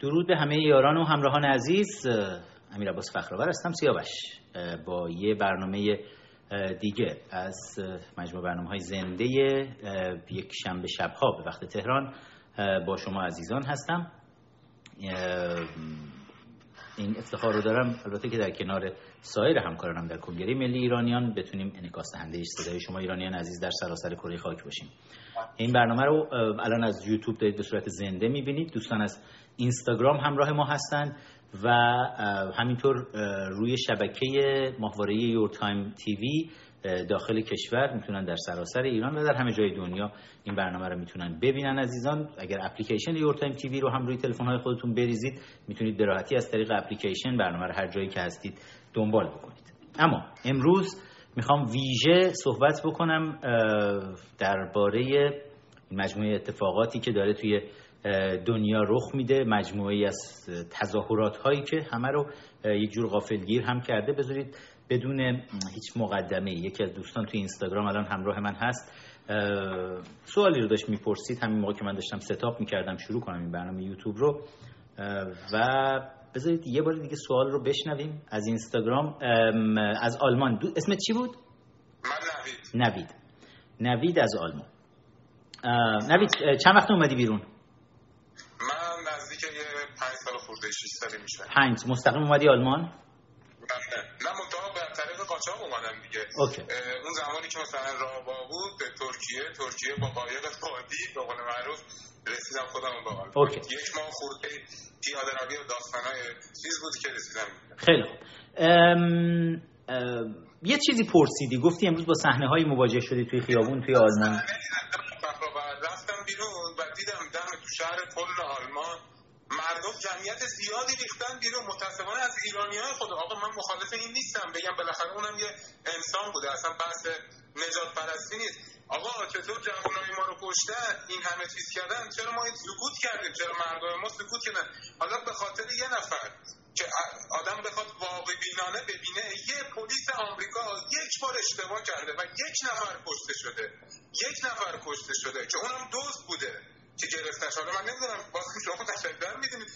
درود به همه یاران و همراهان عزیز. امیر عباس فخرآور هستم سیاوش. با یه برنامه دیگه از مجموع برنامه های زنده یک شنبه شبها به وقت تهران با شما عزیزان هستم. این افتخار رو دارم. البته که در کنار سایر همکارانم در کنگره ملی ایرانیان بتونیم انعکاس دهنده صدای شما ایرانیان عزیز در سراسر کره خاک باشیم. این برنامه رو الان از یوتیوب دارید به صورت زنده می‌بینید. دوستان از اینستاگرام همراه ما هستند و همینطور روی شبکه ماهواره Your Time TV داخل کشور می‌تونن در سراسر ایران و در همه جای دنیا این برنامه رو می‌تونن ببینن. عزیزان اگر اپلیکیشن Your Time TV رو هم روی تلفن های خودتون بریزید می‌تونید به راحتی از طریق اپلیکیشن برنامه رو هر جایی که هستید دنبال بکنید. اما امروز می‌خوام ویژه صحبت بکنم درباره مجموعه اتفاقاتی که داره توی دنیا رخ میده مجموعه از تظاهرات هایی که همه رو یک جور غافلگیر هم کرده. بذارید بدون هیچ مقدمه یکی از دوستان توی اینستاگرام الان همراه من هست. سوالی رو داشت می‌پرسید. همین موقع که من داشتم ستاپ می‌کردم شروع کنم این برنامه یوتیوب رو. و بذارید یه بار دیگه سوال رو بشنویم از اینستاگرام. از آلمان. اسمت چی بود؟ من نوید. نوید. نوید از آلمان. نوید چند وقت اومدی بیرون؟ من نزدیک یه پنج سال خورده 6 سالی میشه. پنج. مستقیم اومدی آلمان؟ نه منتها به طریق قاچاق اومدم دیگه. OK. اون زمانی که مثلا راه بود به ترکیه ترکیه با قایق بادی به قول معروف رسیدم خودم به آلمان OK. یک ماه خورده پیاده روی و داستانای چیز بود که رسیدم. خیلی ام، ام، یه چیزی پرسیدی. گفتی امروز با صحنه های مواجه شدی توی خیابون توی آلمان. رفتم بیرون و دیدم دم تو شهر کل آلمان. مردم جمعیت زیادی ریختن بیرون. متاسفانه از ایرانی های خود آقا من مخالف این نیستم. بگم بالاخره اونم یه انسان بوده. اصلا بحث نجات پرستی نیست. آقا چطور جوانای ما رو کشتن؟ این همه چیز کردن. چرا ما این سکوت کردیم؟ چرا مردم ما سکوت کردن؟ حالا به خاطر یه نفر که آدم بخواد واقع بینانه ببینه یه پلیس آمریکا یک بار اشتباه کرده و یک نفر کشته شده. یک نفر کشته شده که اونم دوست بوده. که گرفتش حالا من نمی‌دونم. باز شما تشکر می‌دونید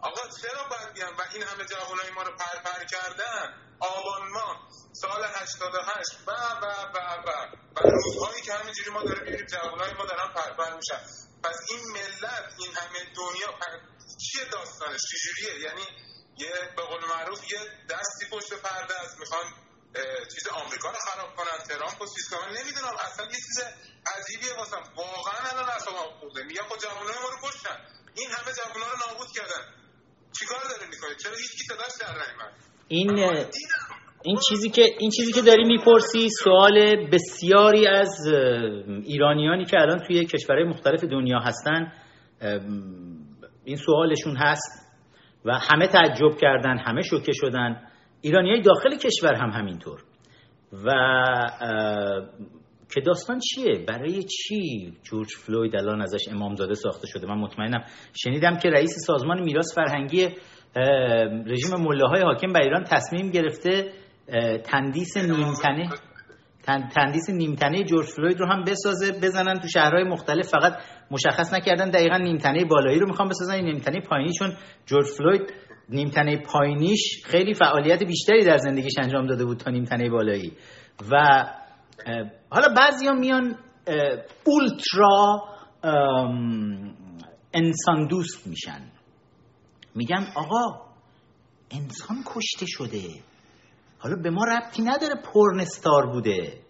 آقا چرا باید بیان؟ و این همه جوانای ما رو پرپر کردن. آبان ما سال 88 و و و و و. روزهایی که همینجوری ما داریم می‌بینیم جوانای ما دارن پرپر میشن. پس این ملت این همه دنیا پر... چیه داستانش؟ چجوریه؟ یعنی یه به قول معروف یه دستی پشت پرده است. می‌خوان چیز آمریکا رو خراب کنن ترامپ و کنن. نمی‌دونم اصلا یه چیز عجیبیه واسم. واقعا الان اصلا خورده. میگم خب جوانای ما رو کشتن. این همه جوانا رو نابود کردن. چیکار داره می‌کنه؟ چرا هیچ کی صداش در نیومد؟ این. این چیزی که این چیزی که داری می‌پرسی سوال بسیاری از ایرانیانی که الان توی کشورهای مختلف دنیا هستن این سوالشون هست و همه تعجب کردن همه شوکه شدن. ایرانیای داخل کشور هم همینطور. و که داستان چیه؟ برای چی جورج فلوید الان ازش امامزاده ساخته شده؟ من مطمئنم شنیدم که رئیس سازمان میراث فرهنگی رژیم ملاهای حاکم بر ایران تصمیم گرفته تندیس نیمتنه تن- تندیس نیمتنه جورج فلوید رو هم بسازه بزنن تو شهرهای مختلف. فقط مشخص نکردن دقیقا نیمتنه بالایی رو می‌خوام بسازن این نیمتنه پایینی چون جورج فلوید نیمتنه پایینیش خیلی فعالیت بیشتری در زندگیش انجام داده بود تا نیمتنه بالایی. و حالا بعضیا میان اولترا انسان دوست میشن. میگن آقا انسان کشته شده. حالا به ما ربطی نداره پرنستار بوده.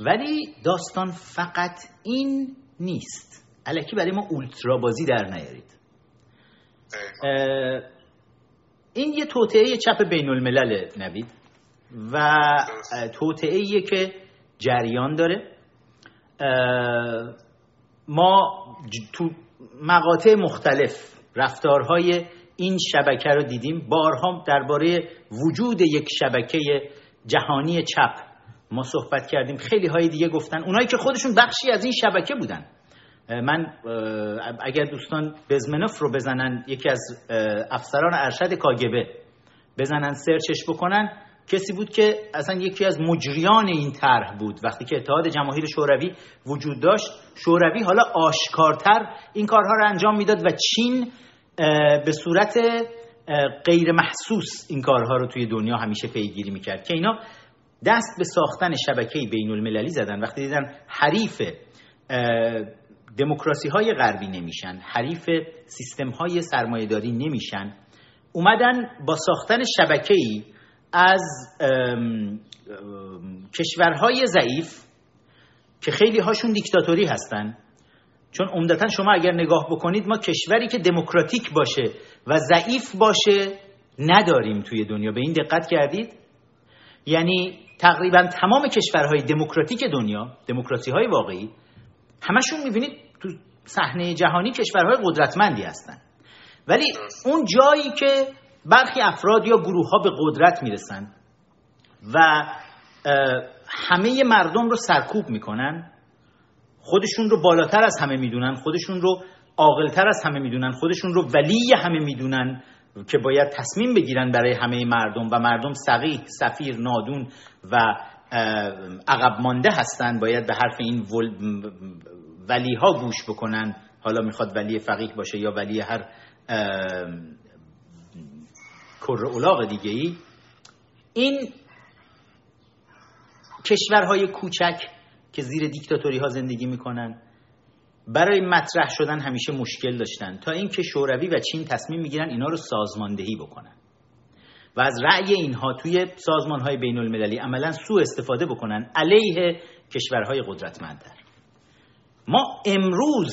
ولی داستان فقط این نیست. الکی برای ما اولترا بازی در نیارید. این یه توطعه چپ بین الملل نوید و توطعه که جریان داره. ما تو مقاطع مختلف رفتارهای این شبکه رو دیدیم. بارها درباره وجود یک شبکه جهانی چپ ما صحبت کردیم. خیلی های دیگه گفتن. اونایی که خودشون بخشی از این شبکه بودن. من اگر دوستان بزمنوف رو بزنن یکی از افسران ارشد کاگبه بزنن سرچش بکنن کسی بود که اصلا یکی از مجریان این طرح بود. وقتی که اتحاد جماهیر شوروی وجود داشت شوروی حالا آشکارتر این کارها رو انجام می‌داد و چین به صورت غیر محسوس این کارها رو توی دنیا همیشه پیگیری می‌کرد که اینا دست به ساختن شبکه بین المللی زدن. وقتی دیدن حریف دموکراسی های غربی نمیشن حریف سیستم های سرمایهداری نمیشن. اومدن با ساختن شبکه ای از کشورهای ضعیف که خیلی هاشون دیکتاتوری هستن. چون عمدتا شما اگر نگاه بکنید ما کشوری که دموکراتیک باشه و ضعیف باشه نداریم توی دنیا. به این دقت کردید؟ یعنی تقریبا تمام کشورهای دموکراتیک دنیا دموکراسی های واقعی همشون می‌بینید تو صحنه جهانی کشورهای قدرتمندی هستن. ولی اون جایی که برخی افراد یا گروه ها به قدرت می‌رسن و همه مردم رو سرکوب می‌کنن خودشون رو بالاتر از همه می‌دونن خودشون رو عاقلتر از همه می‌دونن خودشون رو ولی همه می‌دونن که باید تصمیم بگیرن برای همه مردم و مردم سقیح سفیر نادون و عقب مانده هستن باید به حرف این ولی ها گوش بکنن. حالا می‌خواد ولی فقیه باشه یا ولی هر کر اولاغ دیگه ای این کشورهای کوچک که زیر دیکتاتوری ها زندگی می‌کنن برای مطرح شدن همیشه مشکل داشتن. تا اینکه شوروی و چین تصمیم می‌گیرن اینا رو سازماندهی بکنن. و از رأی اینها توی سازمان های بین المللی عملا سو استفاده بکنن علیه کشورهای قدرتمندتر. ما امروز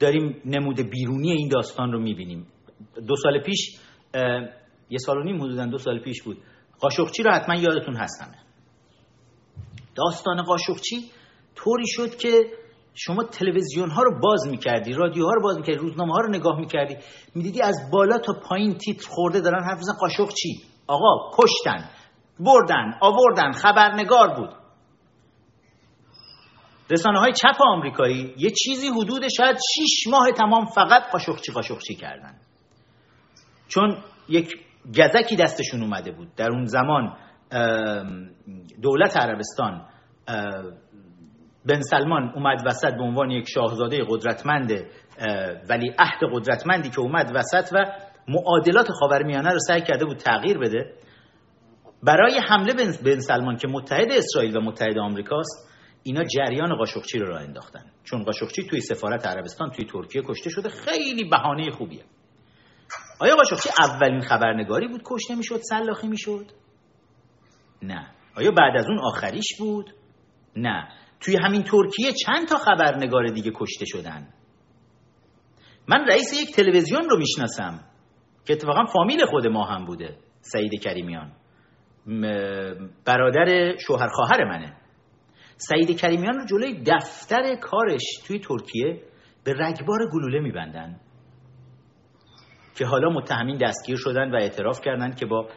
داریم نمود بیرونی این داستان رو می‌بینیم. دو سال پیش یه سال و نیم حدودا دو سال پیش بود. قاشقچی رو حتما یادتون هستمه. داستان قاشقچی طوری شد که شما تلویزیون ها رو باز می‌کردی رادیو ها رو باز می‌کردی روزنامه ها رو نگاه می‌کردی می‌دیدی از بالا تا پایین تیتر خورده دارن حرف بزن قاشقچی آقا کشتن بردن آوردن خبرنگار بود. رسانه های چپ آمریکایی یه چیزی حدود شاید 6 ماه تمام فقط قاشقچی قاشقچی کردن. چون یک گزکی دستشون اومده بود. در اون زمان دولت عربستان بن سلمان اومد وسط به عنوان یک شاهزاده قدرتمند ولی عهد قدرتمندی که اومد وسط و معادلات خاورمیانه رو سعی کرده بود تغییر بده. برای حمله بن سلمان که متحد اسرائیل و متحد آمریکاست اینا جریان قاشقچی رو راه انداختن. چون قاشقچی توی سفارت عربستان توی ترکیه کشته شده خیلی بهانه خوبیه. آیا قاشقچی اولین خبرنگاری بود کشته می‌شد سلاخی می‌شد؟ نه. آیا بعد از اون آخریش بود؟ نه. توی همین ترکیه چند تا خبرنگار دیگه کشته شدن؟ من رئیس یک تلویزیون رو می‌شناسم که اتفاقا فامیل خود ما هم بوده سعید کریمیان. برادر شوهر خواهر منه. سعید کریمیان رو جلوی دفتر کارش توی ترکیه به رگبار گلوله میبندن که حالا متهمین دستگیر شدن و اعتراف کردند که با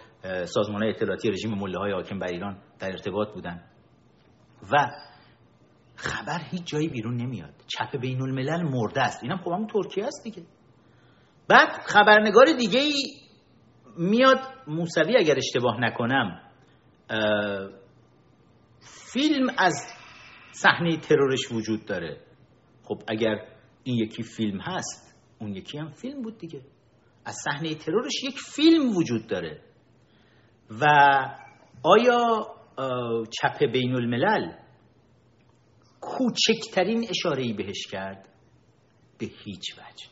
سازمان اطلاعاتی رژیم مله های حاکم بر ایران در ارتباط بودن. و خبر هیچ جایی بیرون نمیاد. چپ بین الملل مرده است. اینم خب همون ترکیه است دیگه. بعد خبرنگار دیگه ای میاد موسوی اگر اشتباه نکنم فیلم از صحنه ترورش وجود داره. خب اگر این یکی فیلم هست اون یکی هم فیلم بود دیگه. از صحنه ترورش یک فیلم وجود داره. و آیا چپ بین الملل کوچکترین اشاره ای بهش کرد؟ به هیچ وجه.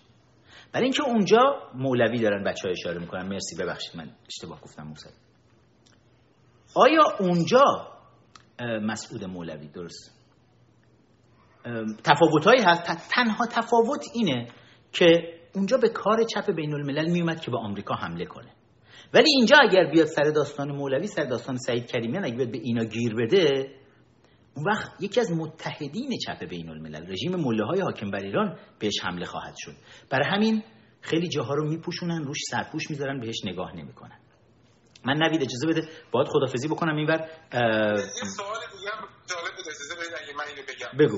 برای اینکه اونجا مولوی دارن بچه ها اشاره می‌کنن. مرسی ببخشید من اشتباه گفتم موسی آیا اونجا مسعود مولوی؟ درست. تفاوت هایی هست تنها تفاوت اینه که اونجا به کار چپ بین الملل میومد که به آمریکا حمله کنه. ولی اینجا اگر بیاد سر داستان مولوی سر داستان سعید کریمیان اگه بیاد به اینا گیر بده اون وقت یکی از متحدین چپ بین الملل رژیم مله های حاکم بر ایران بهش حمله خواهد شد. برای همین خیلی جاها رو میپوشونن روش سرپوش می‌ذارن بهش نگاه نمی‌کنن. من نوید اجازه بده باید خدافزی بکنم اینور سوال دیگه جالب بود اجازه بده اگه من اینو بگم. بگو.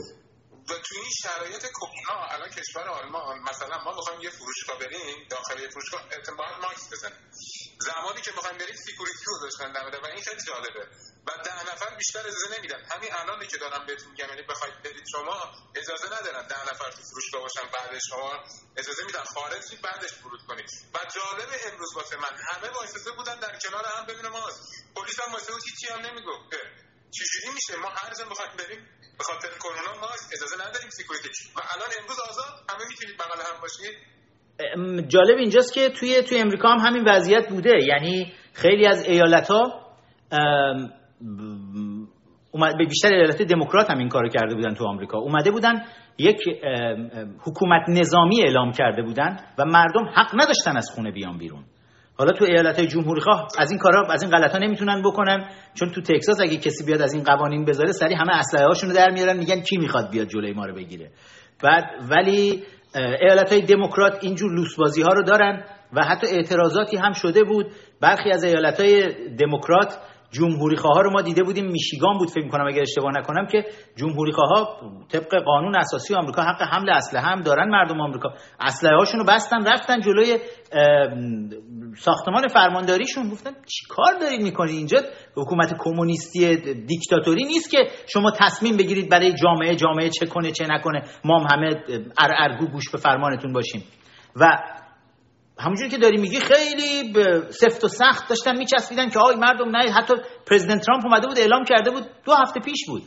و تو این شرایط کرونا الان کشور آلمان مثلا ما می‌خوایم یه فروشگاه بریم داخل یه فروشگاه اعتماد ماکس بزنیم. زمانی که می‌خوایم بریم سکیوریتی گذاشتن دمده و این خیلی جالبه. و ده نفر بیشتر اجازه نمیدن. همین الانی که دارم بهتون میگم یعنی بخواید برید شما اجازه ندارن ده نفر تو فروشگاه باشن بعد شما اجازه میدن. خارج بعدش ورود کنید. و جالب امروز واسه من همه وایساده بودن در کنار هم ببینم ماست. پلیس هم واسه هیچی هم نمی‌گفت چجوری میشه؟ ما هر جا بخوایم بریم به خاطر کرونا ما اجازه نداریم سکیوریتی و الان امروز آزاد همه می‌تونید بغل هم باشید. جالب اینجاست که توی توی امریکا هم همین وضعیت بوده. یعنی خیلی از ایالت ها به بیشتر ایالت دموکرات هم این کارو کرده بودن تو آمریکا. اومده بودن یک حکومت نظامی اعلام کرده بودن و مردم حق نداشتن از خونه بیان بیرون. حالا تو ایالت های جمهوری خواه از این کارا از این غلطا نمی‌تونن بکنن چون تو تگزاس اگه کسی بیاد از این قوانین بذاره سری همه اسلحه هاشونو در میارن میگن کی می‌خواد بیاد جلوی ما رو بگیره. بعد ولی ایالت های دموکرات اینجور لوسبازی ها رو دارن و حتی اعتراضاتی هم شده بود. برخی از ایالت های دموکرات جمهوری خواه رو ما دیده بودیم میشیگان بود فکر کنم اگر اشتباه نکنم که جمهوری خواه طبق قانون اساسی آمریکا حق حمل اسلحه هم دارن مردم آمریکا. اسلحه هاشون رو بستن رفتن جلوی ساختمان فرمانداریشون. گفتن چی کار دارید می‌کنید؟ اینجا حکومت کمونیستی دیکتاتوری نیست که شما تصمیم بگیرید برای جامعه جامعه چه کنه چه نکنه. ما هم همه ارگو گوش به فرمانتون باشیم. و همونجوری که داری میگی خیلی سفت و سخت داشتن میچسبیدن که آی مردم نه حتی president ترامپ اومده بود اعلام کرده بود دو هفته پیش بود.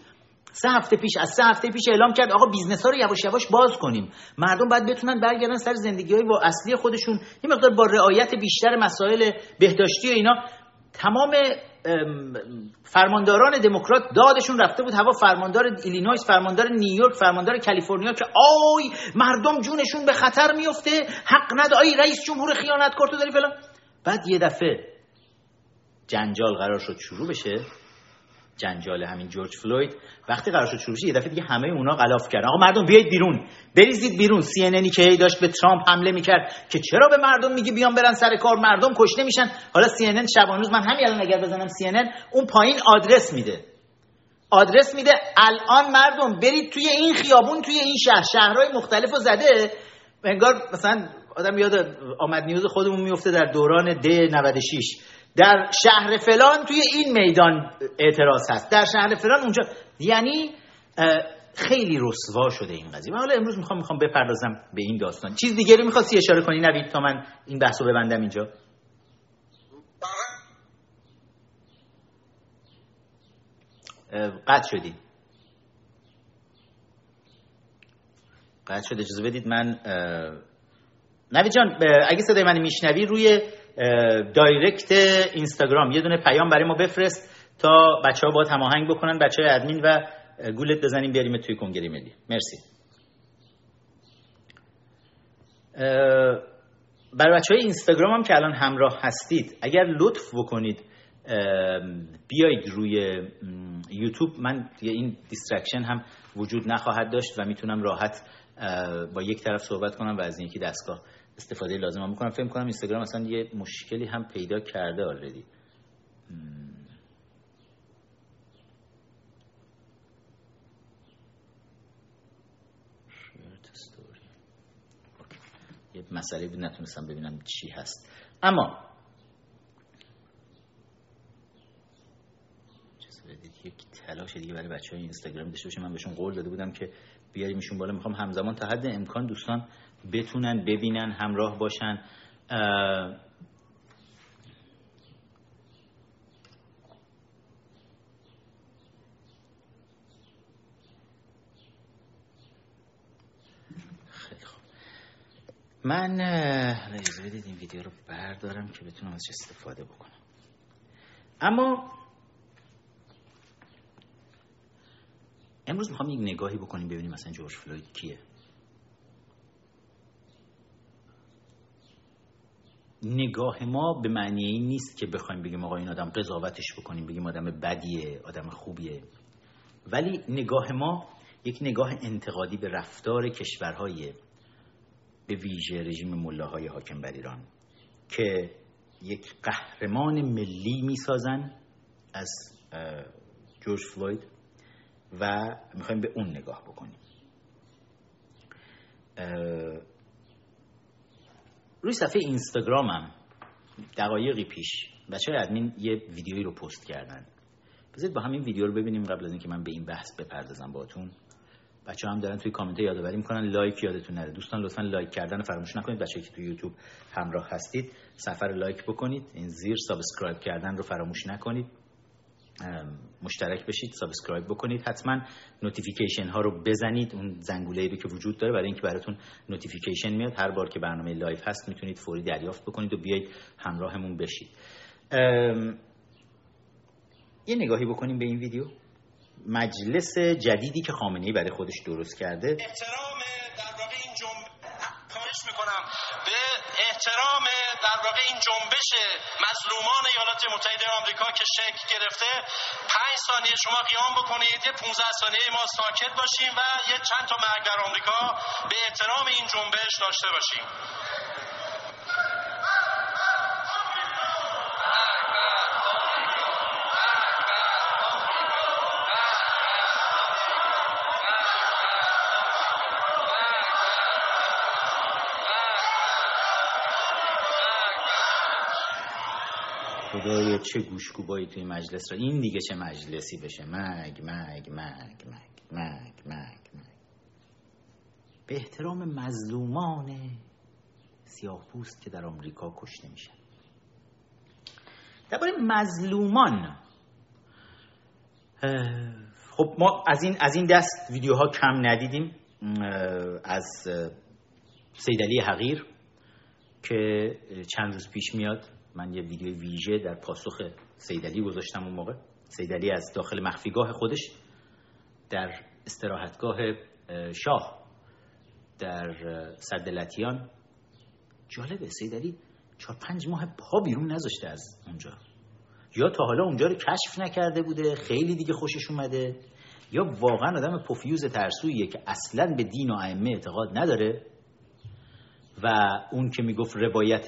سه هفته پیش از سه هفته پیش اعلام کرد آقا business ها رو یواش یواش باز کنیم. مردم باید بتونن برگردن سر زندگی های با اصلی خودشون. یه مقدار با رعایت بیشتر مسائل بهداشتی و اینا. تمام فرمانداران دموکرات دادشون رفته بود. هوا فرماندار ایلینویس فرماندار نیویورک فرماندار کالیفرنیا که آی مردم جونشون به خطر میفته. حق نداری رئیس جمهور خیانت تو داری فلان. بعد یه دفعه جنجال قرار شد شروع بشه. جنجال همین جورج فلوید. وقتی قرار شد شروع یه دفعه دیگه همه اونا غلاف کردن. آقا مردم بیاید بیرون. بریزید بیرون. سی ان که هی داشت به ترامپ حمله می‌کرد که چرا به مردم میگی بیان برن سر کار؟ مردم کشته میشن. حالا سی ان شبانوز من همین الان اگر بزنم سی اون پایین آدرس میده. آدرس میده الان مردم برید توی این خیابون توی این شهر. شهرهای مختلف زده. انگار مثلا آدم یاد آمد نیوز خودمون میفته در دوران د 96 در شهر فلان توی این میدان اعتراض هست. در شهر فلان اونجا. یعنی خیلی رسوا شده این قضیه. و حالا امروز می‌خوام می‌خوام بپردازم به این داستان. چیز دیگه رو می‌خواستی اشاره کنی؟ نوید تا من این بحثو ببندم اینجا. قطع شدی. قطع شد اجازه بدید من نوید جان اگه صدای من میشنوی روی دایرکت اینستاگرام یه دونه پیام برای ما بفرست تا بچه ها با هماهنگ بکنن بچه های ادمین و گولت بزنیم بیاریم توی کنگره ملی. مرسی. برای بچه های اینستاگرام هم که الان همراه هستید اگر لطف بکنید بیایید روی یوتیوب. من این distraction هم وجود نخواهد داشت و می‌تونم راحت با یک طرف صحبت کنم و از این دستگاه استفاده لازم هم می‌کنم. فکر کنم اینستاگرام اصلا یه مشکلی هم پیدا کرده آلردی یه مسئله بود نتونستم ببینم چی هست. اما یک تلاش دیگه برای بچه های اینستاگرام داشته باشیم. من بهشون قول داده بودم که بیاریمشون بالا. می‌خوام همزمان تا حد امکان دوستان بتونن ببینن همراه باشن. من بدید این ویدیو رو بردارم که بتونم ازش استفاده بکنم. اما امروز می‌خوام یک نگاهی بکنیم ببینیم مثلا جورج فلوید کیه. نگاه ما به معنی این نیست که بخوایم بگیم آقا این آدم قضاوتش بکنیم بگیم آدم بدیه آدم خوبیه. ولی نگاه ما یک نگاه انتقادی به رفتار کشورهای به ویژه رژیم ملاهای حاکم بر ایران که یک قهرمان ملی می‌سازن از جورج فلوید و می‌خوایم به اون نگاه بکنیم. روی صفحه اینستاگرامم دقایقی پیش بچه های ادمین یه ویدیویی رو پست کردن. بذارید با همین ویدیو رو ببینیم قبل از اینکه من به این بحث بپردازم باتون بچه هم دارن توی کامنت یادآوری می‌کنن لایک یادتون نره. دوستان لطفا لایک کردن فراموش نکنید. بچه که توی یوتیوب همراه هستید سفر لایک بکنید. این زیر subscribe کردن رو فراموش نکنید. مشترک بشید subscribe بکنید. حتما notification ها رو بزنید اون زنگوله رو که وجود داره برای اینکه براتون notification میاد. هر بار که برنامه live هست می‌تونید فوری دریافت بکنید و بیایید همراهمون بشید. یه نگاهی بکنیم به این ویدیو. مجلس جدیدی که خامنه‌ای برای خودش درست کرده. احترام. در واقع این جنبش مظلومان ایالات متحده آمریکا که شکل گرفته پنج ثانیه شما قیام بکنید یه 15 ثانیه ما ساکت باشیم و یه چند تا مرگ در آمریکا به احترام این جنبش داشته باشیم. خدایا چه گوشکوبایی توی مجلس را. این دیگه چه مجلسی بشه. مگ مگ مگ مگ مگ مگ مگ به احترام مظلومان سیاه پوست که در آمریکا کشته میشن. درباره مظلومان خب ما از این از این دست ویدیوها کم ندیدیم. از سیدلی حقیر که چند روز پیش میاد. من یه ویدیو ویژه در پاسخ سیدلی گذاشتم اون موقع. سیدلی از داخل مخفیگاه خودش در استراحتگاه شاه در سدلتیان جالبه سیدلی چهار پنج ماه پا بیرون نذاشته از اونجا. یا تا حالا اونجا رو کشف نکرده بوده خیلی دیگه خوشش اومده یا واقعا آدم پفیوز ترسویه که اصلا به دین و ائمه اعتقاد نداره. و اون که می‌گفت روایت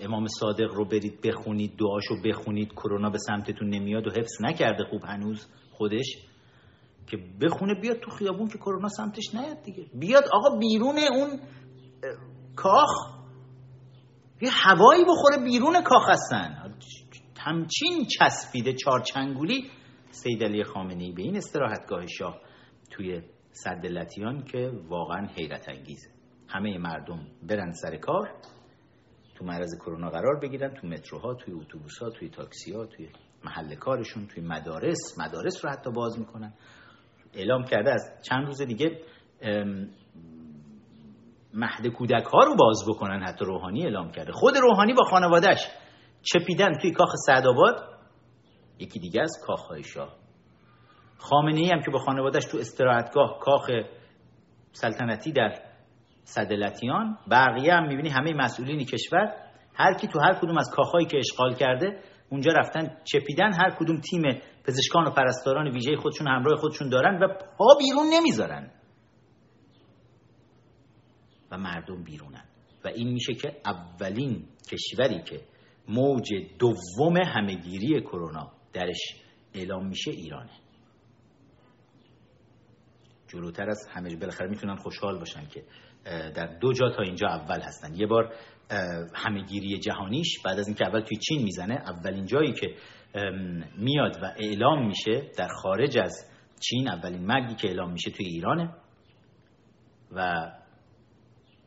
امام صادق رو برید بخونید دعاشو بخونید کرونا به سمتتون نمیاد و حفظ نکرده خوب هنوز خودش که بخونه بیاد تو خیابون که کرونا سمتش نیاد دیگه. بیاد آقا بیرون اون کاخ. یه هوایی بخوره بیرون کاخ هستن. همچین چسبیده چارچنگولی. سید علی خامنه‌ای به این استراحتگاه شاه توی سد لتیان که واقعا حیرت انگیزه همه مردم برن سر کار تو معرض کرونا قرار بگیرن تو متروها توی اتوبوس‌ها توی تاکسی‌ها توی محل کارشون توی مدارس مدارس رو حتی باز می‌کنن. اعلام کرده از چند روز دیگه مهد کودک ها رو باز بکنن حتی روحانی اعلام کرده. خود روحانی با خانوادهش چپیدن توی کاخ سعدآباد یکی دیگه از کاخ های شاه. خامنه ای هم که با خانوادهش تو استراحتگاه کاخ سلطنتی در صدلتیان بقیه هم می‌بینی همه مسئولین کشور هر کی تو هر کدوم از کاخهایی که اشغال کرده اونجا رفتن چپیدن هر کدوم تیم پزشکان و پرستاران ویژه خودشون همراه خودشون دارن و پا بیرون نمی‌ذارن. و مردم بیرونن. و این میشه که اولین کشوری که موج دوم همهگیری کرونا درش اعلام میشه ایرانه. جلوتر از همه بالاخره می‌تونن خوشحال باشن که در دو جا تا اینجا اول هستن. یه بار همهگیری جهانیش بعد از اینکه اول توی چین می‌زنه اولین جایی که میاد و اعلام میشه در خارج از چین اولین مرگی که اعلام میشه توی ایرانه. و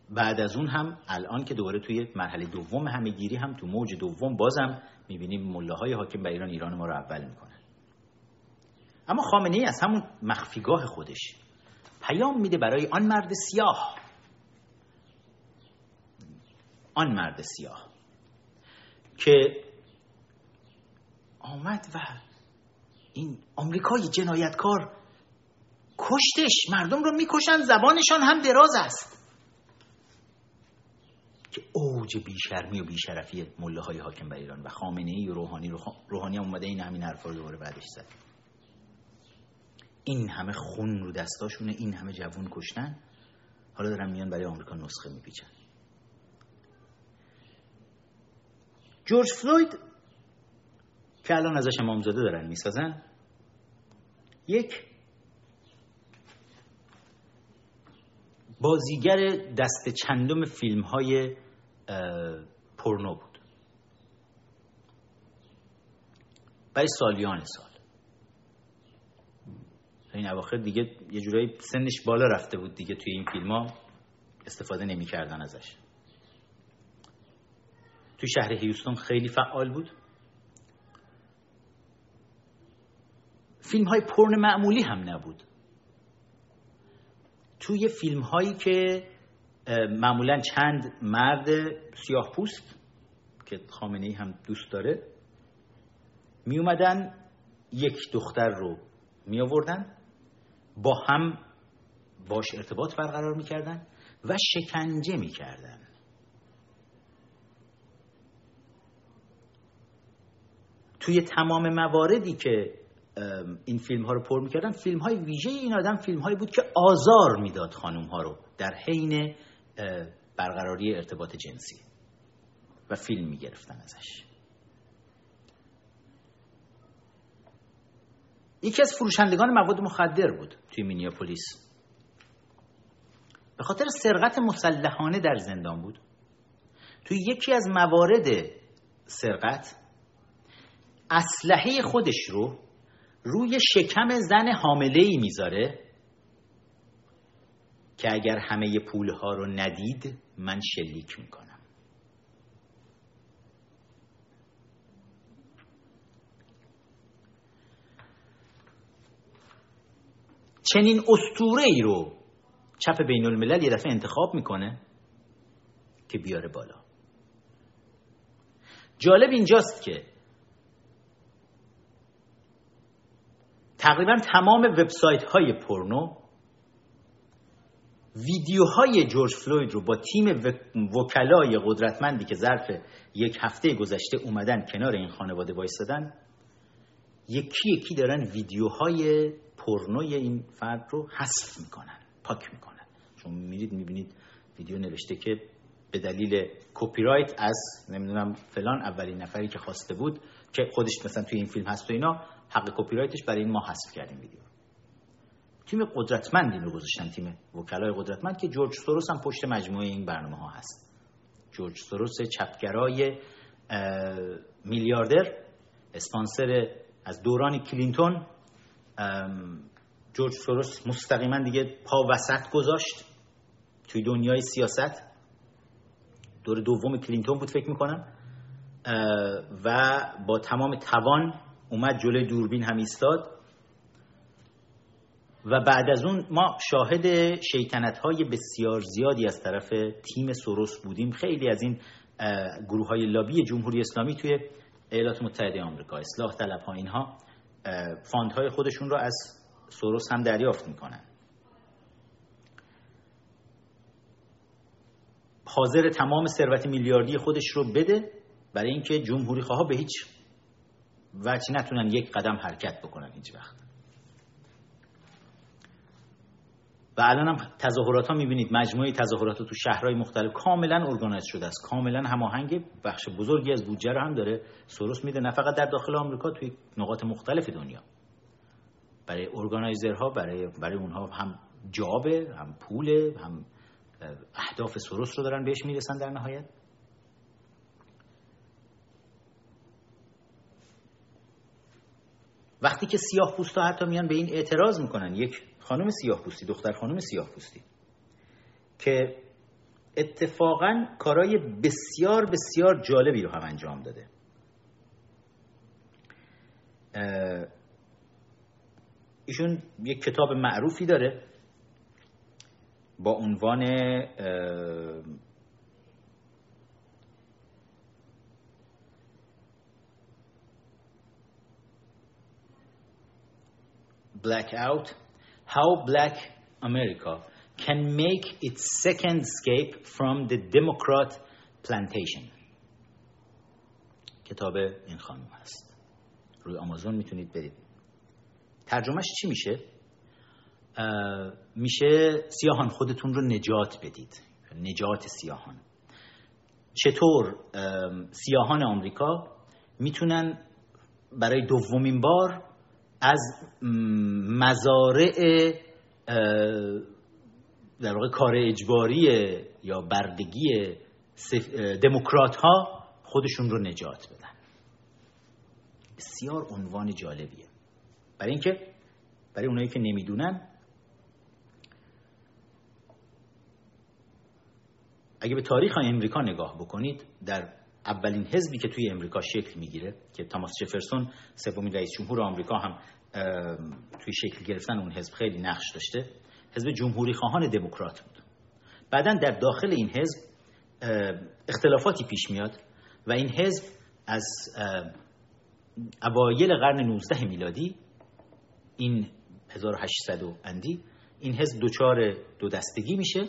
بعد از اون هم الان که دوباره توی مرحله دوم همهگیری هم تو موج دوم بازم می‌بینیم مله های حاکم بر ایران ایران ما رو اول می‌کنن. اما خامنه ای از همون مخفیگاه خودش. پیام میده برای آن مرد سیاه. آن مرد سیاه که آمد و این آمریکای جنایتکار کشتش مردم رو می‌کشن زبانشان هم دراز است. که اوج بیشرمی و بیشرفی مله های حاکم بر ایران و خامنه ای روحانی روحانی هم اومده این همین حرفا رو دوباره بعدش زد. این همه خون رو دستاشونه این همه جوون کشتن حالا دارن میان برای آمریکا نسخه میپیچن. جورج فلوید که الان ازش امامزاده دارن می‌سازن یک بازیگر دست چندم فیلم های پورنو بود. برای سالیان سال. این اواخر دیگه یه جورایی سنش بالا رفته بود دیگه توی این فیلم ها. استفاده نمی کردن ازش. توی شهر هیوستون خیلی فعال بود. فیلم های پرن معمولی هم نبود. توی فیلم هایی که معمولا چند مرد سیاه پوست که خامنه ای هم دوست داره می اومدن یک دختر رو می آوردن با هم باش ارتباط برقرار می‌کردن و شکنجه می‌کردن. توی تمام مواردی که این فیلم ها رو پر می‌کردن فیلم های ویژه این آدم فیلم هایی بود که آزار می‌داد خانوم ها رو در حین برقراری ارتباط جنسی و فیلم می‌گرفتن ازش. یکی از فروشندگان مواد مخدر بود توی مینیاپولیس. به خاطر سرقت مسلحانه در زندان بود. توی یکی از موارد سرقت اسلحه خودش رو روی شکم زن حامله ای می‌ذاره که اگر همه پولها رو ندید من شلیک می‌کنم. چنین استوره ای رو چپ بین الملل یه دفعه انتخاب می‌کنه که بیاره بالا. جالب اینجاست که تقریبا تمام وبسایت های پورنو ویدیوهای جورج فلوید رو با تیم وکلای قدرتمندی که ظرف یک هفته گذشته اومدن کنار این خانواده وایستادن یکی یکی دارن ویدیوهای پورنوی این فرد رو حذف می‌کنن پاک می‌کنن. چون میرید می‌بینید ویدیو نوشته که به دلیل کپی رایت از نمی‌دونم فلان اولین نفری که خواسته بود که خودش مثلا توی این فیلم هست و اینا حق کپی رایتش برای این ما حذف کردیم ویدیو تیم قدرتمند این رو گذاشتن تیم وکلای قدرتمند که جورج سوروس هم پشت مجموعه این برنامه ها هست. جورج سوروس چپگرای میلیاردر اسپانسر از دوران کلینتون جورج سوروس مستقیما دیگه پا وسط گذاشت توی دنیای سیاست. دور دوم کلینتون بود فکر می‌کنم. و با تمام توان اومد جلوی دوربین هم ایستاد. و بعد از اون ما شاهد شیطنت های بسیار زیادی از طرف تیم سوروس بودیم. خیلی از این گروه های لابی جمهوری اسلامی توی ایالات متحده آمریکا اصلاح طلب ها اینها. های خودشون رو از سوروس هم دریافت می‌کنن. حاضر تمام ثروت میلیاردی خودش رو بده برای اینکه جمهوری خواه به هیچ وجه نتونن یک قدم حرکت بکنن هیچ وقت. و الان هم تظاهرات ها می‌بینید مجموعه تظاهرات تو شهرهای مختلف کاملا ارگانایز شده است کاملا هماهنگ بخش بزرگی از بودجه رو هم داره سروس میده نه فقط در داخل آمریکا توی نقاط مختلف دنیا. برای ارگانایزرها برای برای اونها هم جابه هم پوله هم اهداف سروس رو دارن بهش می‌رسن در نهایت. وقتی که سیاه پوستا حتی میان به این اعتراض می‌کنن یک خانم سیاه پوستی دختر خانم سیاه پوستی که اتفاقا کارای بسیار بسیار جالبی رو هم انجام داده. ایشون یک کتاب معروفی داره با عنوان Blackout How Black America Can Make Its Second Escape from the Democrat Plantation. کتاب این خانم هست. روی آمازون می‌تونید برید. ترجمهش چی میشه؟ میشه سیاهان. خودتون رو نجات بدید. نجات سیاهان. چطور؟ سیاهان آمریکا می‌تونن برای دومین بار از مزارع در واقع کار اجباری یا بردگی دموکرات ها خودشون رو نجات بدن. بسیار عنوان جالبیه. برای اینکه برای اونایی که نمی‌دونن اگه به تاریخ امریکا نگاه بکنید در اولین حزبی که توی امریکا شکل می‌گیره که تاماس جفرسون سومین رئیس جمهور آمریکا هم توی شکل گرفتن اون حزب خیلی نقش داشته حزب جمهوری خواهان دموکرات بود. بعدا در داخل این حزب اختلافاتی پیش میاد و این حزب از اوایل قرن 19 میلادی این 1800 اندی این حزب دوچار دو دستگی میشه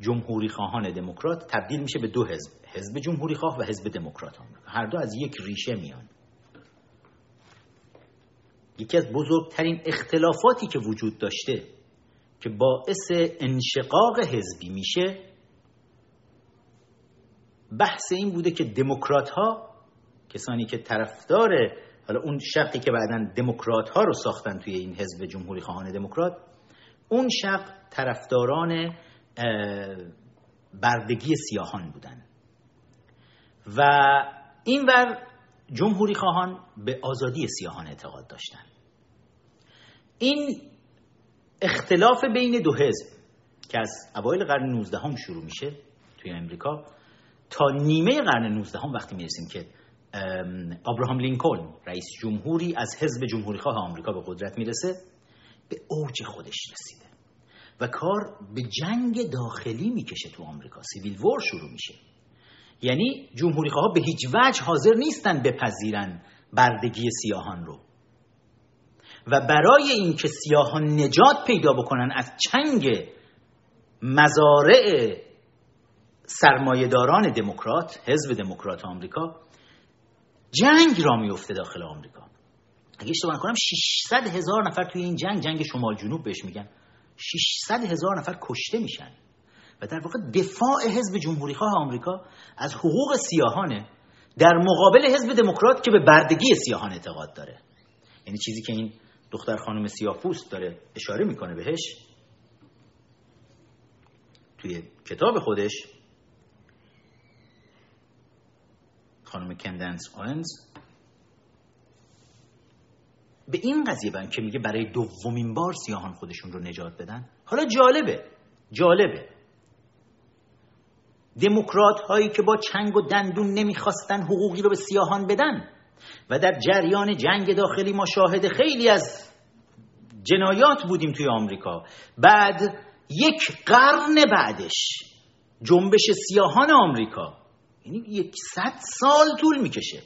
جمهوری خواهان دموکرات تبدیل میشه به دو حزب. حزب جمهوری خواه و حزب دموکرات هر دو از یک ریشه میان. یکی از بزرگترین اختلافاتی که وجود داشته که باعث انشقاق حزبی میشه بحث این بوده که دموکرات ها کسانی که طرفدار حالا اون شقی که بعدا دموکرات ها رو ساختن توی این حزب جمهوری خواهان دموکرات اون شق طرفداران بردگی سیاهان بودن. و این ور جمهوری خواهان به آزادی سیاهان اعتقاد داشتن. این اختلاف بین دو حزب که از اوایل قرن 19 هم شروع میشه توی امریکا تا نیمه قرن 19 هم وقتی می‌رسیم که ابراهام لینکلن رئیس جمهوری از حزب جمهوری خواه آمریکا به قدرت می‌رسه به اوج خودش رسیده. و کار به جنگ داخلی می‌کشه تو آمریکا. سیویل وار شروع میشه. یعنی جمهوری خواه به هیچ وجه حاضر نیستن بپذیرن بردگی سیاهان رو. و برای اینکه سیاهان نجات پیدا بکنن از چنگ مزارع سرمایهداران دموکرات حزب دموکرات آمریکا جنگ را میفته داخل آمریکا. اگه اشتباه نکنم 600 هزار نفر توی این جنگ جنگ شمال جنوب بهش میگن. 600 هزار نفر کشته میشن. و در واقع دفاع حزب جمهوری خواه آمریکا از حقوق سیاهانه در مقابل حزب دموکرات که به بردگی سیاهان اعتقاد داره. یعنی چیزی که این دختر خانم سیاپوست داره اشاره می‌کنه بهش توی کتاب خودش خانم کندنس آنز به این قضیه بند که میگه برای دومین بار سیاهان خودشون رو نجات بدن. حالا جالبه جالبه. دموکرات هایی که با چنگ و دندون نمی‌خواستن حقوقی رو به سیاهان بدن. و در جریان جنگ داخلی ما شاهد خیلی از جنایات بودیم توی آمریکا. بعد یک قرن بعدش جنبش سیاهان آمریکا. یعنی یک صد سال طول می‌کشه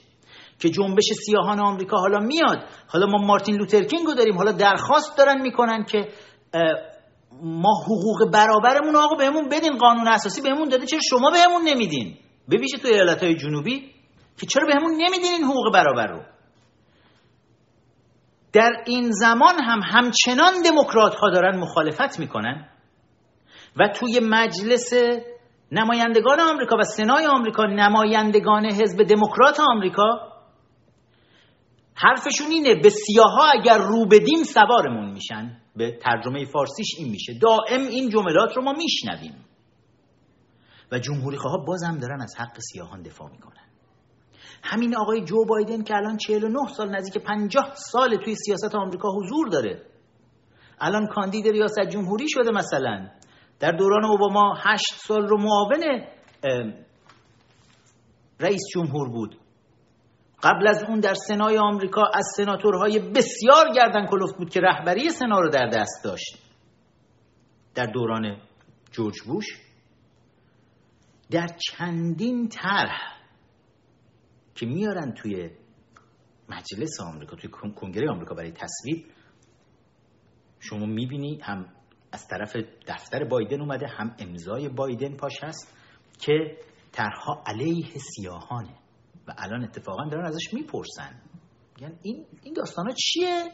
که جنبش سیاهان آمریکا حالا میاد. حالا ما مارتین لوترکینگ رو داریم. حالا درخواست دارن می‌کنن که ما حقوق برابرمون آقا بهمون بدین قانون اساسی بهمون داده چرا شما بهمون نمیدین؟ به ویژه تو ایالت های جنوبی که چرا بهمون نمیدین این حقوق برابر رو؟ در این زمان هم همچنان دموکرات ها دارن مخالفت می‌کنن و توی مجلس نمایندگان آمریکا و سنای آمریکا نمایندگان حزب دموکرات آمریکا حرفشون اینه به سیاها اگر رو بدیم سوارمون میشن. به ترجمه فارسیش این میشه. دائم این جملات رو ما میشنویم. و جمهوری خواه بازم دارن از حق سیاهان دفاع می‌کنن. همین آقای جو بایدن که الان 49 سال نزدیک 50 سال توی سیاست آمریکا حضور داره. الان کاندید ریاست جمهوری شده مثلا. در دوران اوباما 8 سال رو معاون رئیس جمهور بود. قبل از اون در سنای آمریکا از سناتورهای بسیار گردن کلفت بود که رهبری سنا رو در دست داشت. در دوران جورج بوش در چندین طرح که میارن توی مجلس آمریکا توی کنگره آمریکا برای تصویب شما می‌بینی هم از طرف دفتر بایدن اومده هم امضای بایدن پاش هست که طرحها علیه سیاهانه. و الان اتفاقا دارن ازش می‌پرسن. یعنی این این داستانا چیه؟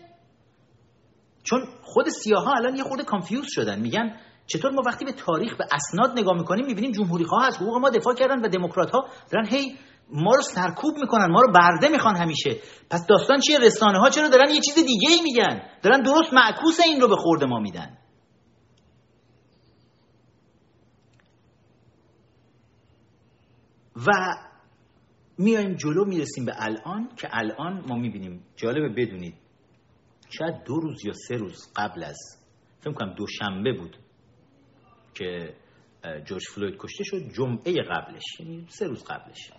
چون خود سیاها الان یه خورده کانفیوز شدن. میگن چطور ما وقتی به تاریخ به اسناد نگاه می‌کنیم می‌بینیم جمهوری خواه از حقوق ما دفاع کردن و دموکرات ها دارن هی ما رو سرکوب می‌کنن ما رو برده می‌خوان همیشه. پس داستان چیه؟ رسانه ها چرا دارن یه چیز دیگه ای میگن؟ دارن درست معکوس این رو به خورد ما میدن. و میایم جلو می‌رسیم به الان که الان ما می‌بینیم. جالبه بدونید شاید دو روز یا سه روز قبل از فکر کنم دوشنبه بود که جورج فلوید کشته شد جمعه قبلش یعنی سه روز قبلش.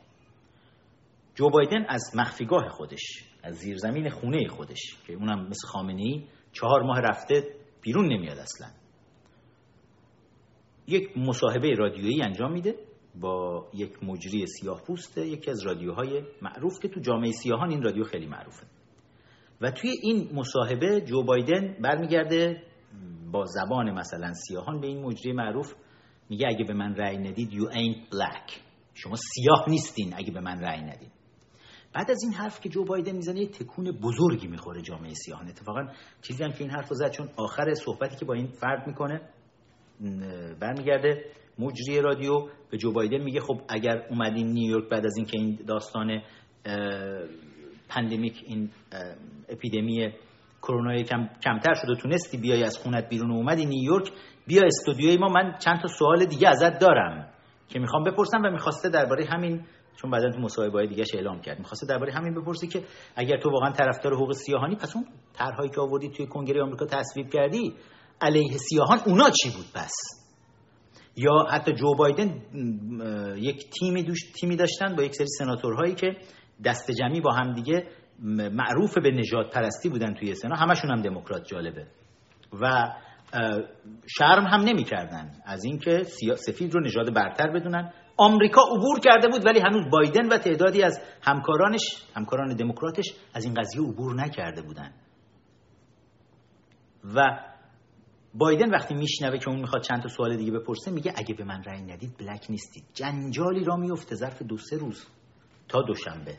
جو بایدن از مخفیگاه خودش از زیرزمین خونه خودش که اونم مثل خامنه چهار ماه رفته بیرون نمیاد اصلا. یک مصاحبه رادیویی انجام میده. با یک مجری سیاه پوسته یکی از رادیوهای معروف که تو جامعه سیاهان این رادیو خیلی معروفه. و توی این مصاحبه جو بایدن برمیگرده با زبان مثلا سیاهان به این مجری معروف میگه اگه به من رأی ندید you ain't black. شما سیاه نیستین اگه به من رأی ندید بعد از این حرف که جو بایدن می‌زنه یه تکون بزرگی می‌خوره جامعه سیاهان. اتفاقا چیزی هم که این حرف رو زد چون آخر صحبتی که با این فرد می‌کنه برمیگرده. مجری رادیو به جو بایدن میگه خب اگر اومدین نیویورک بعد از اینکه این داستان پندمیک این اپیدمی کرونا کم کمتر شد و تونستی بیای از خونت بیرون و اومدی نیویورک بیا استودیوی ما. من چند تا سوال دیگه ازت دارم که می‌خوام بپرسم و می‌خواسته درباره همین چون بعدا تو مصاحبه های دیگه اعلام کرد می‌خواسته درباره همین بپرسی که اگر تو واقعا طرفدار حقوق سیاهانی پس اون طرحهایی که آوردی توی کنگره آمریکا تصویب کردی علیه سیاهان اونا چی بود پس؟ یا حتی جو بایدن یک تیمی دوش تیمی داشتن با یک سری سناتورهایی که دست جمعی با هم دیگه معروف به نجات پرستی بودن توی سنا. همشون هم دموکرات جالبه. و شرم هم نمی‌کردن از اینکه سفید رو نژاد برتر بدونن. آمریکا عبور کرده بود ولی هنوز بایدن و تعدادی از همکارانش همکاران دموکراتش از این قضیه عبور نکرده بودن. و بایدن وقتی میشنوه که اون می‌خواد چند تا سوال دیگه بپرسه میگه اگه به من رأی ندید بلک نیستید. جنجالی را میفته ظرف دو سه روز تا دوشنبه.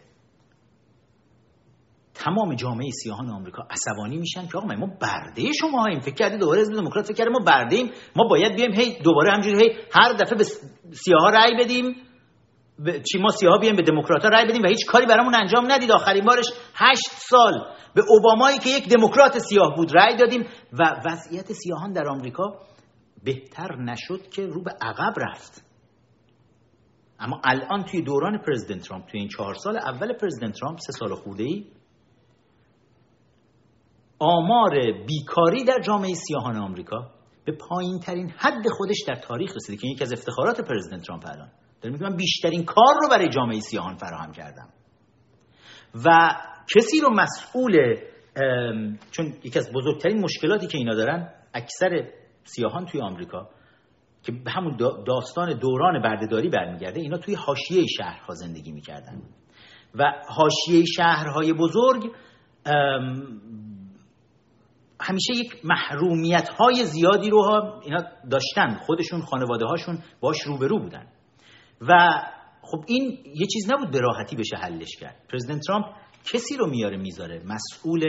تمام جامعه سیاهان آمریکا عصبانی میشن که آقا ما برده شما هاییم فکر کردید دوباره حزب دموکرات فکر ما برده ما باید بیایم هی دوباره همجوری هی هر دفعه به سیاها رأی بدیم. چی ما سیاها بیایم به دموکرات رأی بدیم و هیچ کاری برامون انجام ندید. آخرین بارش هشت سال به اوبامایی که یک دموکرات سیاه بود رأی دادیم و وضعیت سیاهان در آمریکا بهتر نشد که رو به عقب رفت. اما الان توی دوران پرزیدنت ترامپ توی این چهار سال اول پرزیدنت ترامپ سه سال خورده ای آمار بیکاری در جامعه سیاهان آمریکا به پایین ترین حد خودش در تاریخ رسیده که یکی از افتخارات پرزیدنت ترامپ الان. داره. میگه من بیشترین کار رو برای جامعه سیاهان فراهم کردم. و کسی رو مسئول چون یکی از بزرگترین مشکلاتی که اینا دارن اکثر سیاهان توی آمریکا که به همون داستان دوران بردهداری برمیگرده اینا توی حاشیه شهرها زندگی می‌کردن. و حاشیه شهرهای بزرگ همیشه یک محرومیت های زیادی رو ها اینا داشتن. خودشون خانواده هاشون باش روبرو بودن. و خب این یه چیز نبود به راحتی بشه حلش کرد. پرزیدنت ترامپ کسی رو میاره می‌ذاره. مسئول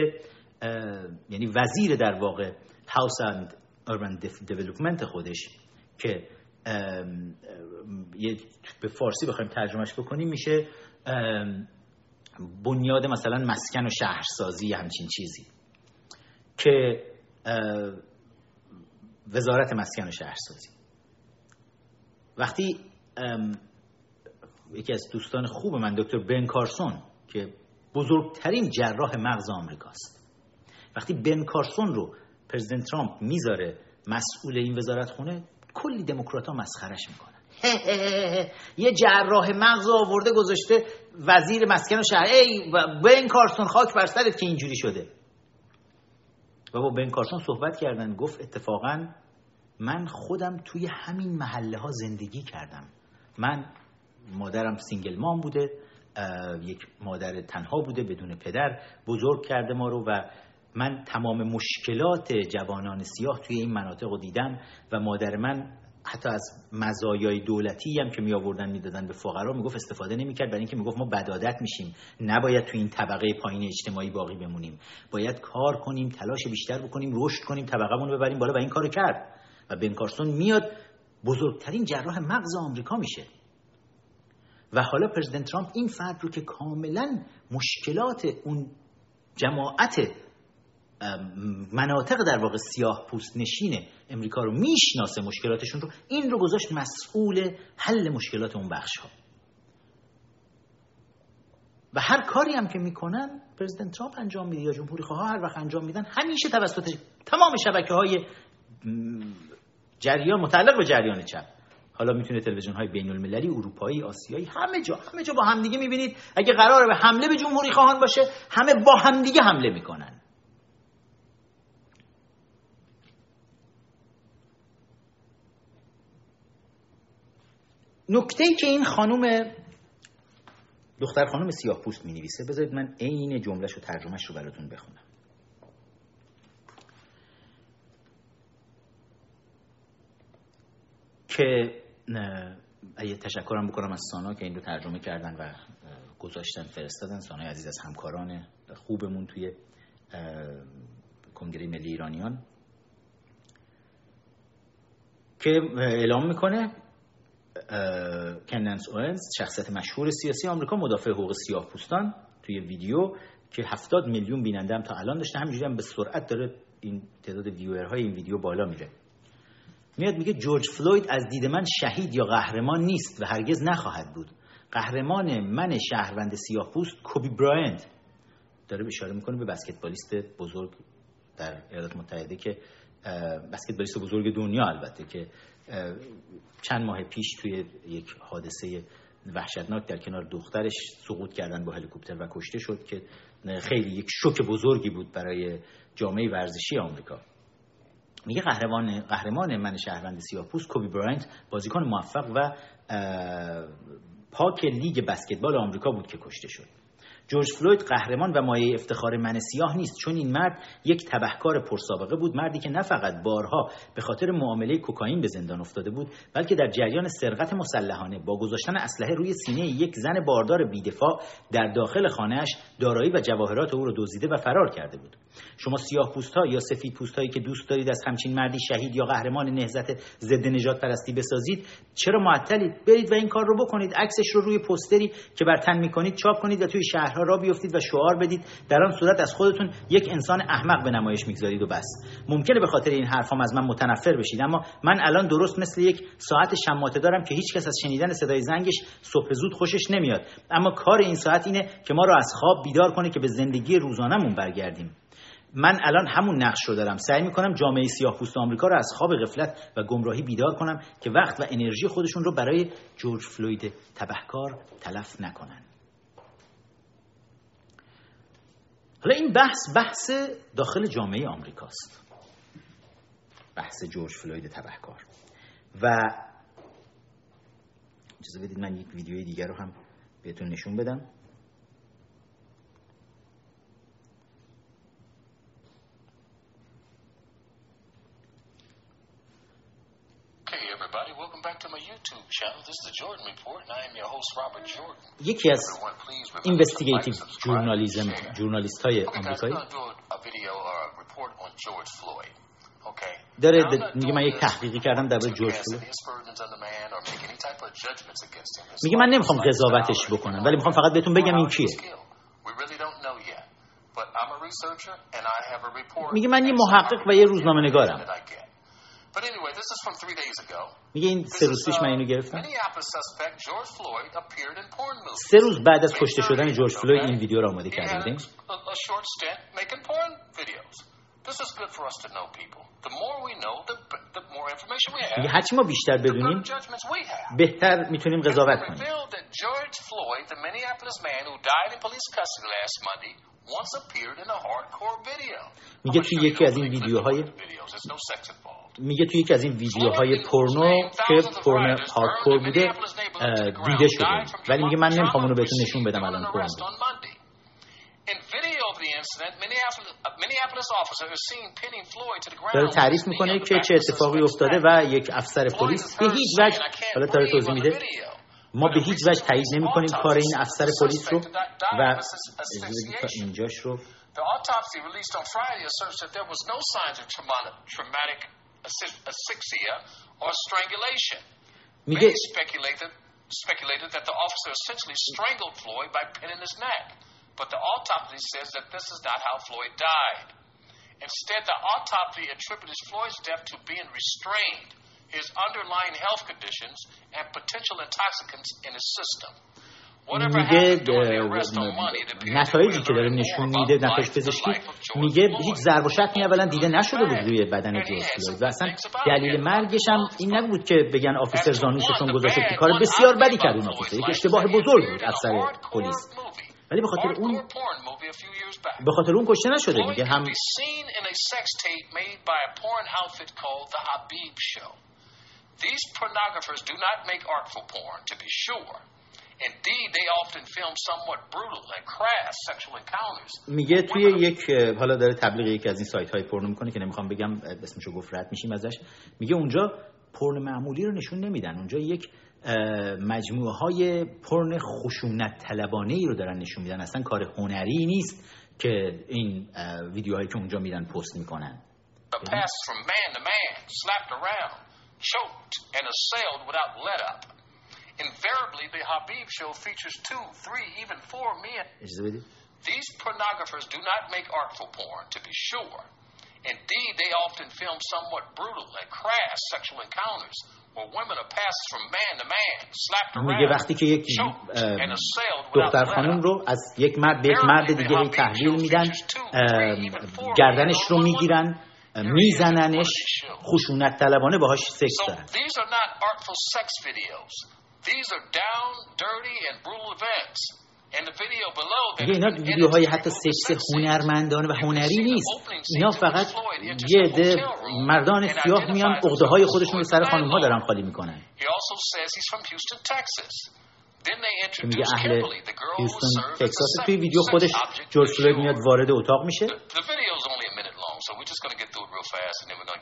یعنی وزیر در واقع هاوس اند اربن دیولپمنت خودش که به فارسی بخوایم ترجمهش بکنیم میشه بنیاد مثلا مسکن و شهرسازی همچین چیزی که وزارت مسکن و شهرسازی. وقتی یکی از دوستان خوب من دکتر بن کارسون که بزرگترین جراح مغز آمریکاست. وقتی بن کارسون رو پرزیدنت ترامپ می‌ذاره مسئول این وزارت خونه کلی دموکرات ها مسخرش می‌کنن یه جراح مغز آورده گذاشته وزیر مسکن و شهر. ای بن کارسون خاک بر سرت که اینجوری شده. و با بن کارسون صحبت کردن گفت اتفاقا من خودم توی همین محله ها زندگی کردم. من مادرم single mom بوده یک مادر تنها بوده بدون پدر بزرگ کرده ما رو و من تمام مشکلات جوانان سیاه توی این مناطق رو دیدم و مادر من حتی از مزایای دولتی هم که می آوردن می‌دادن به فقرا می‌گفت استفاده نمی‌کرد برای اینکه می‌گفت ما بد عادت میشیم. نباید تو این طبقه پایین اجتماعی باقی بمونیم. باید کار کنیم تلاش بیشتر بکنیم رشد کنیم طبقه‌مون ببریم بالا و این کارو کرد. و بن کارسون میاد بزرگترین جراح مغز آمریکا میشه. و حالا پرزیدنت ترامپ این فرد رو که کاملا مشکلات اون جماعت مناطق در واقع سیاه پوست نشین امریکا رو می‌شناسه مشکلاتشون رو این رو گذاشت مسئول حل مشکلات اون بخش ها و هر کاری هم که می‌کنن پرزیدنت ترامپ انجام میده یا جمهوری خواه هر وقت انجام میدن همیشه توسط تمام شبکه های جریان متعلق به جریان چپ. حالا می‌تونه تلویزیون های بین المللی اروپایی آسیایی همه جا همه جا با همدیگه می‌بینید. اگه قراره به حمله به جمهوری خواهان باشه همه با همدیگه حمله می‌کنن. نکته ای که این خانم دختر خانم سیاه پوست می نویسه بذارید من عین جملهش و ترجمهش رو براتون بخونم. که یه تشکرم بکنم از سانا که این رو ترجمه کردن و گذاشتن فرستادن. سانای عزیز از همکاران خوبمون توی کنگره ملی ایرانیان. که اعلام می‌کنه کننس اوینز شخصیت مشهور سیاسی آمریکا مدافع حقوق سیاه پوستان توی ویدیو که 70 میلیون بیننده هم تا الان داشته. همینجوری هم به سرعت داره این تعداد ویورهای این ویدیو بالا میره. میاد میگه جورج فلوید از دید من شهید یا قهرمان نیست و هرگز نخواهد بود. قهرمان من شهروند سیاه پوست کوبی برایند داره اشاره می‌کنه به بسکتبالیست بزرگ در ایالات متحده که بسکتبالیست بزرگ دنیا البته که چند ماه پیش توی یک حادثه وحشتناک در کنار دخترش سقوط کردن با هلیکوپتر و کشته شد که خیلی یک شوک بزرگی بود برای جامعه ورزشی آمریکا. میگه قهرمان قهرمان من شهروند سیاه‌پوست کوبی براینت بازیکن موفق و پاک لیگ بسکتبال آمریکا بود که کشته شد. جورج فلوید قهرمان و مایه افتخار من سیاه نیست. چون این مرد یک تبهکار پرسابقه بود مردی که نه فقط بارها به خاطر معامله کوکائین به زندان افتاده بود بلکه در جریان سرقت مسلحانه با گذاشتن اسلحه روی سینه یک زن باردار بیدفاع در داخل خانهاش دارایی و جواهرات او را دزدیده و فرار کرده بود. شما سیاه پوست ها یا سفید پوست هایی که دوست دارید از همچین مردی شهید یا قهرمان نهضت ضد نجات پرستی بسازید چرا معطلید برید و این کار رو بکنید. عکسش رو روی پستری که بر تن می‌کنید چاپ کنید و توی شهرها را بیفتید و شعار بدید. در آن صورت از خودتون یک انسان احمق به نمایش می‌گذارید و بس. ممکنه به خاطر این حرفام از من متنفر بشید اما من الان درست مثل یک ساعت شماته دارم که هیچ کس از شنیدن صدای زنگش صبح زود خوشش نمیاد. اما کار این ساعت اینه که ما را از خواب بیدار کنه که به زندگی روزانهمون برگردیم. من الان همون نقش رو دارم. سعی می‌کنم جامعه سیاه پوست آمریکا رو از خواب غفلت و گمراهی بیدار کنم که وقت و انرژی خودشون رو برای جورج فلوید تبهکار تلف نکنن. حالا این بحث بحث داخل جامعه آمریکاست. بحث جورج فلوید تبهکار. و اجازه بدید من یک ویدیوی دیگر رو هم بهتون نشون بدم. یکی از اینوستیگیتیو جورنالیزم جورنالیست های آمریکایی. داره میگه من یک تحقیقی کردم در جورج فلوید میگه من نمی‌خوام قضاوتش بکنم ولی می‌خوام فقط بهتون بگم این کیه. میگه من یه محقق و یه روزنامه نگارم میگه این سه روز پیش من اینو گرفتم سه روز بعد از کشته شدن جورج فلوید این ویدیو رو آماده کرده بودیم میگه هرچی ما بیشتر بدونیم بهتر می‌تونیم قضاوت کنیم میگه توی یکی از این ویدیوهای میگه توی یکی از این ویدیوهای پورنو که پورنو هاردکور بوده دیده شده. ولی میگه من نمی‌خوام اونو بهتون نشون بدم الان پورنو. داره تعریف می‌کنه که چه اتفاقی افتاده و یک افسر پلیس به هیچ وجه حالا داره توضیح میده. ما به هیچ وجه تایید نمی کنیم کار این افسر پلیس رو و اینجاش رو The autopsy released on Friday asserts that there was no signs of traumatic asphyxia or strangulation. Many speculated, speculated that the officer essentially strangled Floyd by pinning his neck, but the autopsy says that this is not how Floyd died. Instead, the autopsy attributed Floyd's death to being restrained His underlying health conditions and potential intoxicants in his system. میگه نتایجی که داره نشون میده نتایج پزشکی میگه هیچ ضرب و شتمی اولا دیده نشده بود روی بدن جورج فلوید. و اصلا دلیل مرگش هم این نبود که بگن آفیسر زانوششون گذاشته که کار بسیار بدی کرد اون آفیسر. یک اشتباه بزرگ بود از سر پلیس ولی به خاطر اون به خاطر اون کشته نشده. دیگه هم These pornographers do not make artful porn, to be sure. Indeed, they often film somewhat brutal and crass sexual encounters. میگه توی یک حالا داره تبلیغ یکی از این سایت های پورنو می‌کنه که نمی‌خوام بگم اسمشو گفت رد میشیم ازش. میگه اونجا پورن معمولی رو نشون نمیدن. اونجا یک مجموعه های پرن خشونت طلبانه ای رو دارن نشون میدن. اصلا کار هنری نیست که این ویدیوهایی که اونجا میدن پست می‌کنن. choked and assailed without let up. Invariably, the Habib show features two, three, even four men. These pornographers do not make artful porn, to be sure. Indeed, they often film somewhat brutal and crass sexual encounters where women are passed from man to man, slapped around, میگه وقتی که یک دختر خانم رو از یک مرد به یک مرد دیگه تحویل میدن گردنش رو میگیرن میزننش خشونت طلبانه باهاش سکس دارن. میگه اینا ویدیوهای حتی سکس هنرمندانه و هنری نیست. اینا فقط یه عده مردان سیاه میان عقده های خودشون رو سر خانم ها دارن خالی می‌کنن. که میگه اهل هیوستون تکساس توی ویدیو خودش جورج فلوید میاد وارد اتاق میشه.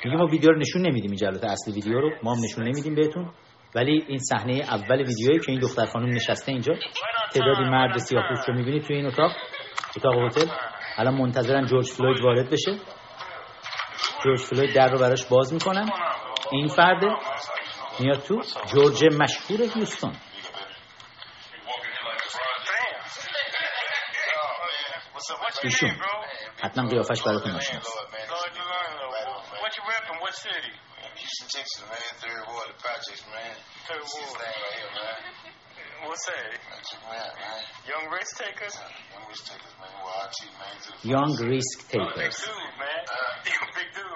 میگه ما ویدیو رو نشون نمیدیم این جلوت اصلی ویدیو رو. ما هم نشون نمیدیم بهتون. ولی این صحنه اول ویدیویی که این دختر خانم نشسته اینجا تعدادی مرد سیاه‌پوست رو می‌بینید توی این اتاق. اتاق هتل. الان منتظرن جورج فلوید وارد بشه. جورج فلوید در رو براش باز می‌کنن. این فرد میاد تو جورج مشهور هیوستون. ایشون. حتما قیافش براتون آشناست. Young risk takers? Young risk takers, man. Well, I cheat, man. Young risk takers. Big dude, man. Big dude.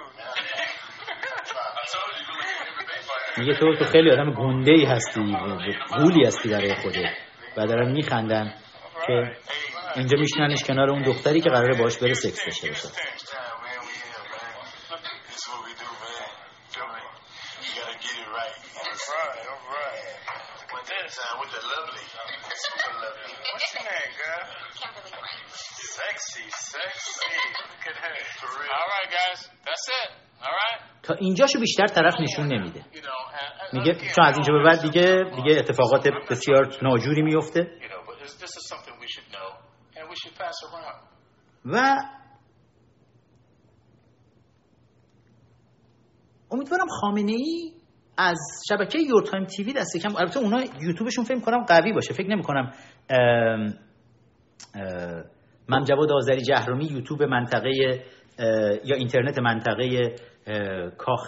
میگه تو تو خیلی آدم گنده ای هستی غولی هستی برای خودت و دارن میخندن که اینجا میشننش کنار اون دختری که قراره باش بره سکس داشته باشه تا اینجاشو بیشتر طرف نشون نمیده. میگه چون از اینجا به بعد دیگه دیگه اتفاقات بسیار ناجوری میفته و امیدوارم خامنه ای از شبکه یور تایم تیوی دست کم. البته اونا یوتیوبشون فکر کنم قوی باشه. فکر نمی کنم من جواد آذری جهرومی یوتیوب منطقه یا اینترنت منطقه کاخ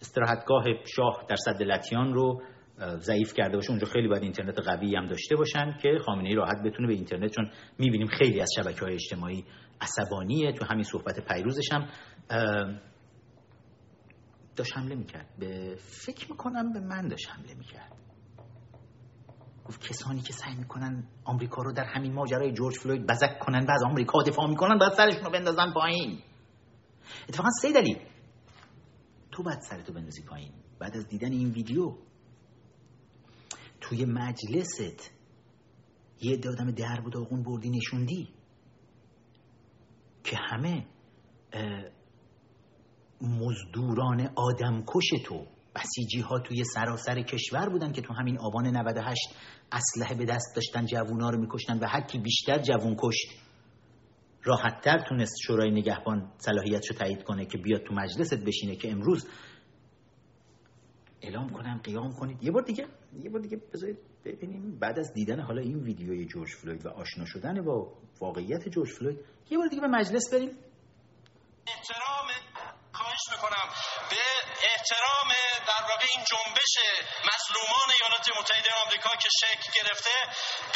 استراحتگاه شاه در صد لتیان رو ضعیف کرده باشه اونجا خیلی باید اینترنت قوی هم داشته باشن که خامنه ای راحت بتونه به اینترنت چون می‌بینیم خیلی از شبکه های اجتماعی عصبانیه. تو همین صحبت پیروزش هم داشت حمله می‌کرد. به فکر می‌کنم به من داشت حمله می‌کرد. گفت کسانی که سعی می‌کنن آمریکا رو در همین ماجرای جورج فلوید بزک کنن از آمریکا دفاع می‌کنن باید سرشون رو بندازن پایین. اتفاقا سه دلیل. تو باید سرتو بندازی پایین. بعد از دیدن این ویدیو توی مجلست. یه عده آدم در بود آقون بردی نشوندی. که همه مزدوران آدمکش تو بسیجی ها توی سراسر کشور بودن که تو همین آبان 98 اسلحه به دست داشتن جوونا رو میکشتن و هرکی بیشتر جوون کشت. راحتتر تونست شورای نگهبان صلاحیتش تایید کنه که بیاد تو مجلست بشینه که امروز اعلام کنم قیام کنید. یه بار دیگه یه بار دیگه بذارید ببینیم. بعد از دیدن حالا این ویدیوی جورج فلوید و آشنا شدن با واقعیت جورج فلوید یه بار دیگه به مجلس بریم. احترام خواهش می‌کنم. به احترام در واقع این جنبش مظلومان ایالات متحده آمریکا که شکل گرفته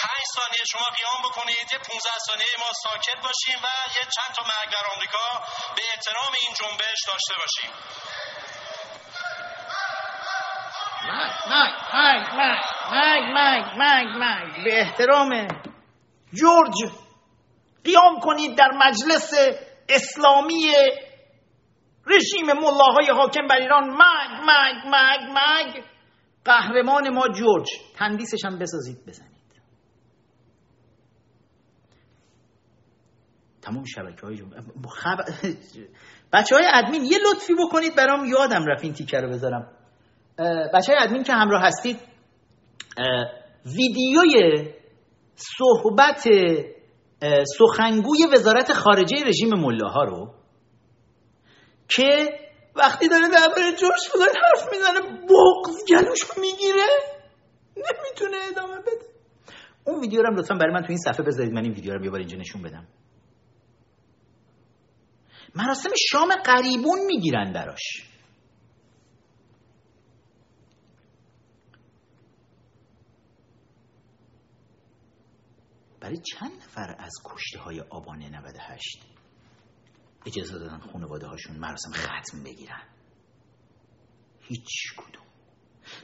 پنج ثانیه شما قیام بکنید یه 15 ثانیه ما ساکت باشیم و یه چند تا مرگ در آمریکا به احترام این جنبش داشته باشیم. به احترام جورج قیام کنید در مجلس اسلامی رژیم ملاهای حاکم بر ایران. مگ مگ مگ مگ قهرمان ما جورج تندیسش هم بسازید بزنید. تمام شبکه های خب... بچه های ادمین یه لطفی بکنید برام یادم رفت این تیکه رو بذارم. بچه ادمین که همراه هستید ویدیوی صحبت سخنگوی وزارت خارجه رژیم ملاها رو که وقتی داره درباره جورج فلوید حرف می‌زنه بغض گلوش می‌گیره نمی‌تونه ادامه بده. اون ویدیو رو هم لطفا برای من تو این صفحه بذارید من این ویدیو رو بار اینجا نشون بدم. مراسم شام قریبون می‌گیرن براش. برای چند نفر از کشته های آبان 98 اجازه دادن خانواده هاشون مراسم ختم بگیرن. هیچ کدوم.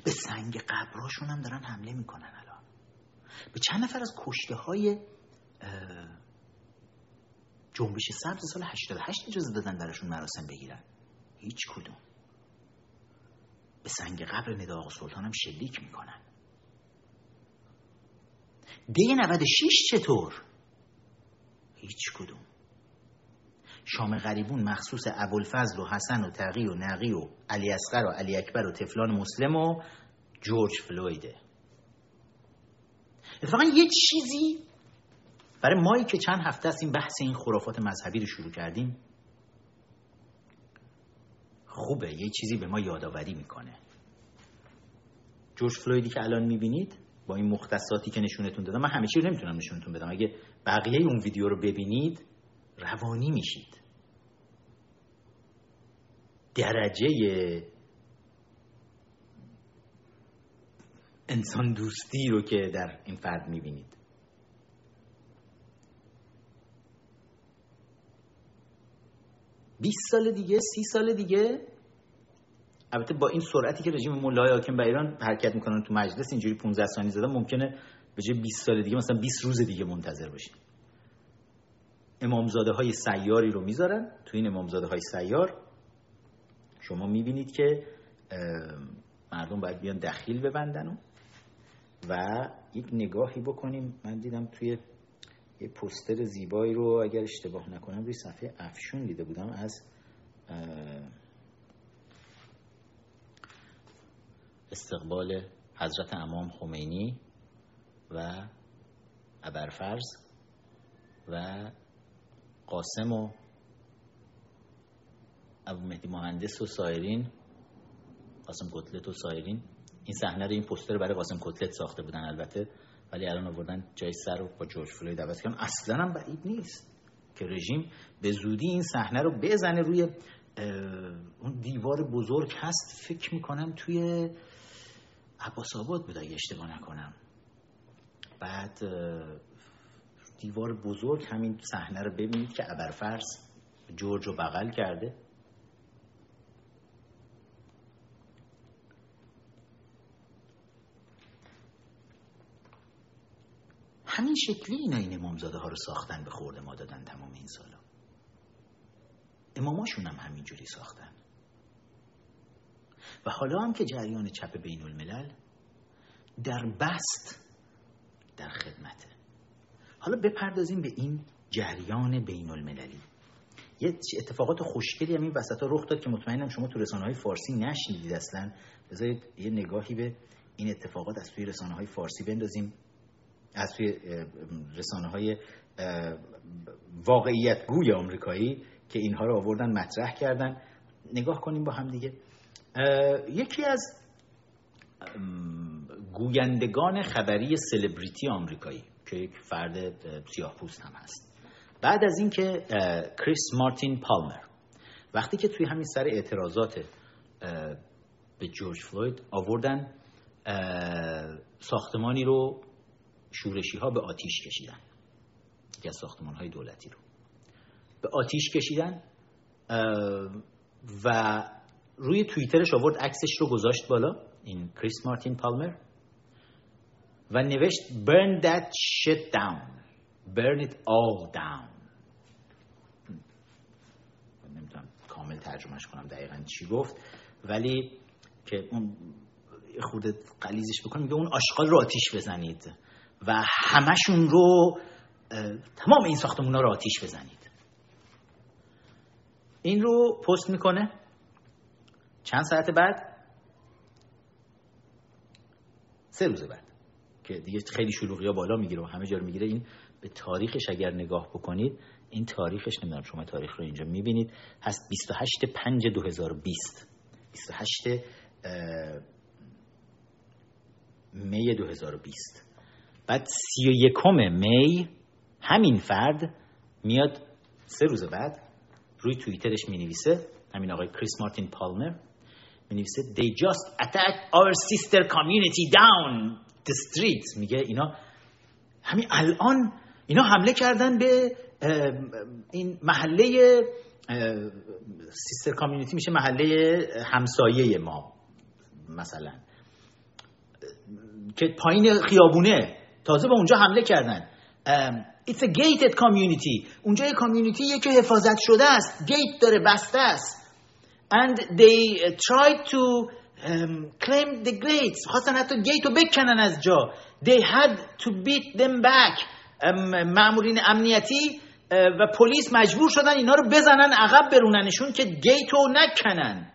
به سنگ قبراشون هم دارن حمله می‌کنن الان. به چند نفر از کشته های جنبش سبز سال 88 اجازه دادن درشون مراسم بگیرن؟ هیچ کدوم. به سنگ قبر ندا آقا سلطان هم شلیک می‌کنن. دی 96 چطور؟ هیچ کدوم. شام غریبون مخصوص ابوالفضل و حسن و تقی و نقی و علی اصغر و علی اکبر و تفلان مسلم و جورج فلویده. اتفاقا یه چیزی برای مایی که چند هفته است این بحث این خرافات مذهبی رو شروع کردیم. خوبه یه چیزی به ما یادآوری می‌کنه. جورج فلویدی که الان می‌بینید با این مختصاتی که نشونتون دادم من همه چی رو نمی‌تونم نشونتون بدم. اگه بقیه اون ویدیو رو ببینید روانی میشید. درجه انسان دوستی رو که در این فرد می‌بینید. بیست سال دیگه سی سال دیگه البته با این سرعتی که رژیم مولای حاکم بر ایران حرکت می‌کنن تو مجلس اینجوری 15 ثانیه زدن ممکنه به جای 20 سال دیگه مثلا 20 روز دیگه منتظر باشیم امامزاده های سیاری رو می‌ذارن. تو این امامزاده های سیار شما می‌بینید که مردم باید بیان دخیل ببندن و یک نگاهی بکنیم. من دیدم توی یه پوستر زیبایی رو اگر اشتباه نکنم روی صفحه افشون دیده بودم از استقبال حضرت امام خمینی و ابرفرز و قاسم و ابو مهدی مهندس و سایرین قاسم کتلت و سایرین. این صحنه رو این پوستر برای قاسم کتلت ساخته بودن البته ولی الان آوردن جای سر رو با جورج فلوید عوض کردن. اصلا هم بعید نیست که رژیم به زودی این صحنه رو بزنه روی اون دیوار بزرگ هست. فکر می‌کنم توی عباس آباد بود اگه اشتباه نکنم. بعد دیوار بزرگ همین صحنه رو ببینید که ابرفرز جورج رو بغل کرده. همین شکلی اینا این امامزاده ها رو ساختن به خورده ما دادن تمام این سالا. اماماشون هم همینجوری ساختن. و حالا هم که جریان چپ بین الملل در بست در خدمته. حالا بپردازیم به این جریان بین المللی یه اتفاقات خوشگلی هم این وسط ها رخ داد که مطمئنم شما تو رسانه های فارسی نشنیدید اصلا. بذارید یه نگاهی به این اتفاقات از توی رسانه های فارسی بندازیم. از توی رسانه های واقعیت گوی آمریکایی که اینها رو آوردن مطرح کردن. نگاه کنیم با هم دیگه. یکی از گویندگان خبری سلبریتی آمریکایی که یک فرد سیاه پوست هم هست. بعد از اینکه کریس مارتین پالمر وقتی که توی همین سر اعتراضات به جورج فلوید آوردن ساختمانی رو شورشی ها به آتیش کشیدن. یکی از ساختمان های دولتی رو. به آتیش کشیدن و روی توییترش آورد عکسش رو گذاشت بالا این کریس مارتین پالمر و نوشت burn that shit down. Burn it all down. نمی‌تونم کامل ترجمهش کنم دقیقا چی گفت ولی که اون خورده قلیزش بکنم میگه اون آشغال رو آتیش بزنید و همشون رو تمام این ساختمون رو آتیش بزنید. این رو پست می‌کنه. چند ساعت بعد؟ سه روز بعد. که دیگه خیلی شلوغی بالا می‌گیره و همه جا رو می‌گیره. این به تاریخش اگر نگاه بکنید این تاریخش نمی‌دونم شما تاریخ رو اینجا می‌بینید. هست 28 5 2020 28 می 2020 بعد 31 می همین فرد میاد سه روز بعد روی توییترش می نویسه همین آقای کریس مارتین پالمر. می نویسه they just attacked our sister community down the streets میگه اینا همین الان اینا حمله کردن به این محله سیستر کامیونیتی میشه محله همسایه ما مثلا. که پایین خیابونه. تازه به اونجا حمله کردن. It's a gated community. اونجا یه کامیونیتی که حفاظت شده است. گیت داره بسته است. And they tried to um, claim the gates. خواستن حتی گیت رو بکنن از جا. They had to beat them back. معمولین امنیتی و پلیس مجبور شدن اینا رو بزنن عقب بروننشون که گیت رو نکنن.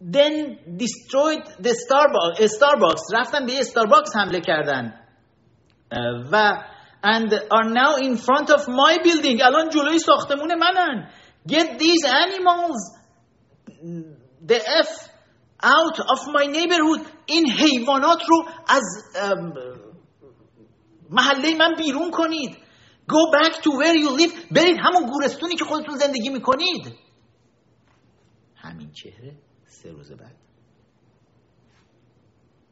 then destroyed the Starbucks, Starbucks. رفتن به استارباکس حمله کردن. و and are now in front of my building. الان جلوی ساختمون منن. Get these animals the F out of my neighborhood این حیوانات رو از محله من بیرون کنید. Go back to where you live. برید همون گورستونی که خودتون زندگی می‌کنید. همین چهره سه روز بعد.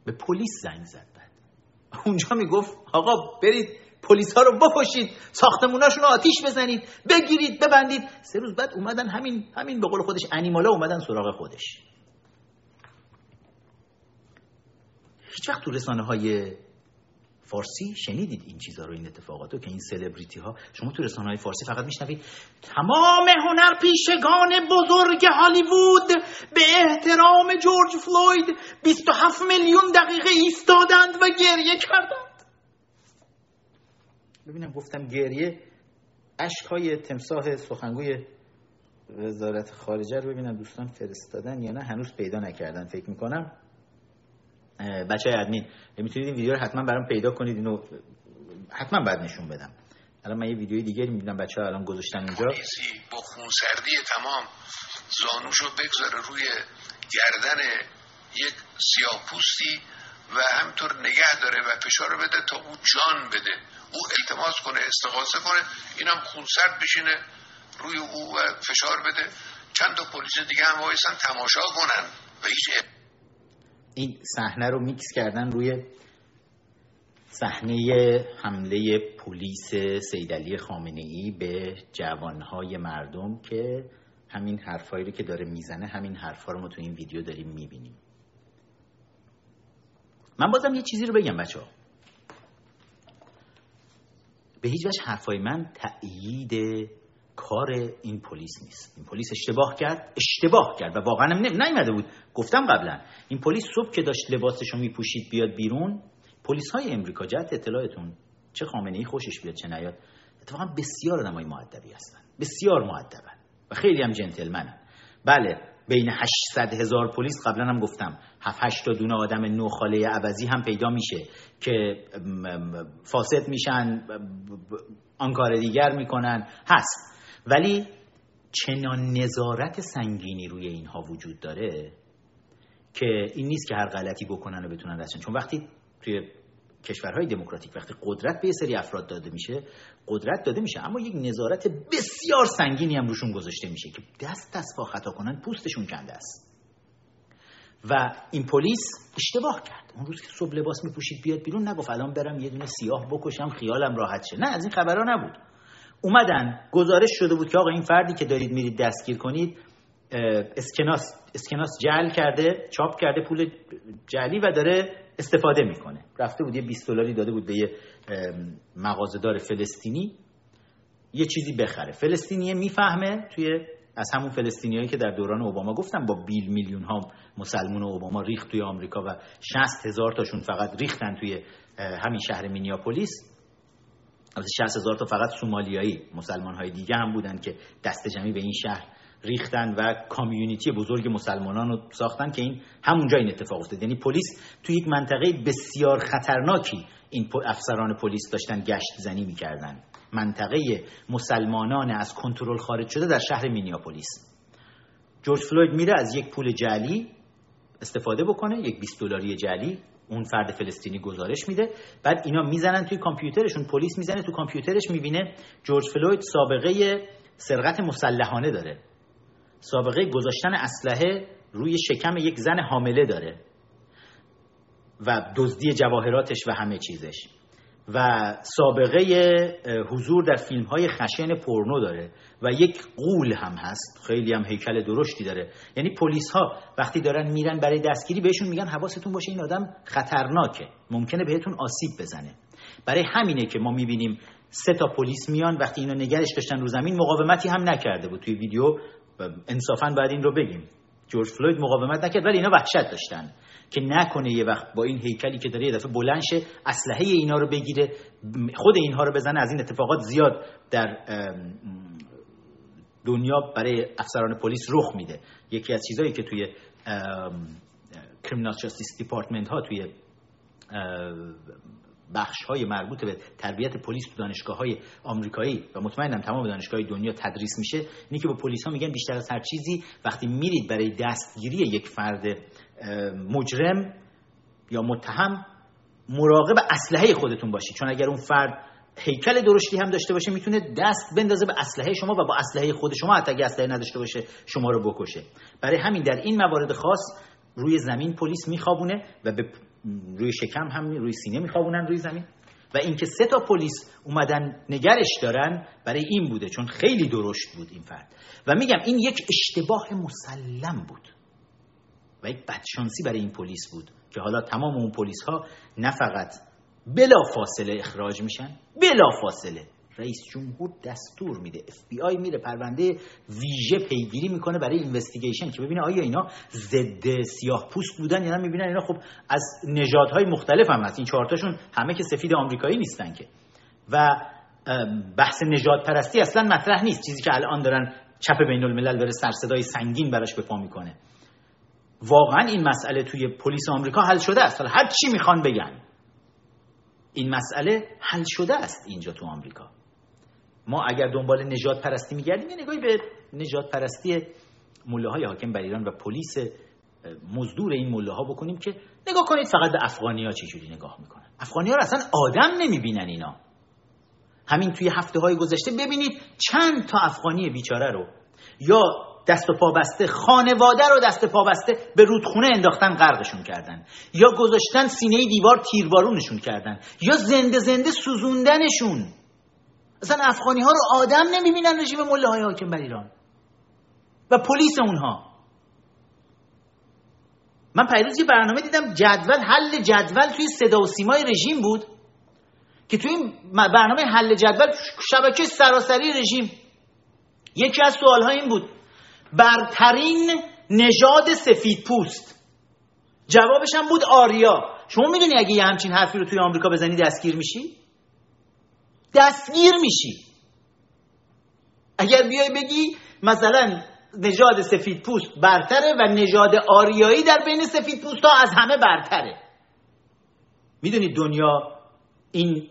به پلیس زنگ زد بعد. اونجا می‌گفت آقا برید پلیس ها رو بکشید ساختموناشون رو آتیش بزنید بگیرید ببندید. سه روز بعد اومدن همین همین به قول خودش انیمالا اومدن سراغ خودش. هیچ وقت تو رسانه های فارسی شنیدید این چیزها رو این اتفاقات که این سلبریتی ها شما تو رسانه های فارسی فقط میشنوید تمام هنر پیشگان بزرگ هالیوود به احترام جورج فلوید 27 میلیون دقیقه ایستادند و گریه کردند. ببینم گفتم گریه های تمساه سخنگوی وزارت خارجه رو ببینم دوستان فرستادن یا نه. هنوز پیدا نکردن فکر می‌کنم. بچه های ادمین می‌تونید این ویدیو رو حتما برام پیدا کنید اینو حتما بعد نشون بدم. الان من یه ویدیوی دیگه می‌بینم بچه ها الان گذاشتن اینجا. با خونسردی تمام زانوشو بگذاره روی گردن یک سیاه پوستی و همینطور نگه داره و فشار بده تا او جان بده. او التماس کنه استغاثه کنه اینم خونسرد بشینه روی او و فشار بده. چند تا پلیس دیگه هم وایسن تماشا کنن. و هیچ این صحنه رو میکس کردن روی صحنه حمله پلیس سید علی خامنه ای به جوانهای مردم که همین حرفایی رو که داره می‌زنه همین حرفا رو ما تو این ویدیو داریم می‌بینیم. من بازم یه چیزی رو بگم بچه ها به هیچ وجه حرفای من تأیید کار این پلیس نیست. این پلیس اشتباه کرد اشتباه کرد و واقعا نیومده بود. گفتم قبلا این پلیس صبح که داشت لباسش رو میپوشید بیاد بیرون پلیس های امریکا جهت اطلاعتون چه خامنه ای خوشش بیاد چه نیاد اتفاقا بسیار آدمای مؤدبی هستن. بسیار مؤدبن و خیلی هم جنتلمنن. بله بین 800 هزار پلیس قبلا هم گفتم 7 8 تا دونه آدم نوخاله عوضی هم پیدا میشه که فاسد میشن آن کار دیگر می‌کنن. هست. ولی چنان نظارت سنگینی روی اینها وجود داره که این نیست که هر غلطی بکنن و بتونن دستشن چون وقتی توی کشورهای دموکراتیک وقتی قدرت به سری افراد داده میشه قدرت داده میشه اما یک نظارت بسیار سنگینی هم روشون گذاشته میشه که دست دست با خطا کنن پوستشون کنده است. و این پلیس اشتباه کرد. اون روز که صبح لباس میپوشید بیاد بیرون نگفت الان برم یه دونه سیاه بکشم خیالم راحت شه. نه از این خبرها نبود. اومدن گزارش شده بود که آقا این فردی که دارید میرید دستگیر کنید اسکناس اسکناس جعل کرده چاپ کرده پول جعلی و داره استفاده می‌کنه. رفته بود یه 20 دلاری داده بود به یه مغازه‌دار فلسطینی. یه چیزی بخره. فلسطینیه می‌فهمه توی از همون فلسطینیایی که در دوران اوباما گفتم با بیل میلیون ها مسلمون اوباما ریخت توی آمریکا و 60 هزار تاشون فقط ریختن توی همین شهر مینیاپولیس. از 60 هزار تا فقط سومالیایی مسلمان های دیگه هم بودن که دست جمعی به این شهر ریختن و کامیونیتی بزرگ مسلمانان رو ساختن که این همونجا این اتفاق افتاد. یعنی پلیس توی یک منطقه بسیار خطرناکی این افسران پلیس داشتن گشت زنی می‌کردن. منطقه مسلمانان از کنترل خارج شده در شهر مینیاپولیس. جورج فلوید میره از یک پول جعلی استفاده بکنه یک 20 دلاری جعلی. اون فرد فلسطینی گزارش میده. بعد اینا می‌زنن توی کامپیوترشون پلیس می‌زنه تو کامپیوترش می‌بینه جورج فلوید سابقه سرقت مسلحانه داره. سابقه گذاشتن اسلحه روی شکم یک زن حامله داره و دزدی جواهراتش و همه چیزش. و سابقه حضور در فیلم های خشن پورنو داره و یک قول هم هست. خیلی هم هیکل درشتی داره. یعنی پلیس ها وقتی دارن میرن برای دستگیری بهشون میگن حواستون باشه این آدم خطرناکه. ممکنه بهتون آسیب بزنه. برای همینه که ما می‌بینیم سه تا پلیس میان وقتی اینا نگرش داشتن رو زمین مقاومتی هم نکرده بود. توی ویدیو انصافا باید این رو بگیم. جورج فلوید مقاومت نکرد ولی اینا وحشت داشتن که نکنه یه وقت با این هیکلی که داره یه دفعه بلند شه اسلحه اینا رو بگیره خود اینها رو بزنه از این اتفاقات زیاد در دنیا برای افسران پلیس رخ میده. یکی از چیزهایی که توی کریمینال جاستیس دیپارتمنت ها توی بخش های مربوط به تربیت پلیس تو دانشگاه های آمریکایی و مطمئنم تمام دانشگاه دنیا تدریس میشه اینی که به پلیس ها میگن بیشتر از هر چیزی وقتی میرید برای دستگیری یک فرد مجرم یا متهم مراقب اسلحه خودتون باشید. چون اگر اون فرد هیکل درشتی هم داشته باشه می‌تونه دست بندازه به اسلحه شما و با اسلحه خود شما حتی اگه اسلحه نداشته باشه شما رو بکشه. برای همین در این موارد خاص روی زمین پلیس میخوابونه و به روی شکم هم روی سینه میخوابونن روی زمین. و اینکه سه تا پلیس اومدن نگرش دارن برای این بوده چون خیلی درشت بود این فرد. و میگم این یک اشتباه مسلم بود. و یک بدشانسی برای این پلیس بود که حالا تمام اون پلیس ها نه فقط بلا فاصله اخراج میشن بلا فاصله رئیس جمهور دستور میده. اف بی آی میره پرونده ویژه پیگیری می‌کنه برای investigation که ببینه آیا اینا ضد سیاه پوست بودن یا نه. می‌بینن اینا خب از نژادهای مختلف هم هست. این چهارتاشون همه که سفید آمریکایی نیستن که. و بحث نژاد پرستی اصلا مطرح نیست. چیزی که الان دارن چپ بین الملل بره سر صدای سنگین براش به پا می‌کنه. واقعا این مسئله توی پلیس آمریکا حل شده است. حالا هر چی می‌خوان بگن این مسئله حل شده است اینجا تو آمریکا. ما اگر دنبال نجات پرستی میگردیم یه نگاهی به نجات پرستی مله های حاکم بر ایران و پلیس مزدور این مله ها بکنیم که نگاه کنید فقط به افغانی ها چجوری نگاه می‌کنن. افغانی ها اصلا آدم نمی‌بینن اینا. همین توی هفته های گذشته ببینید چند تا افغانی بیچاره رو یا دست و پا بسته خانواده رو دست پا بسته به رودخونه انداختن غرقشون کردن. یا گذاشتن سینه دیوار تیربارونشون کردن. یا زنده زنده سوزوندنشون. اصلا افغانی ها رو آدم نمی‌بینن رژیم مله های حاکم بر ایران. و پلیس اونها. من پیروز یه برنامه دیدم جدول حل جدول توی صدا و سیمای رژیم بود که توی برنامه حل جدول شبکه سراسری رژیم. یکی از سوالها این بود برترین نژاد سفید پوست. جوابش هم بود آریا. شما می‌دونی اگه یه همچین حرفی رو توی آمریکا بزنی دستگیر میشی؟ دستگیر میشی. اگر بیای بگی مثلا نژاد سفید پوست برتره و نژاد آریایی در بین سفید پوست ها از همه برتره. می‌دونید دنیا این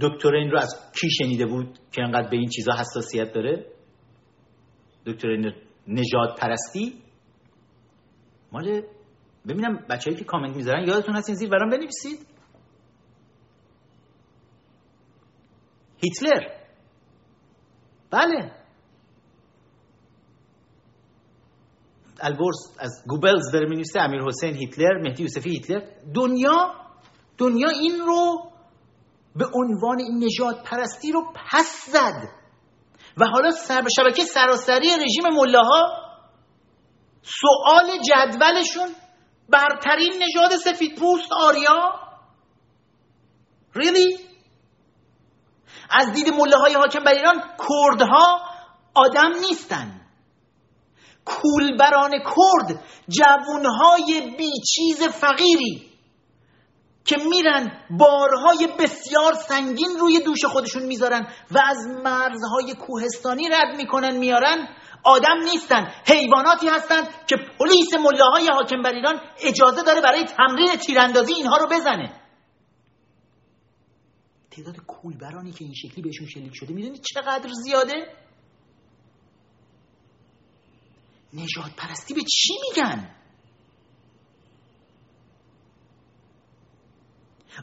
دکترین رو از کی شنیده بود که انقدر به این چیزا حساسیت داره؟ دکترین نجات پرستی؟ مال ببینم بچه‌ای که کامنت می‌ذارن یادتون هست این زیر برام بنویسید؟ هیتلر. بله. البرز از گوبلز داره می امیر حسین هیتلر مهدی یوسفی هیتلر. دنیا دنیا این رو به عنوان این نجات پرستی رو پس زد. و حالا شبکه سراسری رژیم ملاها سوال جدولشون برترین نژاد سفید پوست آریا؟ Really? از دید مله های حاکم بر ایران کردها آدم نیستن. کولبران کرد جوونهای بیچیز فقیری که میرن بارهای بسیار سنگین روی دوش خودشون می‌ذارن و از مرزهای کوهستانی رد می‌کنن میارن آدم نیستن. حیواناتی هستند که پلیس ملاهای حاکم بر ایران اجازه داره برای تمرین تیراندازی اینها رو بزنه. تعداد کولبرانی که این شکلی بهشون شلیک شده می‌دونید چقدر زیاده؟ نجات پرستی به چی میگن؟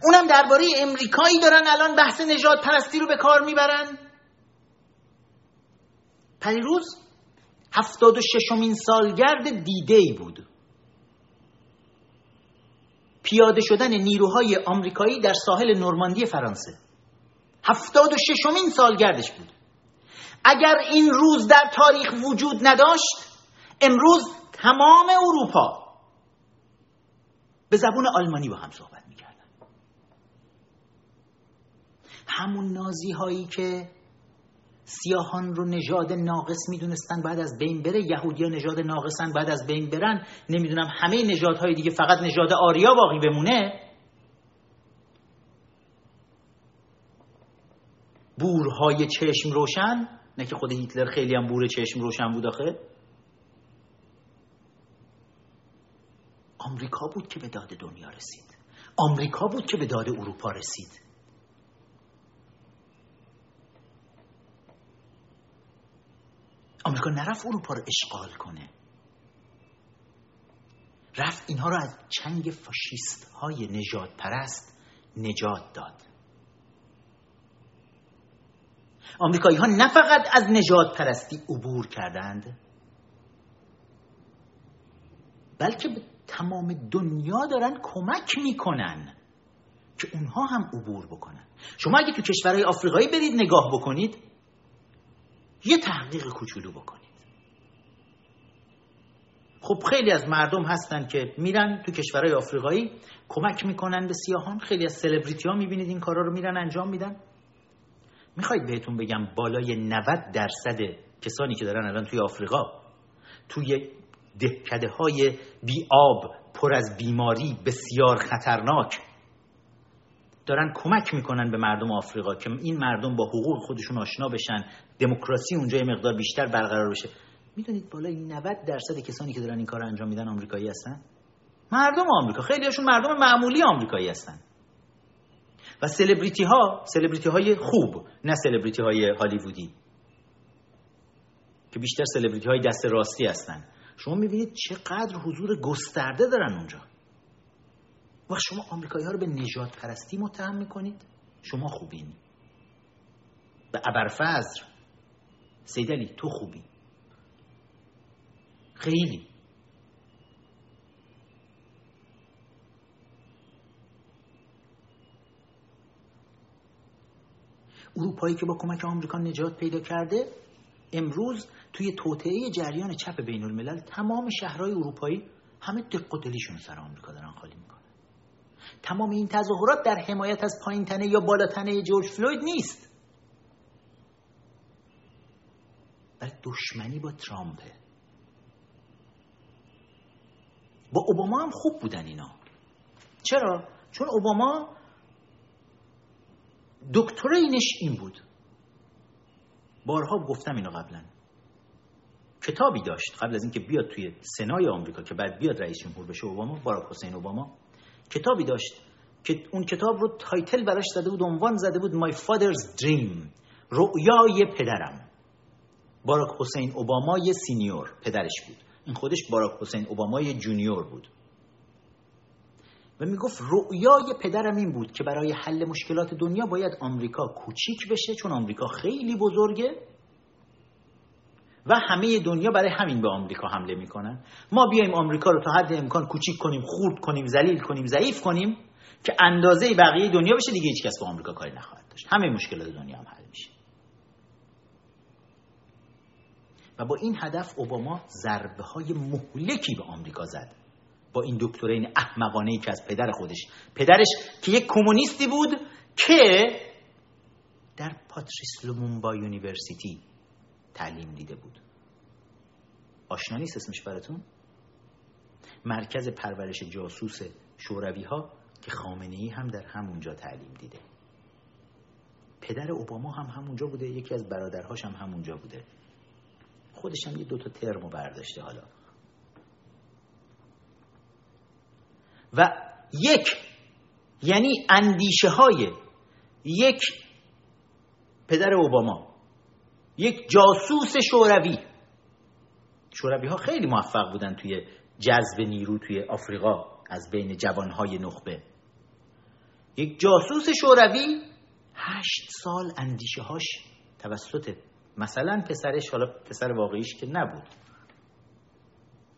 اونم درباره امریکایی دارن الان بحث نجات پرستی رو به کار می‌برن. پریروز هفتاد و ششمین سالگرد دیده بود. پیاده شدن نیروهای آمریکایی در ساحل نورماندی فرانسه. هفتاد و ششمین سالگردش بود. اگر این روز در تاریخ وجود نداشت امروز تمام اروپا به زبون آلمانی با هم صحبت می‌کردن. همون نازی هایی که سیاهان رو نژاد ناقص می‌دونستن بعد از بین بره یهودیا نژاد ناقصن بعد از بین برن نمی‌دونم همه نژادهای دیگه فقط نژاد آریا باقی بمونه بورهای چشم روشن؟ نه که خود هیتلر خیلی هم بور چشم روشن بود آخه. آمریکا بود که به داد دنیا رسید. آمریکا بود که به داد اروپا رسید. آمریکا نرفت اروپا رو اشغال کنه. رفت اینها رو از چنگ فاشیست های نجات پرست نجات داد. آمریکایی ها نه فقط از نجات پرستی عبور کردند بلکه به تمام دنیا دارن کمک می‌کنن که اونها هم عبور بکنن. شما اگه تو کشورهای آفریقایی برید نگاه بکنید یه تحقیق کوچولو بکنید. خب خیلی از مردم هستن که میرن تو کشورهای آفریقایی کمک می‌کنن به سیاهان خیلی از سلبریتی ها می‌بینید این کارا رو میرن انجام میدن. می‌خواید بهتون بگم بالای 90 درصد کسانی که دارن الان توی آفریقا توی دهکده های بی آب پر از بیماری بسیار خطرناک دارن کمک می‌کنن به مردم آفریقا که این مردم با حقوق خودشون آشنا بشن دموکراسی اونجا مقدار بیشتر برقرار بشه. می‌دونید بالای 90 درصد کسانی که دارن این کار انجام میدن آمریکایی هستن؟ مردم آمریکا خیلی هاشون مردم معمولی آمریکایی هستن. و سلبریتی ها سلبریتی های خوب نه سلبریتی های هالیوودی. که بیشتر سلبریتی های دست راستی هستن. شما می‌بینید چقدر حضور گسترده دارن اونجا. و شما آمریکایی ها رو به نجات پرستی متهم می‌کنید. شما خوبین. به ابرفزر سیدلی تو خوبی. خیلی. اروپایی که با کمک آمریکا نجات پیدا کرده امروز توی توطعه جریان چپ بین الملل تمام شهرهای اروپایی همه دق و دلیشون سر آمریکا دارن خالی می‌کنن. تمام این تظاهرات در حمایت از پایین تنه یا بالا تنه جورج فلوید نیست. بل دشمنی با ترامپه با اوباما هم خوب بودن اینا. چرا؟ چون اوباما دکترینش این بود. بارها گفتم اینو قبلا. کتابی داشت قبل از اینکه بیاد توی سنای آمریکا که بعد بیاد رئیس جمهور بشه اوباما باراک حسین اوباما. کتابی داشت که اون کتاب رو تایتل براش زده بود عنوان زده بود My Father's Dream رؤیای پدرم. باراک حسین اوباما یه senior پدرش بود. این خودش باراک حسین اوباما یه junior بود. و می‌گفت رؤیای پدرم این بود که برای حل مشکلات دنیا باید آمریکا کوچیک بشه چون آمریکا خیلی بزرگه. و همه دنیا برای همین به آمریکا حمله می‌کنن ما بیایم آمریکا رو تا حد امکان کوچیک کنیم خورد کنیم ذلیل کنیم ضعیف کنیم که اندازه بقیه دنیا بشه دیگه هیچ کس با آمریکا کاری نخواهد داشت. همه مشکلات دنیا هم حل میشه. و با این هدف اوباما ضربه های مهلکی به آمریکا زد. با این دکترین احمقانه ای که از پدر خودش. پدرش که یک کمونیستی بود که در پاتریس لومومبا university تعلیم دیده بود. آشنا نیست اسمش براتون؟ مرکز پرورش جاسوس شوروی ها که خامنه ای هم در همونجا تعلیم دیده. پدر اوباما هم همونجا بوده یکی از برادرهاش هم همونجا بوده. خودش هم یه دوتا ترمو برداشته حالا. و یک یعنی اندیشه های یک پدر اوباما یک جاسوس شوروی. شوروی ها خیلی موفق بودن توی جذب نیرو توی آفریقا از بین جوانهای نخبه. یک جاسوس شوروی هشت سال اندیشه هاش توسط مثلا پسرش حالا پسر واقعیش که نبود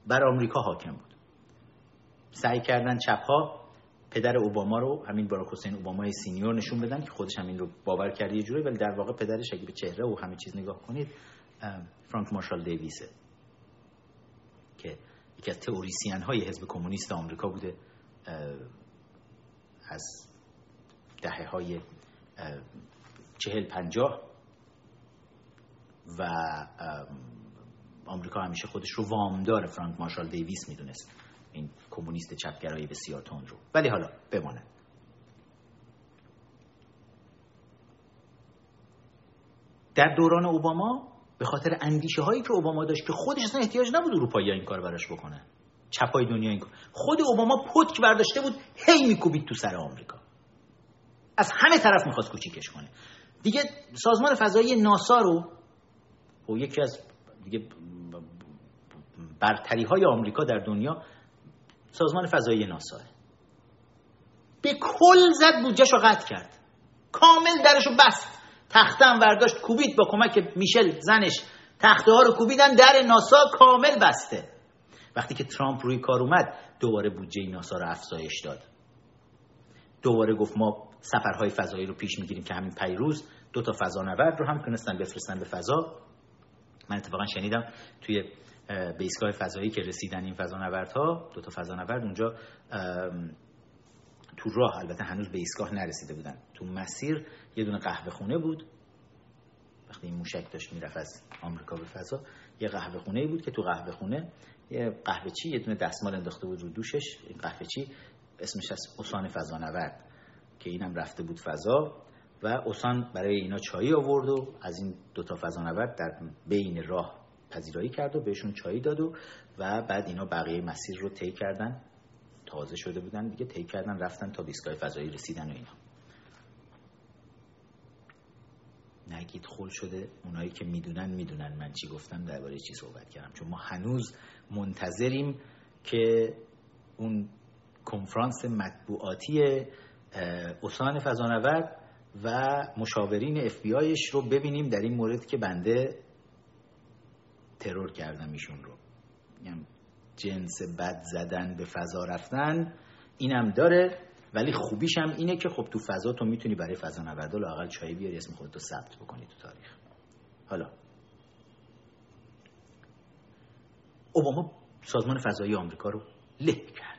بر آمریکا حاکم بود. سعی کردن چپ ها پدر اوباما رو همین باراک حسین اوبامای سینیور نشون بدن که خودش همین رو باور کرده یه جوری ولی در واقع پدرش اگه به چهره و همه چیز نگاه کنید فرانک مارشال دیویسه که یکی از تئوریسین های حزب کمونیست آمریکا بوده از دهه های چهل پنجاه و آمریکا همیشه خودش رو وامدار فرانک مارشال دیویس می‌دونست. این کمونیست چپگرای بسیار تند رو. ولی حالا بمانه. در دوران اوباما به خاطر اندیشه هایی که اوباما داشت که خودش اصلا احتیاج نبود اروپایی این کار براش بکنه چپای دنیا این کار. خود اوباما پتک برداشته بود هی میکوبید تو سر آمریکا. از همه طرف می‌خواست کوچیکش کنه. دیگه سازمان فضایی ناسا رو و یکی از دیگه برتری های آمریکا در دنیا سازمان فضایی ناسا. به کل زد بودجهش رو قطع کرد. کامل درشو بست. تخته هم برداشت کوبید با کمک میشل زنش. تخته ها رو کوبیدن در ناسا کامل بسته. وقتی که ترامپ روی کار اومد دوباره بودجه ناسا رو افزایش داد. دوباره گفت ما سفرهای فضایی رو پیش می‌گیریم که همین پیروز دو تا فضانورد رو هم تونستن بفرستن به فضا. من اتفاقا شنیدم توی به ایستگاه فضایی که رسیدن این فضانوردها دو تا فضانورد اونجا تو راه البته هنوز به نرسیده بودن. تو مسیر یه دونه قهوه خونه بود. وقتی این موشک داشت می‌رفت از آمریکا به فضا یه قهوه خونه بود که تو قهوه خونه یه قهوه چی یه دونه دستمال انداخته بود رو دوشش این قهوه چی اسمش از اوسان فضانورد که اینم رفته بود فضا و اوسان برای اینا چایی آورد و از این دوتا فضانورد در بین راه پذیرایی کرد و بهشون چایی داد و و بعد اینا بقیه مسیر رو طی کردن. تازه شده بودن دیگه طی کردن رفتن تا بیسکای فضایی رسیدن و اینا. نگید خل شده. اونایی که می‌دونن می‌دونن من چی گفتم درباره چی صحبت کردم. چون ما هنوز منتظریم که اون کنفرانس مطبوعاتی اسان فضانورد و مشاورین اف بی رو ببینیم در این مورد که بنده ترور کردم ایشون رو. جنس بد زدن به فضا رفتن اینم داره ولی خوبیش هم اینه که خب تو فضا تو می‌تونی برای فضا نوردا لاقل چای بیاری اسم خودتو ثبت بکنی تو تاریخ. حالا. اوباما سازمان فضایی آمریکا رو له کرد.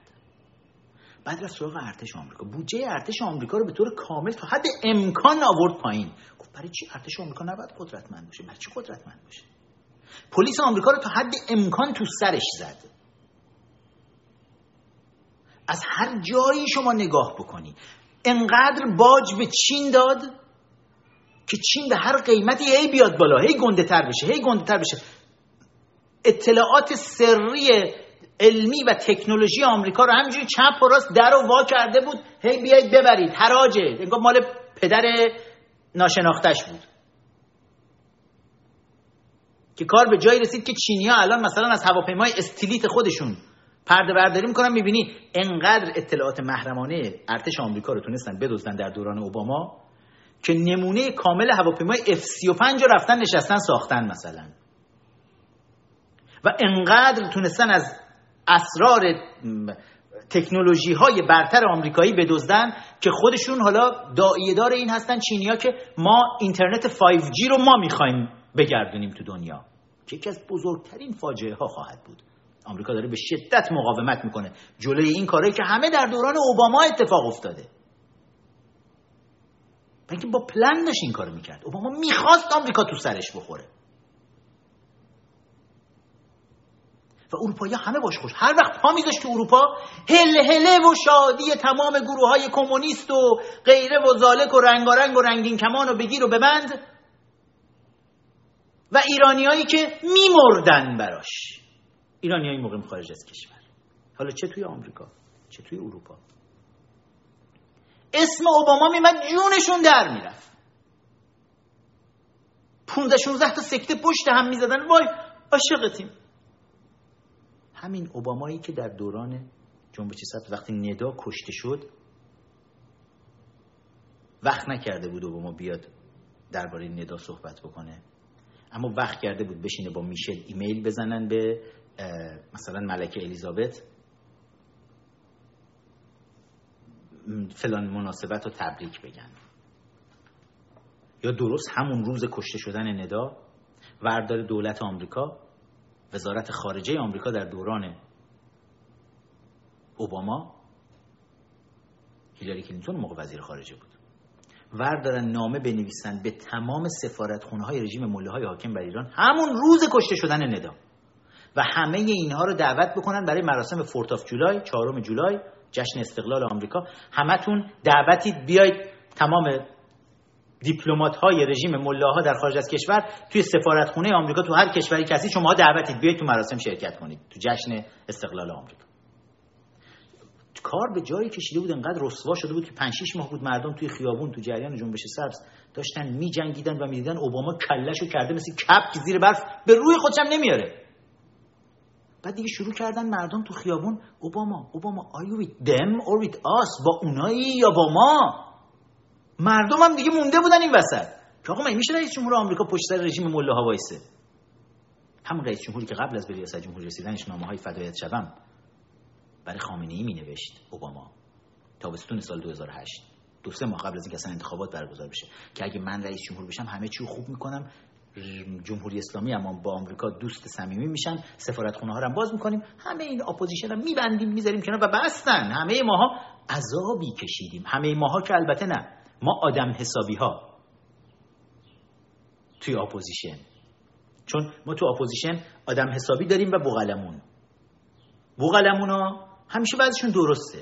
بعد رفت سراغ ارتش آمریکا. بودجه ارتش آمریکا رو به طور کامل تا حد امکان آورد پایین. گفت برای چی ارتش آمریکا نباید قدرتمند باشه؟ برای چی قدرتمند باشه؟ پلیس آمریکا رو تا حد امکان تو سرش زد. از هر جایی شما نگاه بکنی انقدر باج به چین داد که چین به هر قیمتی هی بیاد بالا هی گنده تر بشه هی گنده تر بشه. اطلاعات سری علمی و تکنولوژی آمریکا رو همینجوری چپ و راست در و وا کرده بود. هی بیاید ببرید حراجه. انگار مال پدر ناشناختش بود. که کار به جایی رسید که چینی ها الان مثلا از هواپیمای استیلیت خودشون پرده برداری می‌کنن می‌بینی انقدر اطلاعات محرمانه ارتش آمریکا رو تونستن بدزدن در دوران اوباما که نمونه کامل هواپیمای F35 رو رفتن نشستن ساختن مثلا. و انقدر تونستن از اسرار تکنولوژی های برتر آمریکایی بدزدن که خودشون حالا دائیه دار این هستن چینیا که ما اینترنت 5G رو ما می‌خوایم بگردونیم تو دنیا. که یکی از بزرگترین فاجعه ها خواهد بود. آمریکا داره به شدت مقاومت می‌کنه. جلوی این کاری که همه در دوران اوباما اتفاق افتاده. اینکه با پلن داشت این کارو می‌کرد. اوباما می‌خواست آمریکا تو سرش بخوره. و اروپایی همه باش خوش. هر وقت پا میذاشت تو اروپا هله هله و شادی تمام گروه های کمونیست و غیره و زالک و رنگارنگ و رنگین کمان و بگیر و ببند و ایرانیایی که میمردن براش. ایرانیایی موقع خارج از کشور. حالا چه توی آمریکا؟ چه توی اروپا؟ اسم اوباما میمد جونشون در می‌رفت. 15 16 تا سکته پشت هم می‌زدن. وای عاشقتیم. همین اوبامایی که در دوران جنبش سبز وقتی ندا کشته شد وقت نکرده بود اوباما بیاد درباره ندا صحبت بکنه. اما وقت کرده بود بشینه با میشل ایمیل بزنن به مثلا ملکه الیزابت. فلان مناسبت رو تبریک بگن. یا درست همون روز کشته شدن ندا وردار دولت آمریکا وزارت خارجه آمریکا در دوران اوباما هیلاری کلینتون موقع وزیر خارجه بود. وردارن نامه بنویسن به تمام سفارت خونه های رژیم ملاهای حاکم بر ایران. همون روز کشته شدن ندا. و همه اینها رو دعوت بکنن برای مراسم Fourth of July چهارم جولای جشن استقلال آمریکا. همتون دعوتید بیاید تمام دیپلمات های رژیم ملاها در خارج از کشور توی سفارتخونه آمریکا تو هر کشوری کسی شما دعوتید. بیاید تو مراسم شرکت کنید. تو جشن استقلال آمریکا. کار به جایی کشیده بود انقدر رسوا شده بود که 5 6 ماه بود مردم توی خیابون تو جریان جنبش سبز داشتن میجنگیدن و می‌دیدن اوباما کلهشو کرده مثل کپ که زیر برف به روی خودشم نمیاره. بعد دیگه شروع کردن مردم تو خیابون اوباما اوباما you with them or with us با اونایی یا با ما؟ مردم هم دیگه مونده بودن این وسط. که آقا میشه رئیس جمهور آمریکا پشت سر رژیم مله وایسه هم رئیس جمهوری که قبل از به ریاست جمهوری رسیدنش نامه های فدایت شوم. برای خامنه ای می نوشت اوباما. تابستون سال 2008 دو سه ماه قبل از اینکه اصلا انتخابات برگزار بشه. که اگه من رئیس جمهور بشم همه چی خوب می‌کنم. جمهوری اسلامی اما با آمریکا دوست صمیمی میشن. سفارتخونه ها رو باز می‌کنیم. همه این اپوزیشن رو میبندیم می‌ذاریم کنار و بستن. همه ماها عذابی کشیدیم. همه ماها که البته نه. ما آدم حسابی ها توی اپوزیشن. چون ما تو اپوزیشن آدم حسابی داریم و بوقلمون ها همیشه بعضشون درسته.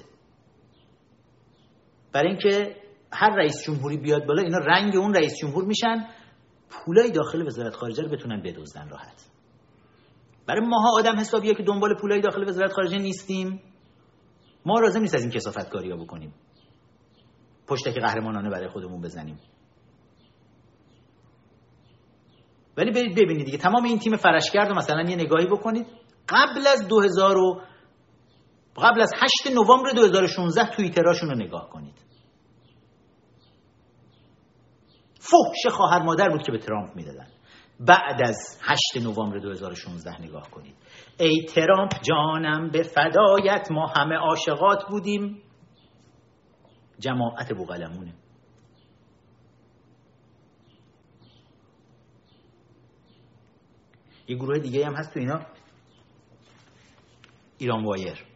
برای اینکه هر رئیس جمهوری بیاد بالا اینا رنگ اون رئیس جمهور میشن پولای داخل وزارت خارجه رو بتونن بدزدن راحت. برای ماها آدم حسابیه که دنبال پولای داخل وزارت خارجه نیستیم. ما لازم نیست از این کسافت کاری ها بکنیم. پشتک قهرمانانه برای خودمون بزنیم. ولی برید ببینید دیگه تمام این تیم فرشگرد مثلا یه نگاهی بکنید. قبل از 2000 و قبل از 8 نوامبر 2016 توییتراشون رو نگاه کنید. فحش خواهر مادر بود که به ترامپ می‌دادن. بعد از 8 نوامبر 2016 نگاه کنید. ای ترامپ جانم به فدایت ما همه عاشقات بودیم. جماعت بوغلمونه یه گروه دیگه هم هست تو اینا. ایران وایر.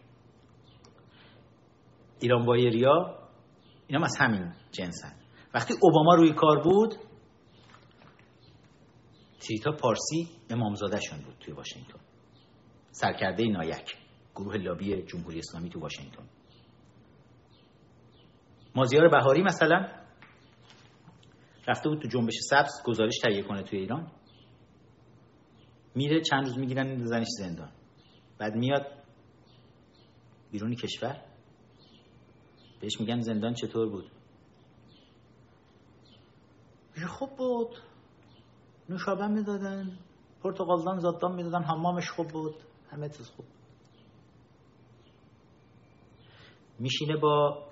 ایران وایریا اینا از همین جنسن. وقتی اوباما روی کار بود تیتا پارسی امامزادهشون بود توی واشنگتن. سرکرده نایک گروه لابی جمهوری اسلامی تو واشنگتن. مازیار بهاری مثلا رفته بود تو جنبش سبز گزارش تهیه کنه توی ایران. میره چند روز می‌گیرن زنش زندان. بعد میاد بیرون کشور. بهش میگن زندان چطور بود؟ خوب بود. نوشابه می‌دادن پرتغالدان زادان می‌دادن حمامش خوب بود همه چیز خوب میشینه با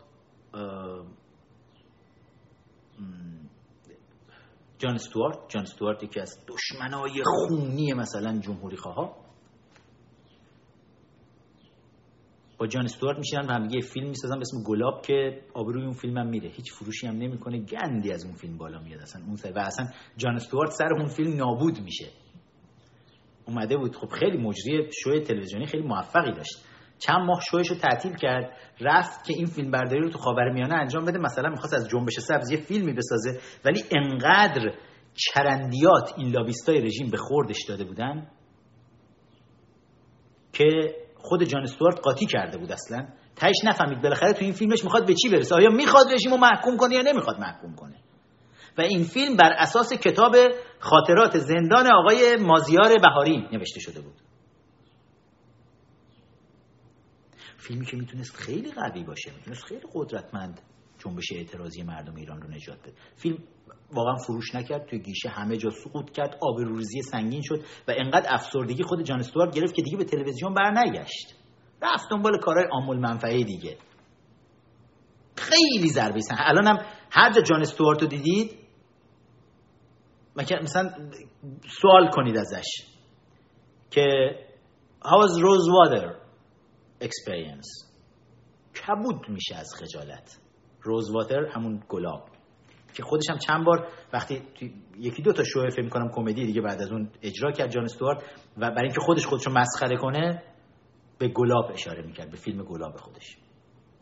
جان استوارت. جان استوارت یکی از دشمنای خونی مثلا جمهوری خواه با جان استوارت میشینن و هم یه فیلم می‌سازن به اسم گلاب که آبروی اون فیلم هم میره. هیچ فروشی هم نمی‌کنه. گندی از اون فیلم بالا میاد اصلا. اون و اصلا جان استوارت سر اون فیلم نابود میشه. اومده بود. خب خیلی مجری شوی تلویزیونی خیلی موفقی داشت. چند ماه شویش رو تعطیل کرد. رفت که این فیلم برداری رو تو خاورمیانه انجام بده. مثلا می‌خواست از جنبش سبز یه فیلمی بسازه. ولی انقدر چرندیات این لابیستای رژیم به خوردش داده بودن که خود جان استوارت قاطی کرده بود اصلا. تهش نفهمید بالاخره تو این فیلمش می‌خواد به چی برسه. آیا می‌خواد رژیم رو محکوم کنه یا نمی‌خواد محکوم کنه؟ و این فیلم بر اساس کتاب خاطرات زندان آقای مازیار بهاری نوشته شده بود. فیلمی که می‌تونست خیلی قوی باشه می‌تونست خیلی قدرتمند جنبش اعتراضی مردم ایران رو نجات بده. فیلم واقعا فروش نکرد توی گیشه همه جا سقوط کرد آبروریزی سنگین شد و انقدر افسردگی خود جان استوارت گرفت که دیگه به تلویزیون برنگشت. رفت دنبال کارهای عامل منفعه دیگه. خیلی ضربه سن الانم هر جا جان استوارت رو دیدید مثلا سوال کنید ازش که was rose water experience کبود میشه از خجالت. روز واتر همون گلاب. که خودش هم چند بار وقتی یکی دو تا شو فکر می‌کنم کمدی دیگه بعد از اون اجرا کرد جان استوارت و برای اینکه خودش خودش رو مسخره کنه به گلاب اشاره می‌کرد به فیلم گلاب خودش.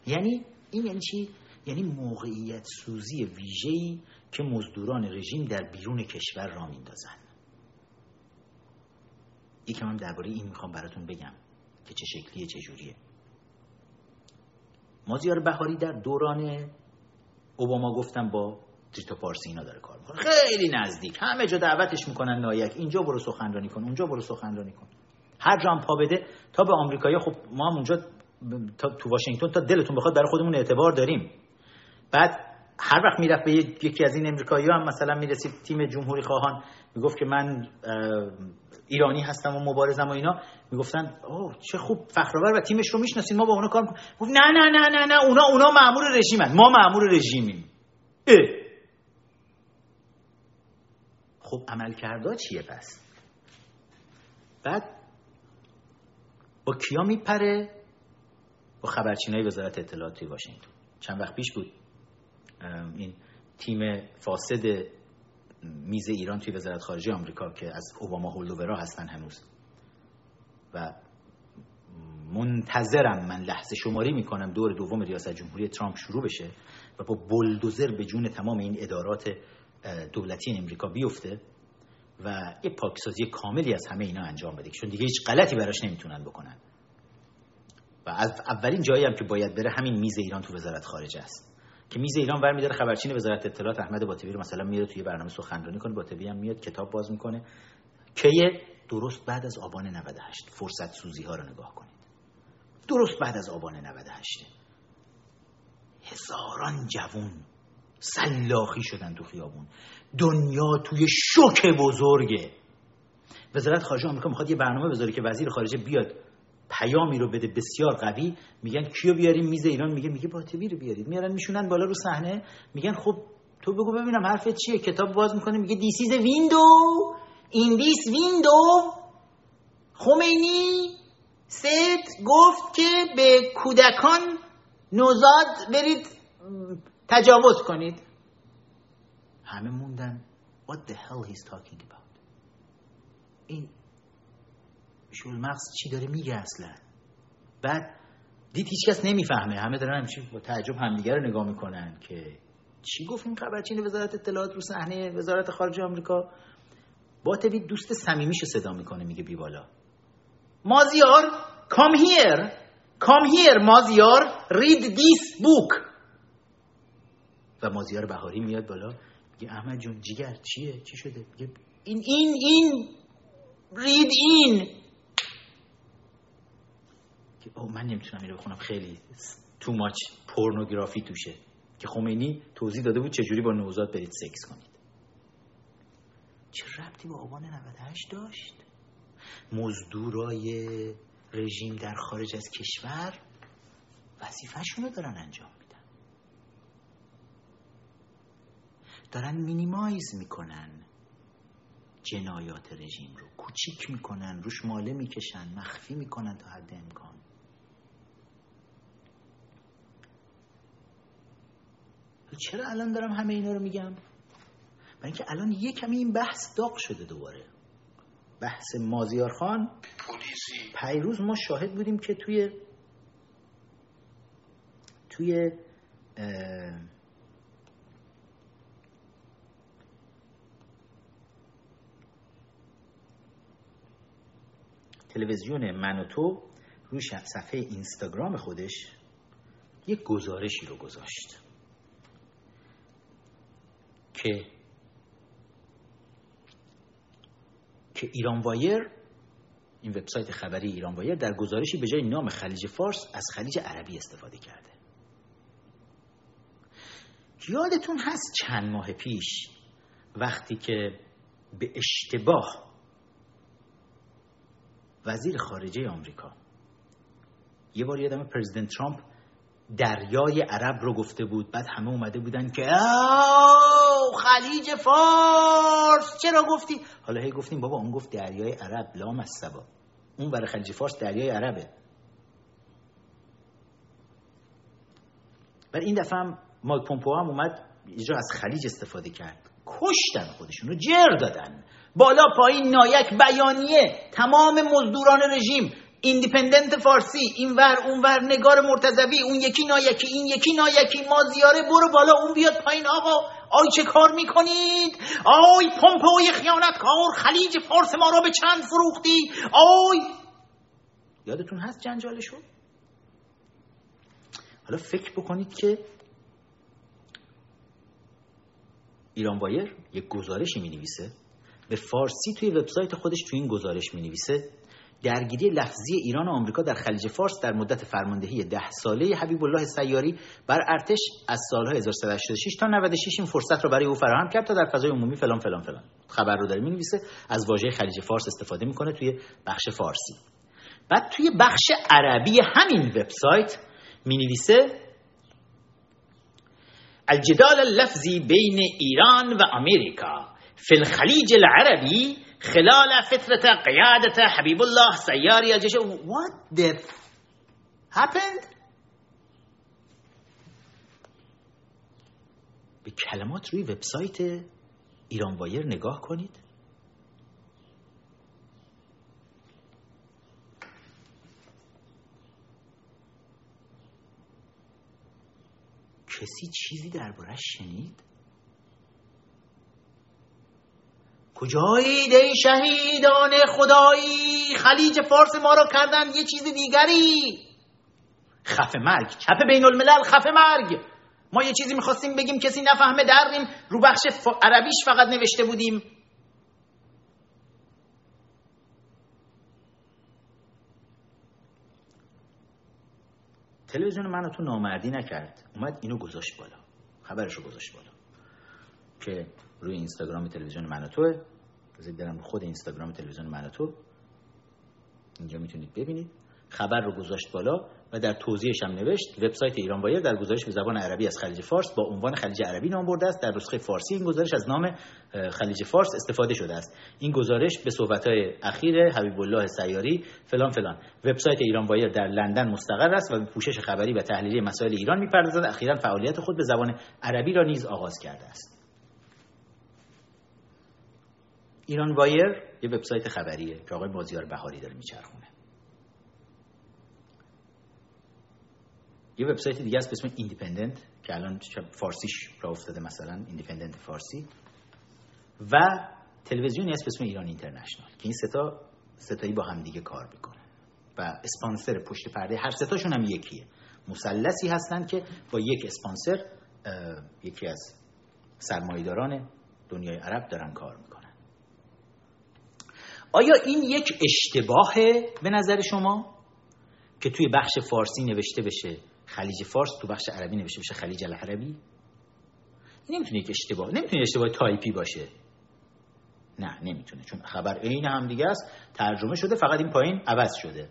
یعنی این یعنی چی؟ یعنی موقعیت سوزی ویژه‌ای که مزدوران رژیم در بیرون کشور را میندازن. یکم هم درباره این می‌خوام براتون بگم که چه شکلیه چه جوریه. مازیار بهاری در دوران اوباما گفتم با تریتو پارسی اینا داره کار می‌کنه. خیلی نزدیک. همه جا دعوتش می‌کنن لایک اینجا برو سخنرانی کن اونجا برو سخنرانی کن. هر جا هم پا بده تا به آمریکایی خب ما هم اونجا تا تو واشنگتن تا دلتون بخواد برای خودمون اعتبار داریم. بعد هر وقت می‌رفت به یکی از این امریکایی هم مثلا می‌رسید تیم جمهوری خواهان می‌گفت که من ایرانی هستم و مبارزم و اینا. می‌گفتن اوه چه خوب فخرآور و تیمش رو می‌شناسید ما با اونا کار می‌کنیم. نه نه نه نه نه اونا اونا مامور رژیمن. ما مامور رژیمیم. خب عمل کرده چیه پس؟ بعد با کیا میپره؟ با خبرچینای وزارت اطلاعات توی واشنگتن. چند وقت پیش بود. این تیم فاسد میز ایران توی وزارت خارجه آمریکا که از اوباما هولدوورا هستن هنوز. و منتظرم من لحظه شماری می‌کنم دور دوم ریاست جمهوری ترامپ شروع بشه و با بلدوزر به جون تمام این ادارات دولتی امریکا بیفته و یه پاکسازی کاملی از همه اینا انجام بده چون دیگه هیچ غلطی براش نمی‌تونن بکنن. و از اولین جایی هم که باید بره همین میز ایران تو وزارت خارجه است. که میز ایران برمیداره خبرچین وزارت اطلاعات احمد باطبی رو مثلا میره توی برنامه سخنرانی کنه باطبی هم میاد کتاب باز می‌کنه. که درست بعد از آبان 98 فرصت سوزی ها رو نگاه کنید. درست بعد از آبان 98 هزاران جوون سلاخی شدن تو خیابون. دنیا توی شوک بزرگه. وزارت خارجه آمریکا می‌خواد یه برنامه بذاره که وزیر خارجه بیاد پیامی رو بده بسیار قوی. میگن کیو بیاریم؟ میز ایران میگه میگه باطبی رو بیارید. میارن میشونن بالا رو صحنه. میگن خب تو بگو ببینم حرفت چیه. کتاب باز می‌کنه میگه this is window in this window خمینی said گفت که به کودکان نوزاد برید تجاوز کنید. همه موندن What the hell he's talking about. این شول مغز چی داره میگه اصلا؟ بعد دید هیچ کس نمی‌فهمه. همه دارن همچین با تعجب همدیگه رو نگاه می‌کنن که چی گفت این خبرچین وزارت اطلاعات رو صحنه وزارت خارجه آمریکا؟ با دوست دوست صمیمیشو صدا می‌کنه میگه بی بالا مازیار کام هیر کام هیر مازیار. رید دیس بوک و مازیار بهاری میاد بالا. میگه احمد جون جیگر چیه؟ چی شده؟ میگه این این این رید این. او من نمی‌تونم اینو بخونم. خیلی تو ماچ پورنوگرافی توشه. که خمینی توضیح داده بود چجوری با نوزاد برید سکس کنید. چه ربطی با آبان 98 داشت؟ مزدورای رژیم در خارج از کشور وظیفهشون رو دارن انجام میدن. دارن مینیمایز می‌کنن. جنایات رژیم رو کوچیک می‌کنن روش ماله می‌کشن مخفی می‌کنن تا حد امکان. چرا الان دارم همه اینا رو میگم؟ برای اینکه الان یه کمی این بحث داغ شده دوباره. بحث مازیار خان پلیسی. پیروز ما شاهد بودیم که توی توی تلویزیون من و تو روی صفحه اینستاگرام خودش یک گزارشی رو گذاشت. که که ایران وایر این وبسایت خبری ایران وایر در گزارشی به جای نام خلیج فارس از خلیج عربی استفاده کرده. یادتون هست چند ماه پیش وقتی که به اشتباه وزیر خارجه آمریکا. یه بار یادم پرزیدنت ترامپ دریای عرب رو گفته بود بعد همه اومده بودن که خلیج فارس! چرا گفتی؟ حالا هی گفتیم بابا اون گفت دریای عرب لام از سبا اون برای خلیج فارس دریای عربه. برای این دفعه هم مایک پومپو هم اومد اینجا از خلیج استفاده کرد. کشتن خودشون رو جر دادن. بالا پایین نایک بیانیه. تمام مزدوران رژیم. ایندیپندنت فارسی. اون ور. نگار مرتضوی. اون یکی نایاکی این یکی نایاکی. مازیاره برو بالا. اون بیاد پایین. آقا آی چه کار می‌کنید؟ آی پمپوی خیانتکار خلیج فارس ما را به چند فروختی؟ آی. یادتون هست جنجالشو حالا فکر بکنید که ایران وایر یک گزارشی می نویسه به فارسی توی وبسایت خودش توی این گزارش می نویسه درگیری لفظی ایران و آمریکا در خلیج فارس در مدت فرماندهی ده ساله حبیب الله سیاری بر ارتش از سالهای 1386 تا 96 این فرصت رو برای او فراهم کرد تا در فضای عمومی فلان فلان فلان. خبر رو داره می نویسه از واژه خلیج فارس استفاده می‌کنه توی بخش فارسی. بعد توی بخش عربی همین وبسایت می نویسه الجدال اللفظی بین ایران و امریکا فی الخلیج العربی خلال فترة قيادة حبيب الله سياري الجيش what the happened? به کلمات روی وبسایت ایران وایر نگاه کنید. کسی چیزی دربارش شنید؟ کجایید ای شهیدان خدایی؟ خلیج فارس ما را کردن یه چیز دیگری. خفه مرگ چپ بین الملل خفه مرگ. ما یه چیزی می‌خواستیم بگیم کسی نفهمه دردیم رو بخش عربیش فقط نوشته بودیم. تلویزیون منو تو نامردی نکرد. اومد اینو گذاشت بالا. خبرشو گذاشت بالا. که روی اینستاگرام تلویزیون من توه بذارید برم خود اینستاگرام تلویزیون من اینجا می‌تونید ببینید. خبر رو گذاشت بالا و در توضیحش هم نوشت. وبسایت ایران وایر در گزارش به زبان عربی از خلیج فارس با عنوان خلیج عربی نام برده است. در نسخه فارسی این گزارش از نام خلیج فارس استفاده شده است. این گزارش به صحبت‌های اخیر حبیب الله سیاری فلان فلان. وبسایت ایران وایر در لندن مستقر است و به پوشش خبری و تحلیلی مسائل ایران می‌پردازد. اخیرا فعالیت خود به زبان عربی را نیز آغاز کرده است. ایران وایر یه وبسایت خبریه که آقای مازیار بهاری داره میچرخونه. یه وبسایت دیگه است به اسم ایندیپندنت که الان فارسیش را افتاده مثلا ایندیپندنت فارسی. و تلویزیونی هست به اسم ایران اینترنشنال که این ستا ستایی با هم دیگه کار می‌کنن. و اسپانسر پشت پرده هر ستاشون هم یکیه. مثلثی هستن که با یک اسپانسر یکی از سرمایداران دنیای عرب دارن کار می‌کنن. آیا این یک اشتباهه به نظر شما که توی بخش فارسی نوشته بشه خلیج فارس تو بخش عربی نوشته بشه خلیج العربی؟ نمی‌تونه یک اشتباه نمی‌تونه اشتباه تایپی باشه. نه نمی‌تونه چون خبر عین هم دیگه است ترجمه شده فقط این پایین عوض شده.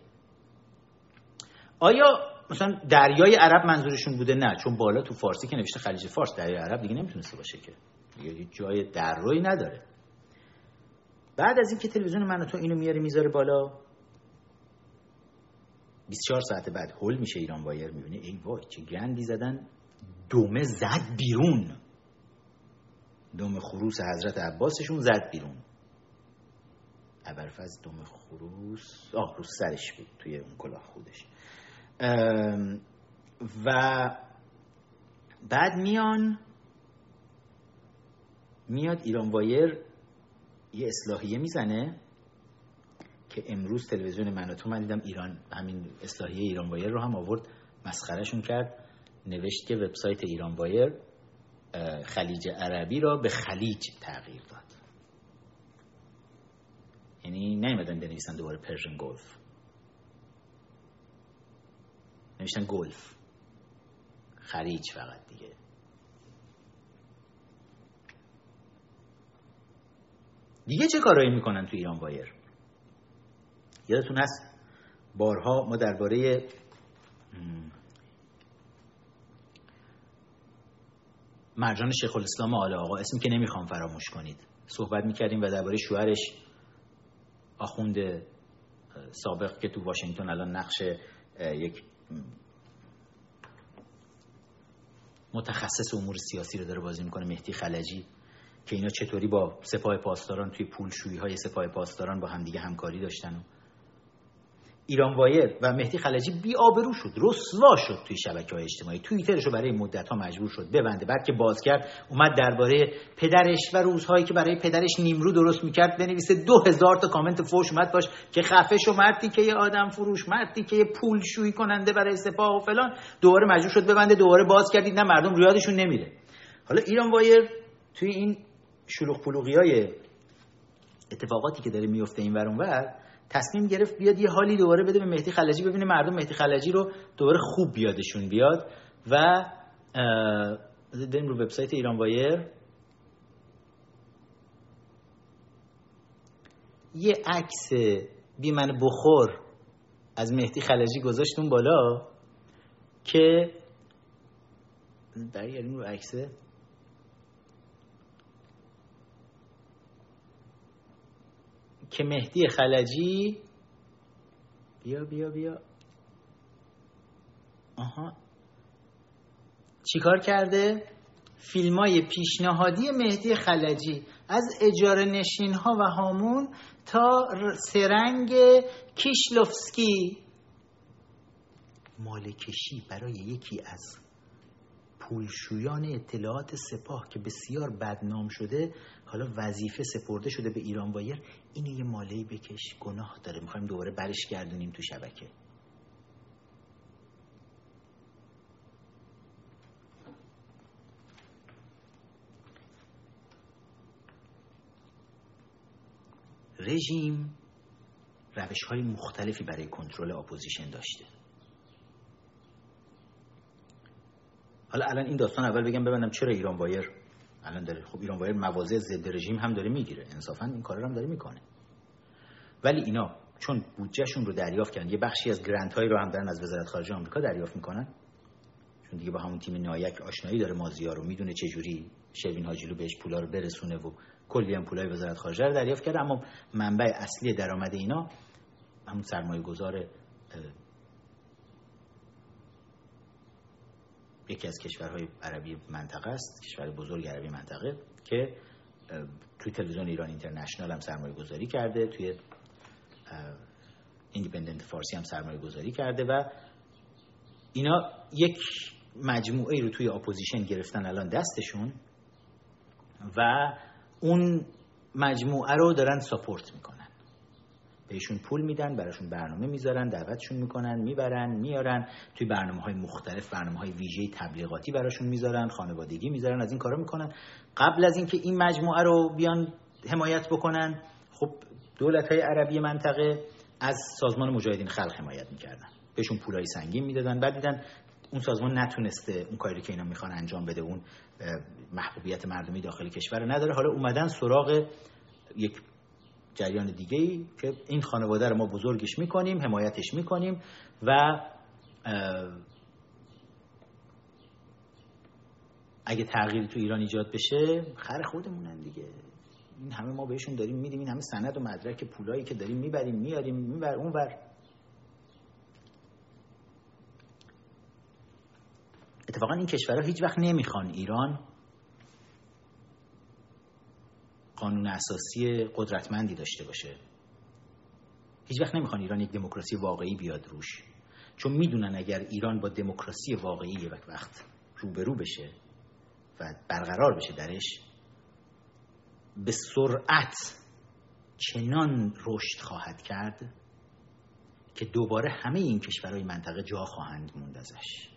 آیا مثلا دریای عرب منظورشون بوده؟ نه چون بالا تو فارسی که نوشته خلیج فارس دریای عرب دیگه نمی‌تونسته باشه که. دیگه جای در روی نداره. بعد از اینکه تلویزیون من و تو اینو میاره می‌ذاره بالا 24 ساعت بعد هول میشه ایران وایر می‌بینه ای وای چه گندی زدن. دومه زد بیرون. دوم خروس حضرت عباسشون زد بیرون. ابرفز دوم خروس آه رو سرش بود توی اون کلاه خودش. و بعد میان میاد ایران وایر یه اصلاحیه می‌زنه که امروز تلویزیون من تو من دیدم ایران همین اصلاحیه ایران وایر رو هم آورد مسخرهشون کرد نوشت که وبسایت ایران وایر خلیج عربی را به خلیج تغییر داد. یعنی نیومدن بنویسن دوباره Persian Gulf نوشتن Gulf خلیج فقط دیگه. دیگه چه کارایی می‌کنن تو ایران وایر یادتون هست؟ بارها ما درباره مرجان شیخ الاسلام آل آقا اسمی که نمی‌خوام فراموش کنید صحبت می‌کردیم و درباره شوهرش آخوند سابق که تو واشنگتن الان نقش یک متخصص امور سیاسی رو داره بازی می‌کنه مهدی خلجی. که اینا چطوری با سپاه پاسداران توی پولشویی های سپاه پاسداران با همدیگه همکاری داشتن ایران وایر و مهدی خلجی بی آبرو شد رسوا شد توی شبکه های اجتماعی. توییترش رو برای مدت ها مجبور شد ببنده. بعد که باز کرد اومد درباره پدرش و روزهایی که برای پدرش نیمرو درست می‌کرد بنویسه دو هزار تا کامنت فوش اومد باش که خفه شو مردی که یه آدم فروش مردی که یه پول شویی کننده برای سپاه و فلان. دوباره مجبور شد ببنده دوباره باز کردید نه مردم ریادشون نمیره. حالا ایران وایر توی این شلوغ پلوغی های اتفاقاتی که داره میفته این ور تصمیم گرفت بیاد یه حالی دوباره بده به مهدی خلجی ببینه مردم مهدی خلجی رو دوباره خوب بیادشون بیاد و داریم رو وبسایت ایران وایر. یه عکس بی من بخور از مهدی خلجی گذاشتون بالا که برگردیم رو عکسه که مهدی خلجی بیا بیا بیا. آها. چیکار کرده؟ فیلم های پیشنهادی مهدی خلجی. از اجاره نشین ها و هامون تا سرنگ کیشلوفسکی. مالکشی برای یکی از پولشویان اطلاعات سپاه که بسیار بدنام شده حالا وظیفه سپرده شده به ایران وایر اینو یه مالهی بکش. گناه داره. می‌خوایم دوباره برش گردونیم تو شبکه. رژیم روش های مختلفی برای کنترل اپوزیشن داشته. حالا الان این داستان اول بگم ببینم چرا ایران وایر الان داره خب ایران وایر مواضع ضد رژیم هم داره می‌گیره. انصافا این کارا هم داره می‌کنه. ولی اینا چون بودجهشون رو دریافت کردن یه بخشی از گرانت هایی رو هم دارن از وزارت خارجه آمریکا دریافت می‌کنن. چون دیگه با همون تیم نایک آشنایی داره مازیار رو می‌دونه چه جوری شوین هاجیلو بهش پولا رو برسونه و کلی هم پولای وزارت خارجه رو دریافت کرده. اما منبع اصلی درآمد اینا همون سرمایه گذار یکی از کشورهای عربی منطقه است کشور بزرگ عربی منطقه که توی تلویزیون ایران اینترنشنال هم سرمایه گذاری کرده توی ایندیپندنت فارسی هم سرمایه گذاری کرده و اینا یک مجموعه رو توی اپوزیشن گرفتن الان دستشون و اون مجموعه رو دارن support می‌کنن. بهشون پول میدن براشون برنامه می‌ذارن دعوتشون می‌کنن می‌برن میارن توی برنامه های مختلف برنامه های ویژه تبلیغاتی براشون می‌ذارن خانوادگی می‌ذارن از این کارا می‌کنن. قبل از اینکه این مجموعه رو بیان حمایت بکنن خب دولت های عربی منطقه از سازمان مجاهدین خلق حمایت می‌کردن. بهشون پولای سنگین می‌دادن. بعد دیدن اون سازمان نتونسته اون کاری که اینا می‌خوان انجام بده اون محبوبیت مردمی داخل کشور نداره. حالا اومدن سراغ یک جریان دیگه ای که این خانواده رو ما بزرگش می‌کنیم حمایتش می‌کنیم و اگه تغییری تو ایران ایجاد بشه خر خودمونن دیگه. این همه ما بهشون داریم میدیم این همه سند و مدرک پولایی که داریم می‌بریم میاریم میبر اونور اتفاقا این کشورها هیچ وقت نمی‌خوان ایران قانون اساسی قدرتمندی داشته باشه. هیچ وقت نمی‌خوان ایران یک دموکراسی واقعی بیاد روش. چون می‌دونن اگر ایران با دموکراسی واقعی یک وقت روبرو بشه و برقرار بشه درش به سرعت چنان رشد خواهد کرد که دوباره همه این کشورهای منطقه جا خواهند موند ازش.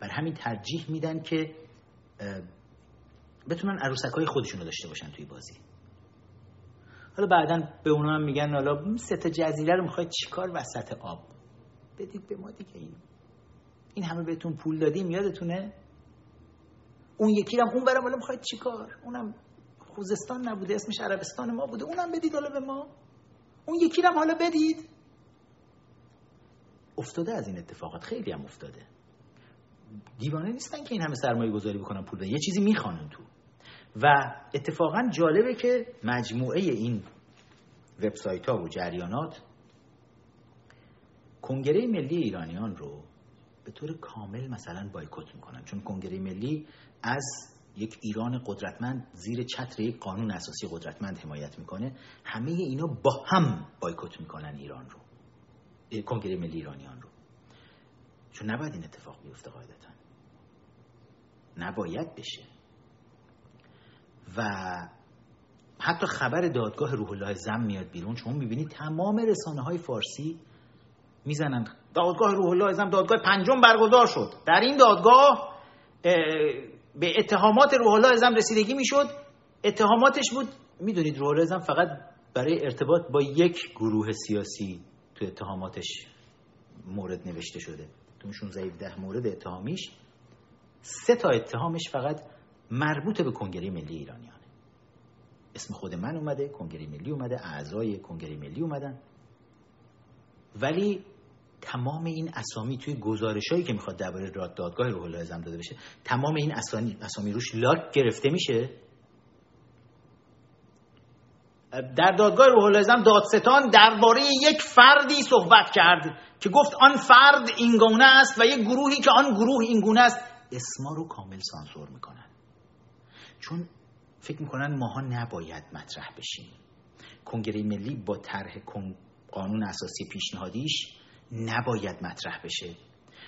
بر همین ترجیح میدن که بتونن عروسک های خودشون رو داشته باشن توی بازی. حالا بعدا به اونا هم میگن حالا سه تا جزیره رو می‌خواید چیکار وسط آب؟ بدید به ما دیگه این. این همه بهتون پول دادیم یادتونه؟ اون یکی هم اون برم حالا می‌خواید چیکار؟ اونم خوزستان نبوده اسمش عربستان ما بوده اونم بدید حالا به ما. اون یکی هم حالا بدید. افتاده از این اتفاقات خیلی هم افتاده. دیوانه نیستن که این همه سرمایه گذاری بکنن پول یه چیزی می‌خوانن تو. و اتفاقا جالبه که مجموعه این وبسایت ها و جریانات کنگره ملی ایرانیان رو به طور کامل مثلا بایکوت می‌کنن. چون کنگره ملی از یک ایران قدرتمند زیر چتر یک قانون اساسی قدرتمند حمایت می‌کنه. همه اینا با هم بایکوت می‌کنن ایران رو. کنگره ملی ایرانیان رو. چون نباید این اتفاق بیفته قاعدتا. نباید بشه. و حتی خبر دادگاه روح الله زم میاد بیرون شما می‌بینید تمام رسانه های فارسی می‌زنن. دادگاه روح الله زم دادگاه پنجم برگزار شد. در این دادگاه به اتهامات روح الله زم رسیدگی می‌شد. اتهاماتش بود می‌دونید روح الله زم فقط برای ارتباط با یک گروه سیاسی تو اتهاماتش مورد نوشته شده. تو 16 ده مورد اتهامیش سه تا اتهامش فقط مربوط به کنگره ملی ایرانیانه. اسم خود من اومده کنگره ملی اومده اعضای کنگره ملی اومدن. ولی تمام این اسامی توی گزارش هایی که می‌خواد درباره دادگاه روح الله داده بشه تمام این اسامی, اسامی روش لاک گرفته میشه. در دادگاه روح الله دادستان درباره یک فردی صحبت کرد. که گفت آن فرد اینگونه است و یک گروهی که آن گروه اینگونه است اسما رو کامل سانسور می‌کنن. چون فکر می‌کنن ماها نباید مطرح بشیم. کنگره ملی با طرح قانون اساسی پیشنهادیش نباید مطرح بشه.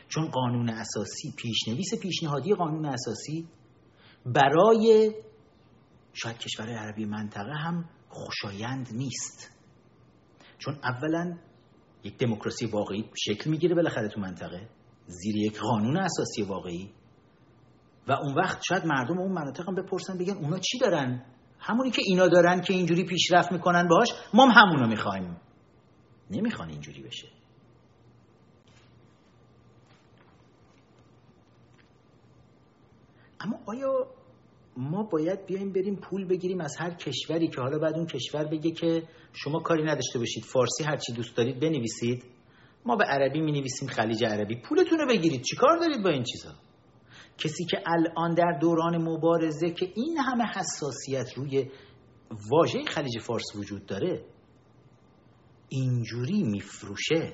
چون قانون اساسی پیشنویس پیشنهادی قانون اساسی برای شاید کشور عربی منطقه هم خوشایند نیست. چون اولا یک دموکراسی واقعی شکل می‌گیره بالاخره تو منطقه. زیر یک قانون اساسی واقعی. و اون وقت شاید مردم اون مناطق هم بپرسن بگن اونا چی دارن؟ همونی که اینا دارن که اینجوری پیشرفت می‌کنن باهاش ما هم همونو می‌خوایم. نمی‌خوان اینجوری بشه. اما آیا ما باید بیایم بریم پول بگیریم از هر کشوری که حالا بعد اون کشور بگه که شما کاری نداشته باشید فارسی هر چی دوست دارید بنویسید. ما به عربی می نویسیم خلیج عربی. پولتون رو بگیرید. چیکار دارید با این چیزا؟ کسی که الان در دوران مبارزه که این همه حساسیت روی واژه خلیج فارس وجود داره اینجوری میفروشه.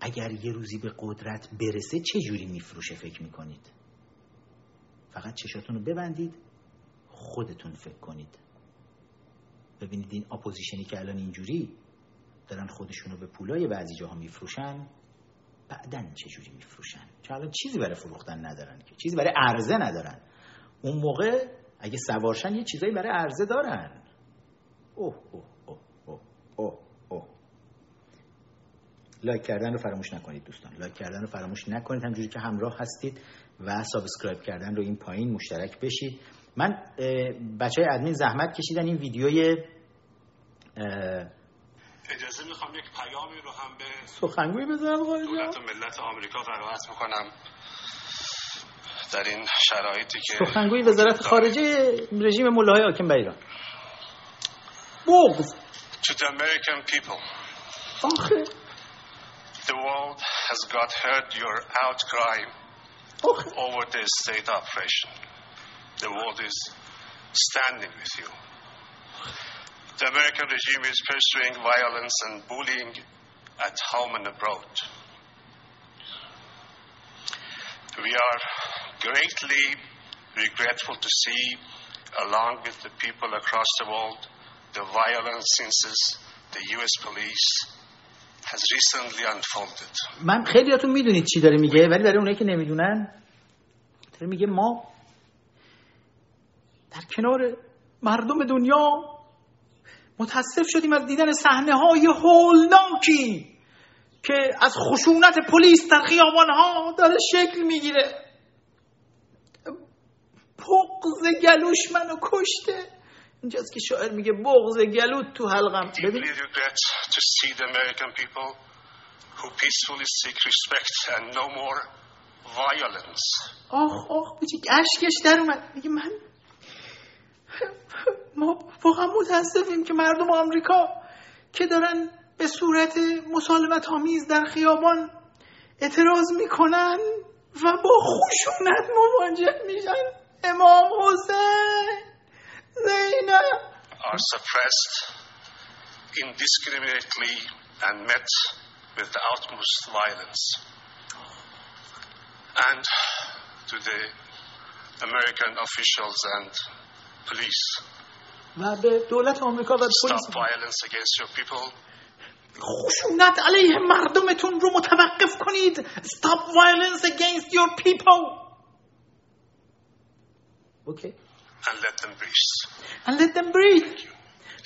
اگر یه روزی به قدرت برسه چه جوری میفروشه؟ فکر می‌کنید. فقط چشاتون رو ببندید. خودتون فکر کنید. ببینید این اپوزیشنی که الان اینجوری دارن خودشونو به پولای بعضی جاها میفروشن بعدا چجوری میفروشن؟ چون الان چیزی برای فروختن ندارن که چیزی برای عرضه ندارن. اون موقع اگه سوارشن یه چیزایی برای عرضه دارن. اوه اوه اوه اوه اوه اوه. لایک کردن رو فراموش نکنید دوستان. لایک کردن رو فراموش نکنید. همجوری که همراه هستید و subscribe کردن رو این پایین مشترک بشید. من بچه های ادمین زحمت کشیدن این ویدیوی اجازه می‌خوام یک پیامی رو هم به سخنگوی بزنم دولت و ملت آمریکا قرائت می‌کنم در این شرایطی که سخنگوی وزارت خارجه رژیم ملاهای حاکم به ایران. بغض. To the American people. آخه. The world has got heard your outcry آخه. over the state operation. The world is standing with you The American regime is pursuing violence and bullying at home and abroad. We are greatly regretful to see, along with the people across the world, the violent instances the U.S. police has recently unfolded. من خیلیاتون میدونید چی داره میگه ولی برای اونایی که نمیدونن داره میگه ما در کنار. مردم دنیا متاسف شدیم از دیدن صحنه های هولناکی که از خشونت پلیس در خیابان ها داره شکل می‌گیره. بغز گلوش منو کشته. اینجاست که شاعر میگه بغز گلوت تو حلقم. ببین. آخ آخ بچه اشکش در اومد. میگه من ما واقعا متاسفیم که مردم آمریکا که دارن به صورت مسالمت آمیز در خیابان اعتراض می‌کنن و با خشونت مواجه میشن امام حسین زینب are suppressed indiscriminately and met with the utmost violence. And to the American officials and police. و به دولت آمریکا و پلیس Stop violence against your people. خشونت علیه مردمتون رو متوقف کنید. Stop violence against your people. اوکی and let them breathe and let them breathe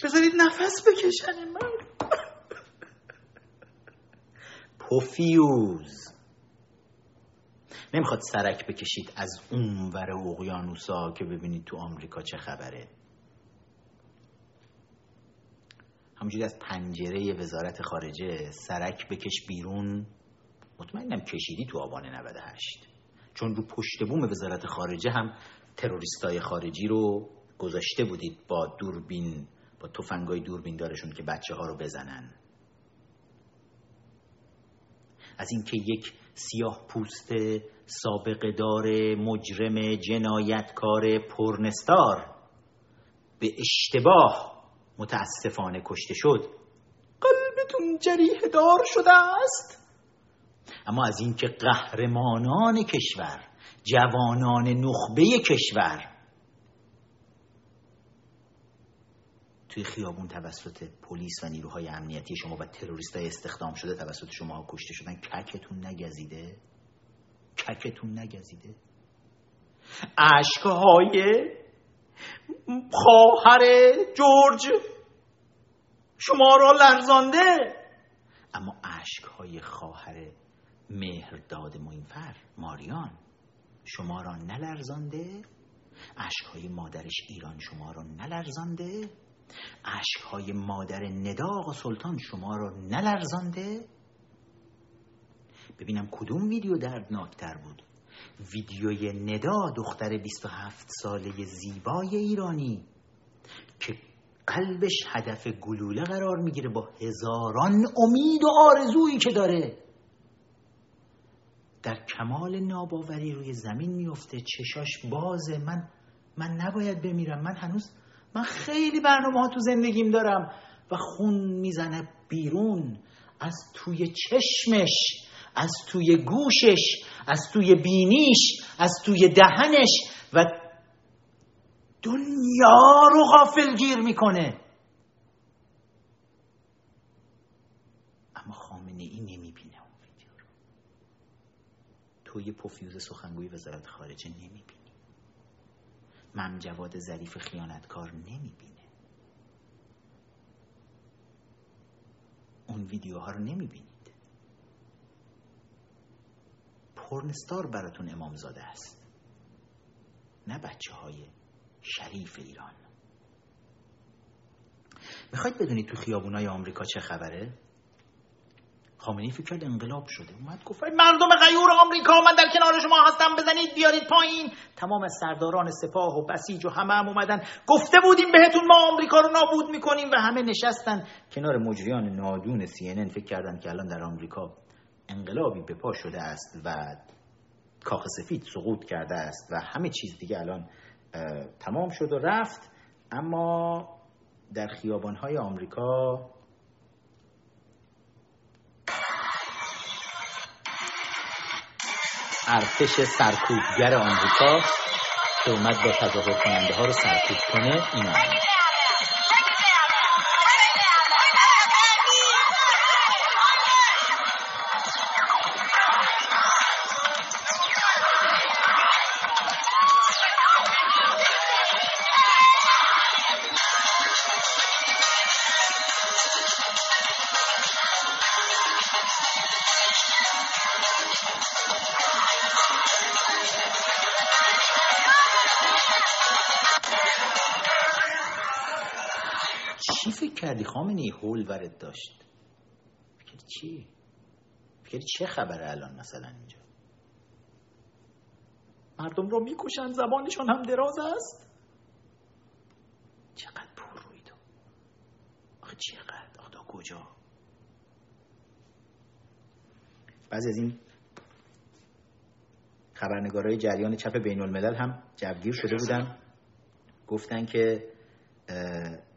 بذارید نفس بکشن این پوفیوز نمی‌خواد سرک بکشید از اون ور اقیانوسا که ببینید تو آمریکا چه خبره. همونجوری از پنجره وزارت خارجه سرک بکش بیرون. مطمئنم کشیدی تو آبان 98 چون رو پشت بوم وزارت خارجه هم تروریستای خارجی رو گذاشته بودید با دوربین با تفنگای دوربین دارشون که بچه ها رو بزنن. از اینکه یک سیاه پوست سابقه دار مجرم جنایتکار پرنستار به اشتباه متاسفانه کشته شد. قلبتون جریه دار شده است. اما از اینکه قهرمانان کشور جوانان نخبه کشور توی خیابون توسط پلیس و نیروهای امنیتی شما و تروریست های استخدام شده توسط شما کشته شدن ککتون نگزیده؟ ککتون نگزیده؟ عشقهای خواهر جورج شما را لرزانده. اما عشقهای خواهر مهرداد موینفر ماریان شما را نلرزانده؟ عشقهای مادرش ایران شما را نلرزانده؟ عشقهای مادر نداغ و سلطان شما را نلرزانده؟ ببینم کدوم ویدیو دردناکتر بود. ویدیوی ندا دختر 27 ساله زیبای ایرانی که قلبش هدف گلوله قرار می‌گیره با هزاران امید و آرزویی که داره. در کمال ناباوری روی زمین میفته چشاش بازه من من نباید بمیرم. من هنوز من خیلی برنامه ها تو زندگیم دارم و خون می‌زنه بیرون. از توی چشمش از توی گوشش از توی بینیش از توی دهنش و دنیا رو غافل گیر می‌کنه. توی پوفیوز سخنگوی وزارت خارجه نمی‌بینی مم جواد ظریف خیانتکار نمی‌بینه. اون ویدیوها رو نمی‌بینید. پرنستار براتون امامزاده است. نه بچه های شریف ایران. می‌خواید بدونید تو خیابونای آمریکا چه خبره؟ خامنه‌ای فکر کرد انقلاب شده. اومد گفت مردم غیور آمریکا من در کنار شما هستم بزنید بیارید پایین. تمام سرداران سپاه و بسیج و همه هم اومدن. گفته بودیم بهتون ما آمریکا رو نابود می‌کنیم. و همه نشستن. کنار مجریان نادون سی فکر کردن که الان در آمریکا انقلابی به پا شده است و کاخ سفید سقوط کرده است و همه چیز دیگه الان تمام شد و رفت. اما در خیابانهای آمریکا ارتش سرکوبگر آمریکا که اومد با تظاهر کننده ها رو سرکوب کنه اینا. کردی خامنی هول ورد داشت. فکر چی؟ فکر چه خبره الان مثلا اینجا؟ مردم رو می‌کشن زبانشون هم دراز است؟ چقدر پر روی تو. آخه چقدر؟ آخه کجا؟ بعضی از این خبرنگارای جریان چپ بین الملل هم جوگیر شده بودن. گفتن که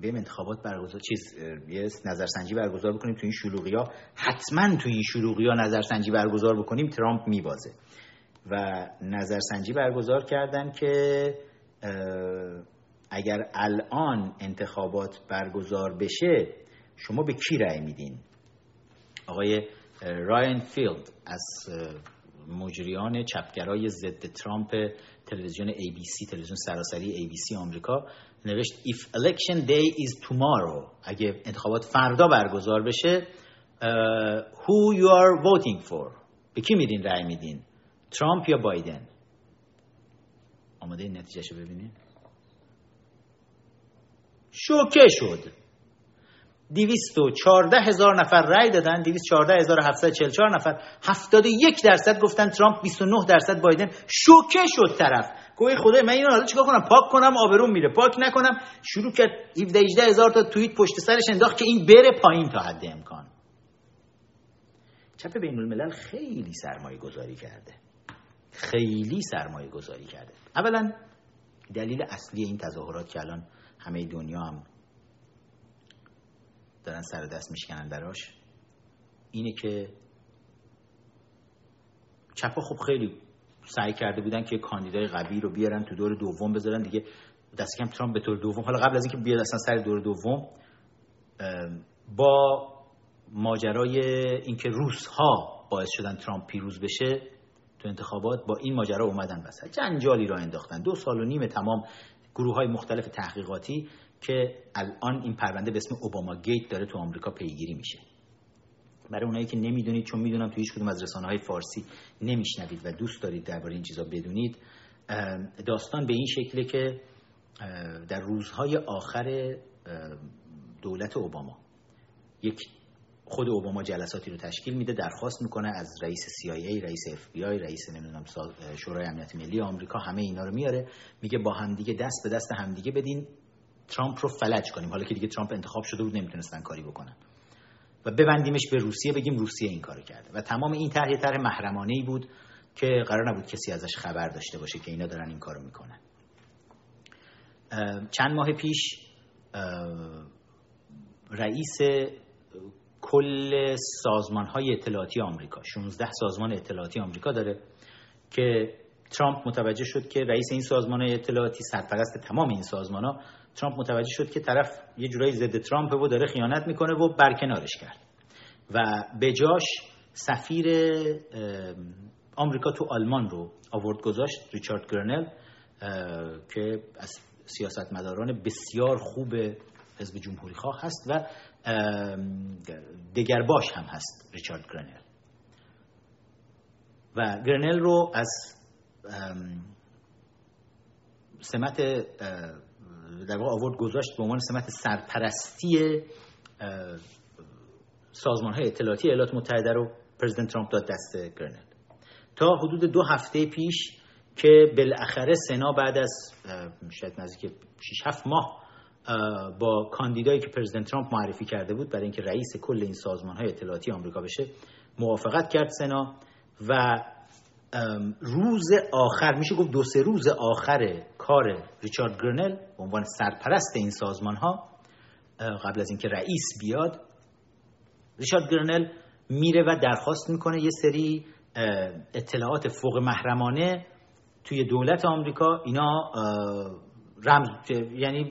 بریم انتخابات برگزار چیز یه نظرسنجی برگزار بکنیم. تو این شلوغی ها حتما تو این شلوغی ها نظرسنجی برگزار بکنیم ترامپ میبازه. و نظرسنجی برگزار کردن که اگر الان انتخابات برگزار بشه شما به کی رأی میدین؟ آقای راین فیلد از مجریان چپگرای ضد ترامپ تلویزیون ABC تلویزیون سراسری ABC آمریکا. نوشت if election day is tomorrow اگه انتخابات فردا برگزار بشه who you are voting for? به کی میدین رأی میدین؟ ترامپ یا بایدن آماده این نتیجه شو ببینید شوکه شد. دیویست و چارده هزار نفر رأی دادن دیویست چارده هزار هفتصد چل چار نفر. هفتاد یک درصد گفتن ترامپ بیست و نه درصد بایدن. شوکه شد طرف. گوی خدای من اینو حالا چیکار کنم؟ پاک کنم آبروم میره. پاک نکنم. شروع کرد 17 18 هزار تا توییت پشت سرش انداخت که این بره پایین تا حد امکان. چپ بین الملل خیلی سرمایه گذاری کرده. خیلی سرمایه گذاری کرده. اولا دلیل اصلی این تظاهرات که الان همه دنیا هم دارن سر دست میشکنن براش اینه که چپا خب خیلی سعی کرده بودن که کاندیدای قوی رو بیارن تو دور دوم بذارن دیگه. دست کم ترامپ به طور دوم. حالا قبل از اینکه بیاد اصلا سر دور دوم با ماجرای اینکه روس ها باعث شدن ترامپ پیروز بشه تو انتخابات با این ماجرا اومدن وسط. جنجالی را انداختن. دو سال و نیم تمام گروه های مختلف تحقیقاتی که الان این پرونده به اسم اوباما گیت داره تو آمریکا پیگیری میشه. برای اونایی که نمی‌دونید چون می‌دونم تو هیچ کدوم از رسانه های فارسی نمیشنوید و دوست دارید درباره این چیزا بدونید داستان به این شکله که در روزهای آخر دولت اوباما یک خود اوباما جلساتی رو تشکیل میده درخواست می‌کنه از رئیس CIA رئیس FBI رئیس نمی‌دونم شورای امنیت ملی آمریکا همه اینا رو میاره میگه با همدیگه دست به دست همدیگه بدین ترامپ رو فلج کنیم. حالا که دیگه ترامپ انتخاب شده بود نمی‌تونستن کاری بکنن. و ببندیمش به روسیه بگیم روسیه این کارو کرده. و تمام این طرح محرمانه ای بود که قرار نبود کسی ازش خبر داشته باشه که اینا دارن این کارو می‌کنن. چند ماه پیش رئیس کل سازمان های اطلاعاتی آمریکا 16 سازمان اطلاعاتی آمریکا داره که ترامپ متوجه شد که رئیس این سازمان اطلاعاتی سرپرست تمام این سازمان ها ترامپ متوجه شد که طرف یه جورایی ضد ترامپ و داره خیانت می‌کنه و برکنارش کرد. و به جاش سفیر آمریکا تو آلمان رو آورد گذاشت ریچارد گرنل که از سیاستمداران بسیار خوب حزب جمهوری خواه هست و دگرباش هم هست ریچارد گرنل. و گرنل رو از سمت در واقع آورد گذاشت به عنوان سمت سرپرستی سازمان های اطلاعاتی ایالات متحده رو پرزیدنت ترامپ داد دست گرنل تا حدود دو هفته پیش که بالاخره سنا بعد از شاید نزدیک 6 7 ماه با کاندیدایی که پرزیدنت ترامپ معرفی کرده بود برای اینکه رئیس کل این سازمان های اطلاعاتی آمریکا بشه موافقت کرد سنا و روز آخر میشه گفت دو سه روز آخر کار ریچارد گرنل به عنوان سرپرست این سازمان ها قبل از اینکه رئیس بیاد ریچارد گرنل میره و درخواست می‌کنه یه سری اطلاعات فوق محرمانه توی دولت آمریکا اینا رمز یعنی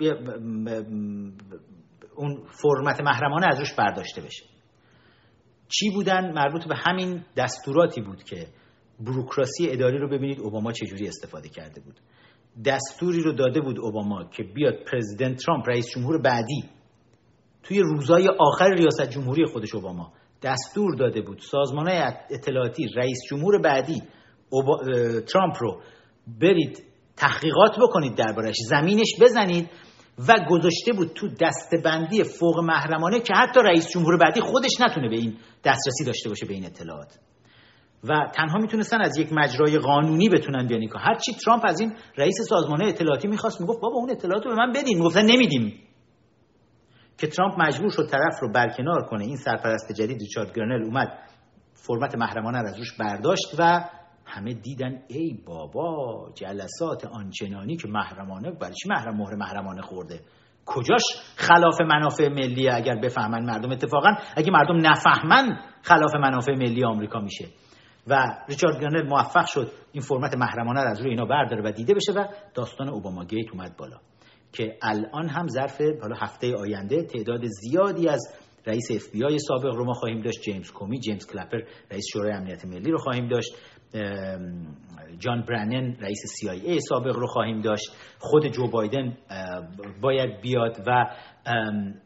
اون فرمت محرمانه از روش برداشته بشه. چی بودن؟ مربوط به همین دستوراتی بود که بروکراسی اداری رو ببینید. اوباما چجوری استفاده کرده بود. دستوری رو داده بود اوباما که بیاد پرزیدنت ترامپ رئیس جمهور بعدی توی روزای آخر ریاست جمهوری خودش اوباما. دستور داده بود سازمان اطلاعاتی رئیس جمهور بعدی ترامپ رو برید تحقیقات بکنید دربارش زمینش بزنید و گذاشته بود تو دستبندی فوق محرمانه که حتی رئیس جمهور بعدی خودش نتونه به این دسترسی داشته باشه به این اطلاعات. و تنها می‌تونستن از یک مجرای قانونی بتونن بیان هر هرچی ترامپ از این رئیس سازمان اطلاعاتی می‌خواست می‌گفت بابا اون اطلاعات رو به من بدین. می‌گفتن نمیدیم. که ترامپ مجبور شد طرف رو برکنار کنه. این سرپرست جدید ریچارد گرنل اومد فرمت محرمانه رو از روش برداشت و همه دیدن ای بابا جلسات آنچنانی که محرمانه برای چی محرم مهر محرمانه خورده؟ کجاش خلاف منافع ملی؟ اگر بفهمن مردم اتفاقا اگه مردم نفهمن خلاف منافع ملی آمریکا میشه. و ریچارد گرنل موفق شد این فرمت محرمانه رو از روی اینا برداره و دیده بشه و داستان اوباما گیت اومد بالا که الان هم ظرف حالا هفته آینده تعداد زیادی از رئیس اف بی آی سابق رو ما خواهیم داشت جیمز کومی جیمز کلپر رئیس شورای امنیت ملی رو خواهیم داشت جان برنن رئیس سی آی ای سابق رو خواهیم داشت خود جو بایدن باید بیاد و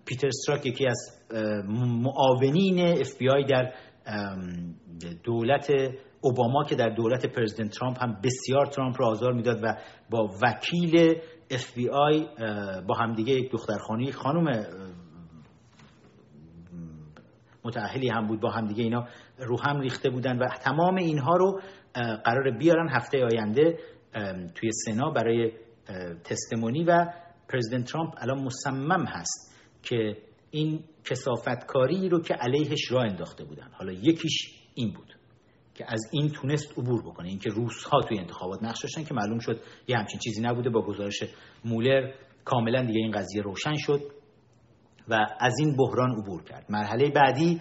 پیتر استراک یکی از معاونین اف بی آی در دولت اوباما که در دولت پرزیدنت ترامپ هم بسیار ترامپ رو آزار می‌داد و با وکیل اف بی آی با همدیگه یک دخترخانه خانم متأهلی هم بود با همدیگه اینا رو هم ریخته بودن و تمام اینها رو قرار بیارن هفته آینده توی سنا برای تستمونی و پرزیدنت ترامپ الان مصمم هست که این کسافتکاری رو که علیهش راه انداخته بودن. حالا یکیش این بود که از این تونست عبور بکنه. اینکه روس ها توی انتخابات نقش داشتن که معلوم شد یه همچین چیزی نبوده. با گزارش مولر کاملا دیگه این قضیه روشن شد و از این بحران عبور کرد. مرحله بعدی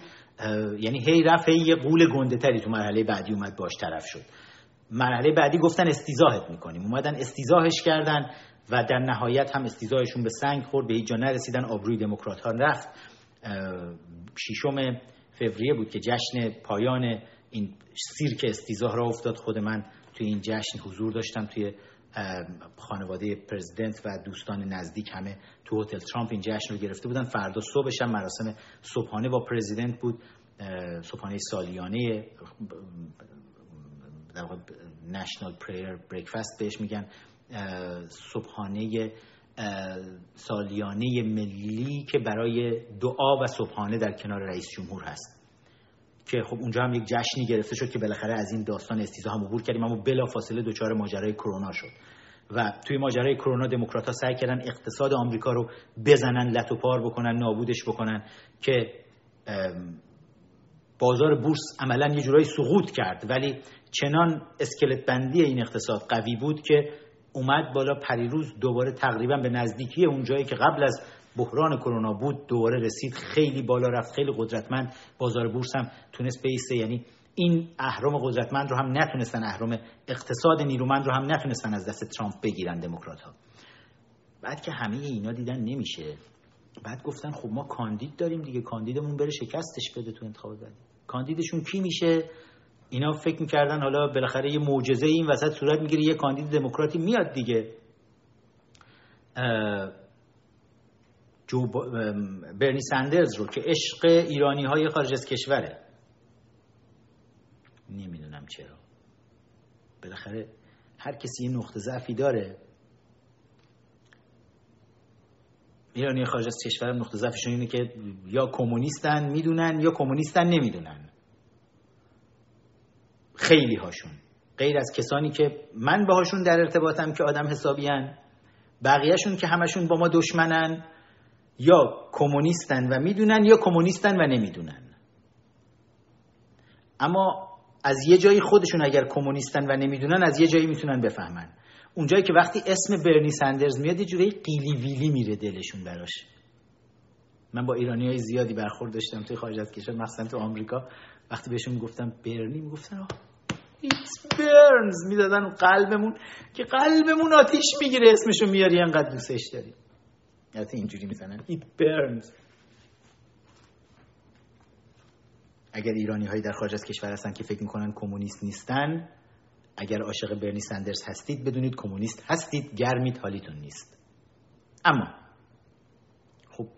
یعنی هی رفت یه قول گنده تری تو مرحله بعدی اومد باش طرف شد. مرحله بعدی گفتن استیزاهت می‌کنیم. اومدن استیزاهش کردن. و در نهایت هم استیزاهشون به سنگ خورد به هیچ جا نرسیدن. آبروی دموکرات ها رفت ششم فوریه بود که جشن پایان این سیرک استیزاه را افتاد. خود من توی این جشن حضور داشتم توی خانواده پرزیدنت و دوستان نزدیک همه تو هتل ترامپ این جشن رو گرفته بودن. فردا صبحش هم مراسم صبحانه با پرزیدنت بود. صبحانه سالیانه نشنال پریر بریکفاست بهش میگن. صبحانه سالیانه ملی که برای دعا و صبحانه در کنار رئیس جمهور هست. که خب اونجا هم یک جشنی گرفته شد که بالاخره از این داستان استیزا هم عبور کردیم اما بلا فاصله دچار ماجرای کرونا شد. و توی ماجرای کرونا دموکرات ها سعی کردن اقتصاد آمریکا رو بزنن لط و پار بکنن نابودش بکنن که بازار بورس عملا یه جورایی سقوط کرد. ولی چنان اسکلت بندی این اقتصاد قوی بود که اومد بالا پریروز دوباره تقریبا به نزدیکی اون جایی که قبل از بحران کرونا بود دوباره رسید. خیلی بالا رفت خیلی قدرتمند بازار بورس هم تونست بیسته. یعنی این اهرام قدرتمند رو هم نتونستن اهرام اقتصاد نیرومند رو هم نتونستن از دست ترامپ بگیرن دموکرات ها بعد که همه اینا دیدن نمیشه. بعد گفتن خب ما کاندید داریم دیگه کاندیدمون بره شکستش بده تو انتخابات کاندیدشون کی میشه؟ اینا فکر می‌کردن حالا بالاخره یه معجزه این وسط صورت می‌گیره یه کاندید دموکراتی میاد دیگه. جو برنی سندرز رو که عشق ایرانی های خارج از کشوره. نمی‌دونم چرا. بالاخره هر کسی یه نقطه ضعفی داره. ایرانی خارج از کشور نقطه ضعفشون اینه که یا کمونیستن می‌دونن یا کمونیستن نمی‌دونن. خیلی هاشون غیر از کسانی که من باهاشون در ارتباطم که آدم حسابیان بقیهشون که همشون با ما دشمنن یا کمونیستن و می‌دونن یا کمونیستن و نمی‌دونن. اما از یه جایی خودشون اگر کمونیستن و نمی‌دونن از یه جایی می‌تونن بفهمن. اونجایی که وقتی اسم برنی سندرز میاد یه جوری قیلی ویلی میره دلشون براش. من با ایرانی های زیادی برخورد داشتم توی خارج از کشور مخصوصا تو آمریکا. وقتی بهشون می‌گفتم برنی می‌گفتن ایت برنز می‌دادن قلبمون که قلبمون آتیش می‌گیره اسمشو میاری انقدر دوستش داری. البته اینجوری می‌زنن. ایت برنز. اگر ایرانی هایی در خارج از کشور هستن که فکر می‌کنن کمونیست نیستن اگر عاشق برنی سندرز هستید بدونید کمونیست هستید گرمید حالیتون نیست. اما خب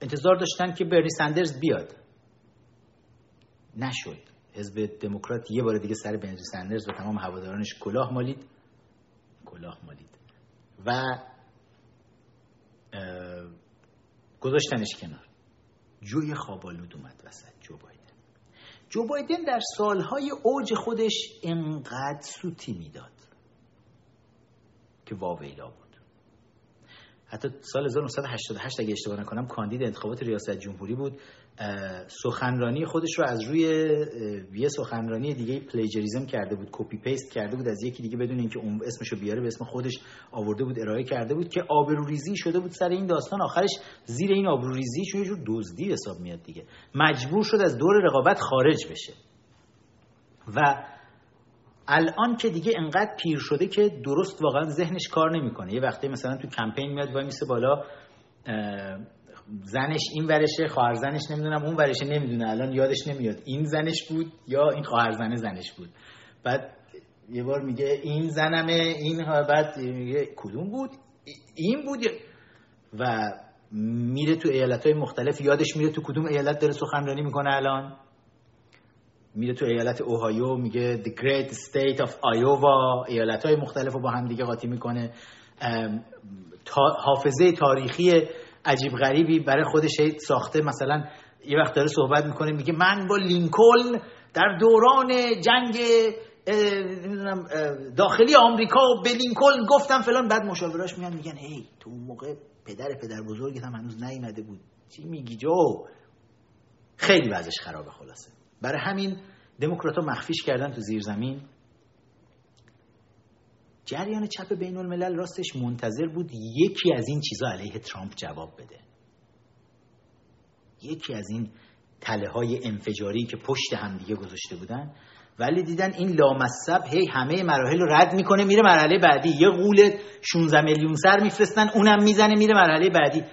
انتظار داشتن که برنی سندرز بیاد. نشد. حزب دموکرات یه بار دیگه سر برنی سندرز و تمام هوادارانش کلاه مالید. کلاه مالید. و گذاشتنش کنار. جوی خوابالود اومد وسط جو بایدن. جو بایدن در سالهای اوج خودش انقدر سوتی می‌داد که واویلا بود. حتی سال 1988 اگه اشتباه نکنم کاندید انتخابات ریاست جمهوری بود. سخنرانی خودش رو از روی یه سخنرانی دیگه plagiarism کرده بود copy paste کرده بود از یکی دیگه بدون اینکه اون اسمشو بیاره به اسم خودش آورده بود ارائه کرده بود که آبروریزی شده بود سر این داستان. آخرش زیر این آبروریزی یه جور دزدی حساب میاد دیگه. مجبور شد از دور رقابت خارج بشه. و الان که دیگه انقدر پیر شده که درست واقعا ذهنش کار نمی‌کنه. یه وقتی مثلا تو کمپین میاد وای میسه بالا زنش این ورشه خواهر زنش نمی‌دونم اون ورشه نمی‌دونه. الان یادش نمیاد. این زنش بود یا این خواهر زنه زنش بود. بعد یه بار میگه این زنمه این بعد میگه کدوم بود؟ این بود. و میره تو ایالت های مختلف. یادش میره تو کدوم ایالت داره سخنرانی می‌کنه الان. میره تو ایالت اوهایو میگه The Great State of Iowa. ایالت های مختلف رو با هم دیگه قاطی می‌کنه. حافظه تاریخی عجیب غریبی برای خودش ساخته. مثلا یه وقت داره صحبت می‌کنه میگه من با لینکلن در دوران جنگ داخلی آمریکا به لینکلن گفتم فلان. بعد مشاوراش میان میگن هی تو اون موقع پدر پدر بزرگت هم هنوز نیومده بود. چی میگی جو؟ خیلی وضعش خرابه خلاصه. برای همین دموکرات مخفیش کردن تو زیر زمین جریان چپ بین الملل راستش منتظر بود یکی از این چیزا علیه ترامپ جواب بده. یکی از این تله های انفجاری که پشت هم دیگه گذاشته بودن ولی دیدن این لامصب هی همه مراحل رو رد می‌کنه میره مرحله بعدی. یه قول 16 میلیون سر میفرستن اونم می‌زنه میره مرحله بعدی.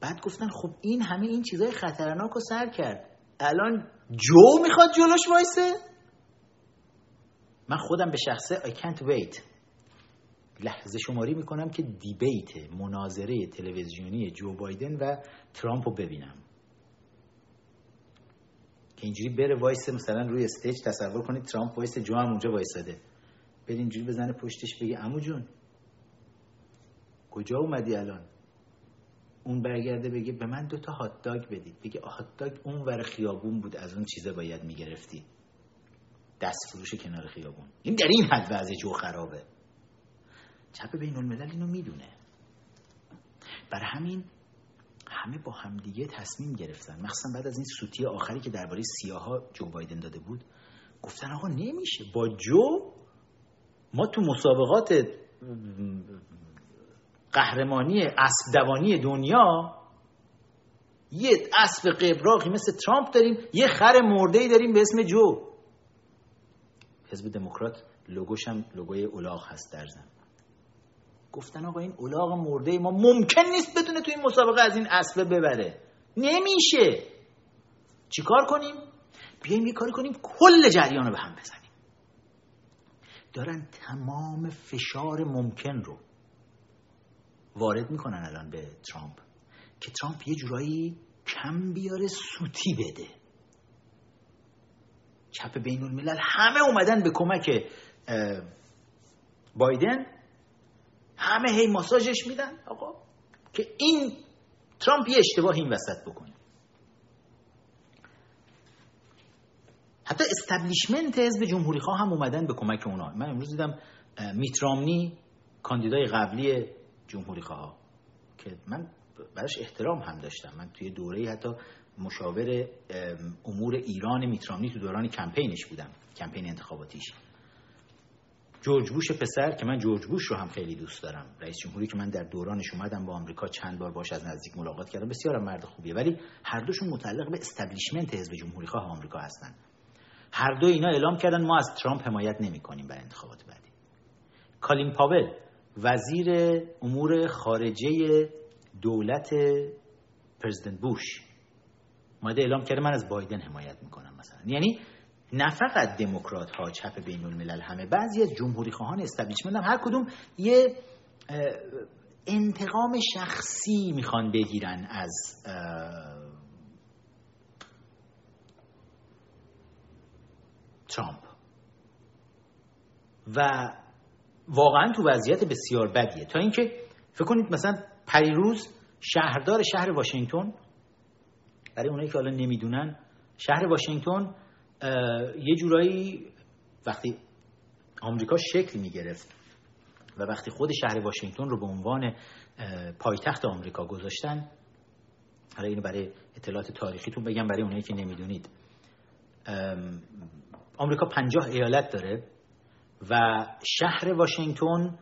بعد گفتن خب این همه این چیزای خطرناک رو سر کرد. الان جو می‌خواد جلوش وایسه؟ من خودم به شخصه I can't wait. لحظه شماری می‌کنم که debate مناظره تلویزیونی جو بایدن و ترامپ رو ببینم. که اینجوری بره وایسه مثلا روی stage تصور کنید ترامپ وایسه جو هم اونجا وایساده. بره اینجوری بزنه پشتش بگه عمو جون کجا اومدی الان؟ اون برگرده بگه به من دوتا هات داگ بدید. بگه هات داگ اون ور خیابون بود از اون چیزا باید می‌گرفتی. دست فروش کنار خیابون. این در این حد وضع جو خرابه. چپ بین الملل اینو می‌دونه. برای همین همه با همدیگه تصمیم گرفتن. مخصوصا بعد از این سوتی آخری که درباره سیاها جو بایدن داده بود گفتن آقا نمیشه. با جو ما تو مسابقات قهرمانی اسب دوانی دنیا یه اسب قبراقی مثل ترامپ داریم یه خر مرده داریم به اسم جو. حزب دموکرات لوگوش هم لوگوی اولاغ هست در زن گفتن آقا این اولاغ مرده ما ممکن نیست بدونه تو این مسابقه از این اسب ببره. نمیشه. چیکار کنیم؟ بیایم یه کاری کنیم کل جریان رو به هم بزنیم. دارن تمام فشار ممکن رو وارد می‌کنن الان به ترامپ. که ترامپ یه جورایی کم بیاره سوتی بده. چپ بین الملل. همه اومدن به کمک بایدن. همه هی ماساژش میدن. آقا که این ترامپ یه اشتباه این وسط بکنه. حتی استبلیشمنت حزب جمهوری خواه هم اومدن به کمک اونا. من امروز دیدم میترامنی کاندیدای قبلی جمهوری خواه که من براش احترام هم داشتم. من توی دوره حتی مشاور امور ایران میترامنی تو دوران کمپینش بودم کمپین انتخاباتیش. جورج بوش پسر که من جورج بوش رو هم خیلی دوست دارم. رئیس جمهوری که من در دورانش اومدم با آمریکا چند بار باش از نزدیک ملاقات کردم. بسیار مرد خوبیه. ولی هر دوشون متعلق به استبلیشمنت حزب جمهوری خواه آمریکا هستن. هر دو اینا اعلام کردن ما از ترامپ حمایت نمی کنیم برای انتخابات بعدی. کالین پاول وزیر امور خارجه دولت پرزیدنت بوش. اومده اعلام کرده من از بایدن حمایت می‌کنم مثلا. یعنی نه فقط دموکرات ها چپ بین الملل همه بعضی از جمهوری خواهان استبلیشمنت هم هر کدوم یه انتقام شخصی می‌خوان بگیرن از ترامپ. و واقعا تو وضعیت بسیار بدیه. تا اینکه فکر کنید مثلا پریروز شهردار شهر واشنگتن برای اونایی که حالا نمی‌دونن شهر واشنگتن یه جورایی وقتی آمریکا شکل می‌گرفت و وقتی خود شهر واشنگتن رو به عنوان پایتخت آمریکا گذاشتن حالا اینو برای اطلاعات تاریخیتون بگم برای اونایی که نمی‌دونید. آمریکا پنجاه ایالت داره و شهر واشنگتن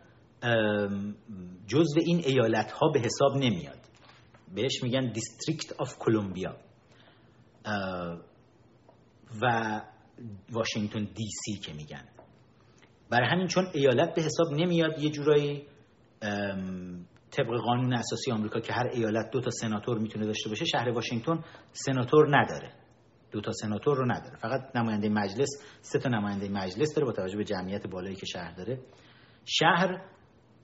جزو این ایالت ها به حساب نمیاد. بهش میگن District of Columbia و واشنگتن D.C. که میگن. برای همین چون ایالت به حساب نمیاد یه جورایی طبق قانون اساسی آمریکا که هر ایالت دو تا سناتور می‌تونه داشته باشه شهر واشنگتن سناتور نداره. دو تا سناتور رو نداره. فقط نماینده مجلس سه تا نماینده مجلس داره با توجه به جمعیت بالایی که شهر داره. شهر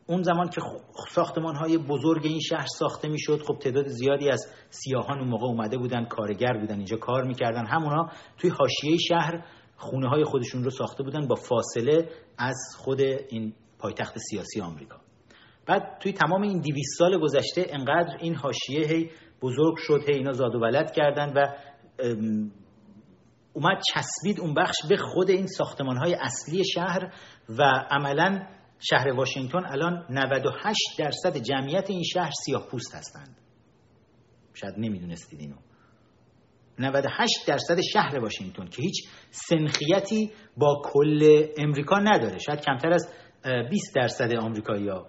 اون زمان که ساختمان های بزرگ این شهر ساخته می‌شد خب تعداد زیادی از سیاهان اون موقع اومده بودن کارگر بودن اینجا کار می‌کردن. همونها توی حاشیه شهر خونه های خودشون رو ساخته بودن با فاصله از خود این پایتخت سیاسی آمریکا. بعد توی تمام این 200 سال گذشته انقدر این حاشیه هی بزرگ شد هی اینا زاد و ولد کردن و اومد چسبید اون بخش به خود این ساختمان های اصلی شهر و عملا شهر واشنگتن الان 98 درصد جمعیت این شهر سیاه پوست هستند. شاید نمی‌دونستید اینو. 98 درصد شهر واشنگتن که هیچ سنخیتی با کل امریکا نداره. شاید کمتر از 20 درصد آمریکایی‌ها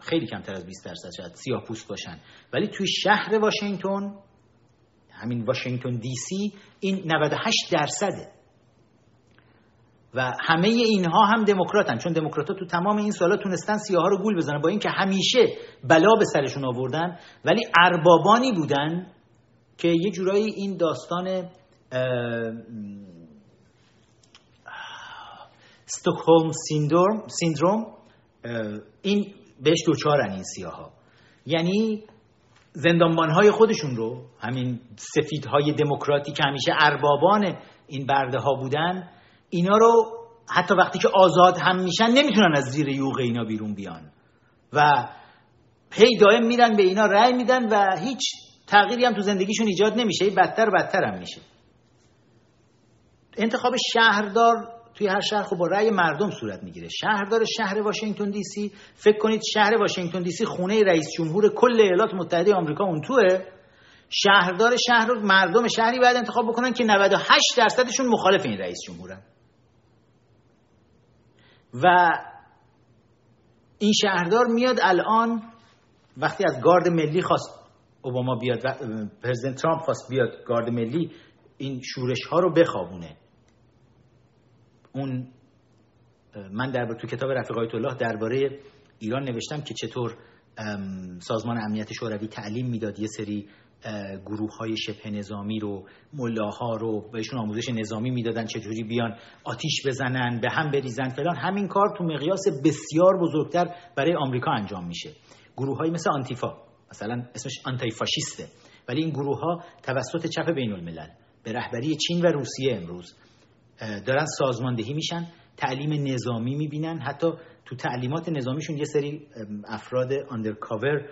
خیلی کمتر از 20 درصد شاید سیاه پوست باشن. ولی توی شهر واشنگتن همین واشنگتن دی سی این 98 درصده. و همه اینها هم دموکراتن. چون دموکرات‌ها تو تمام این سالا تونستن سیاها رو گول بزنن با اینکه همیشه بلا به سرشون آوردن ولی اربابانی بودن که یه جورایی این داستان استکهلم سیندروم سیندروم این بهش دوچارن این سیاها. یعنی زندانبانهای خودشون رو همین سفیدهای دموکراتی که همیشه اربابان این برده ها بودن اینا رو حتی وقتی که آزاد هم میشن نمی‌تونن از زیر یوغ اینا بیرون بیان. و هی دائم میرن به اینا رأی میدن و هیچ تغییری هم تو زندگیشون ایجاد نمیشه. بدتر بدتر هم میشه. انتخاب شهردار توی هر شهر خب با رأی مردم صورت می‌گیره. شهردار شهر واشنگتن دی سی فکر کنید شهر واشنگتن دی سی خونه رئیس جمهور کل ایالات متحده آمریکا اون توه شهردار شهر رو مردم شهری باید انتخاب بکنن که 98 درصدشون مخالف این رئیس جمهورن. و این شهردار میاد الان وقتی از گارد ملی خواست اوباما بیاد و پرزیدنت ترامپ خواست بیاد گارد ملی این شورش ها رو بخوابونه. اون من در تو کتاب رفیق آیت الله درباره ایران نوشتم که چطور سازمان امنیت شوروی تعلیم می‌داد. یه سری گروه های شبه نظامی رو ملاها رو بهشون آموزش نظامی می‌دادن چجوری بیان آتیش بزنن به هم بریزن فلان. همین کار تو مقیاس بسیار بزرگتر برای آمریکا انجام میشه. گروه های مثل آنتیفا مثلا اسمش آنتای فاشیسته ولی این گروه ها توسط چپ بین الملل به رهبری چین و روسیه امروز دارن سازماندهی میشن تعلیم نظامی می‌بینن. حتی تو تعلیمات نظامیشون یه سری افراد اندرکاور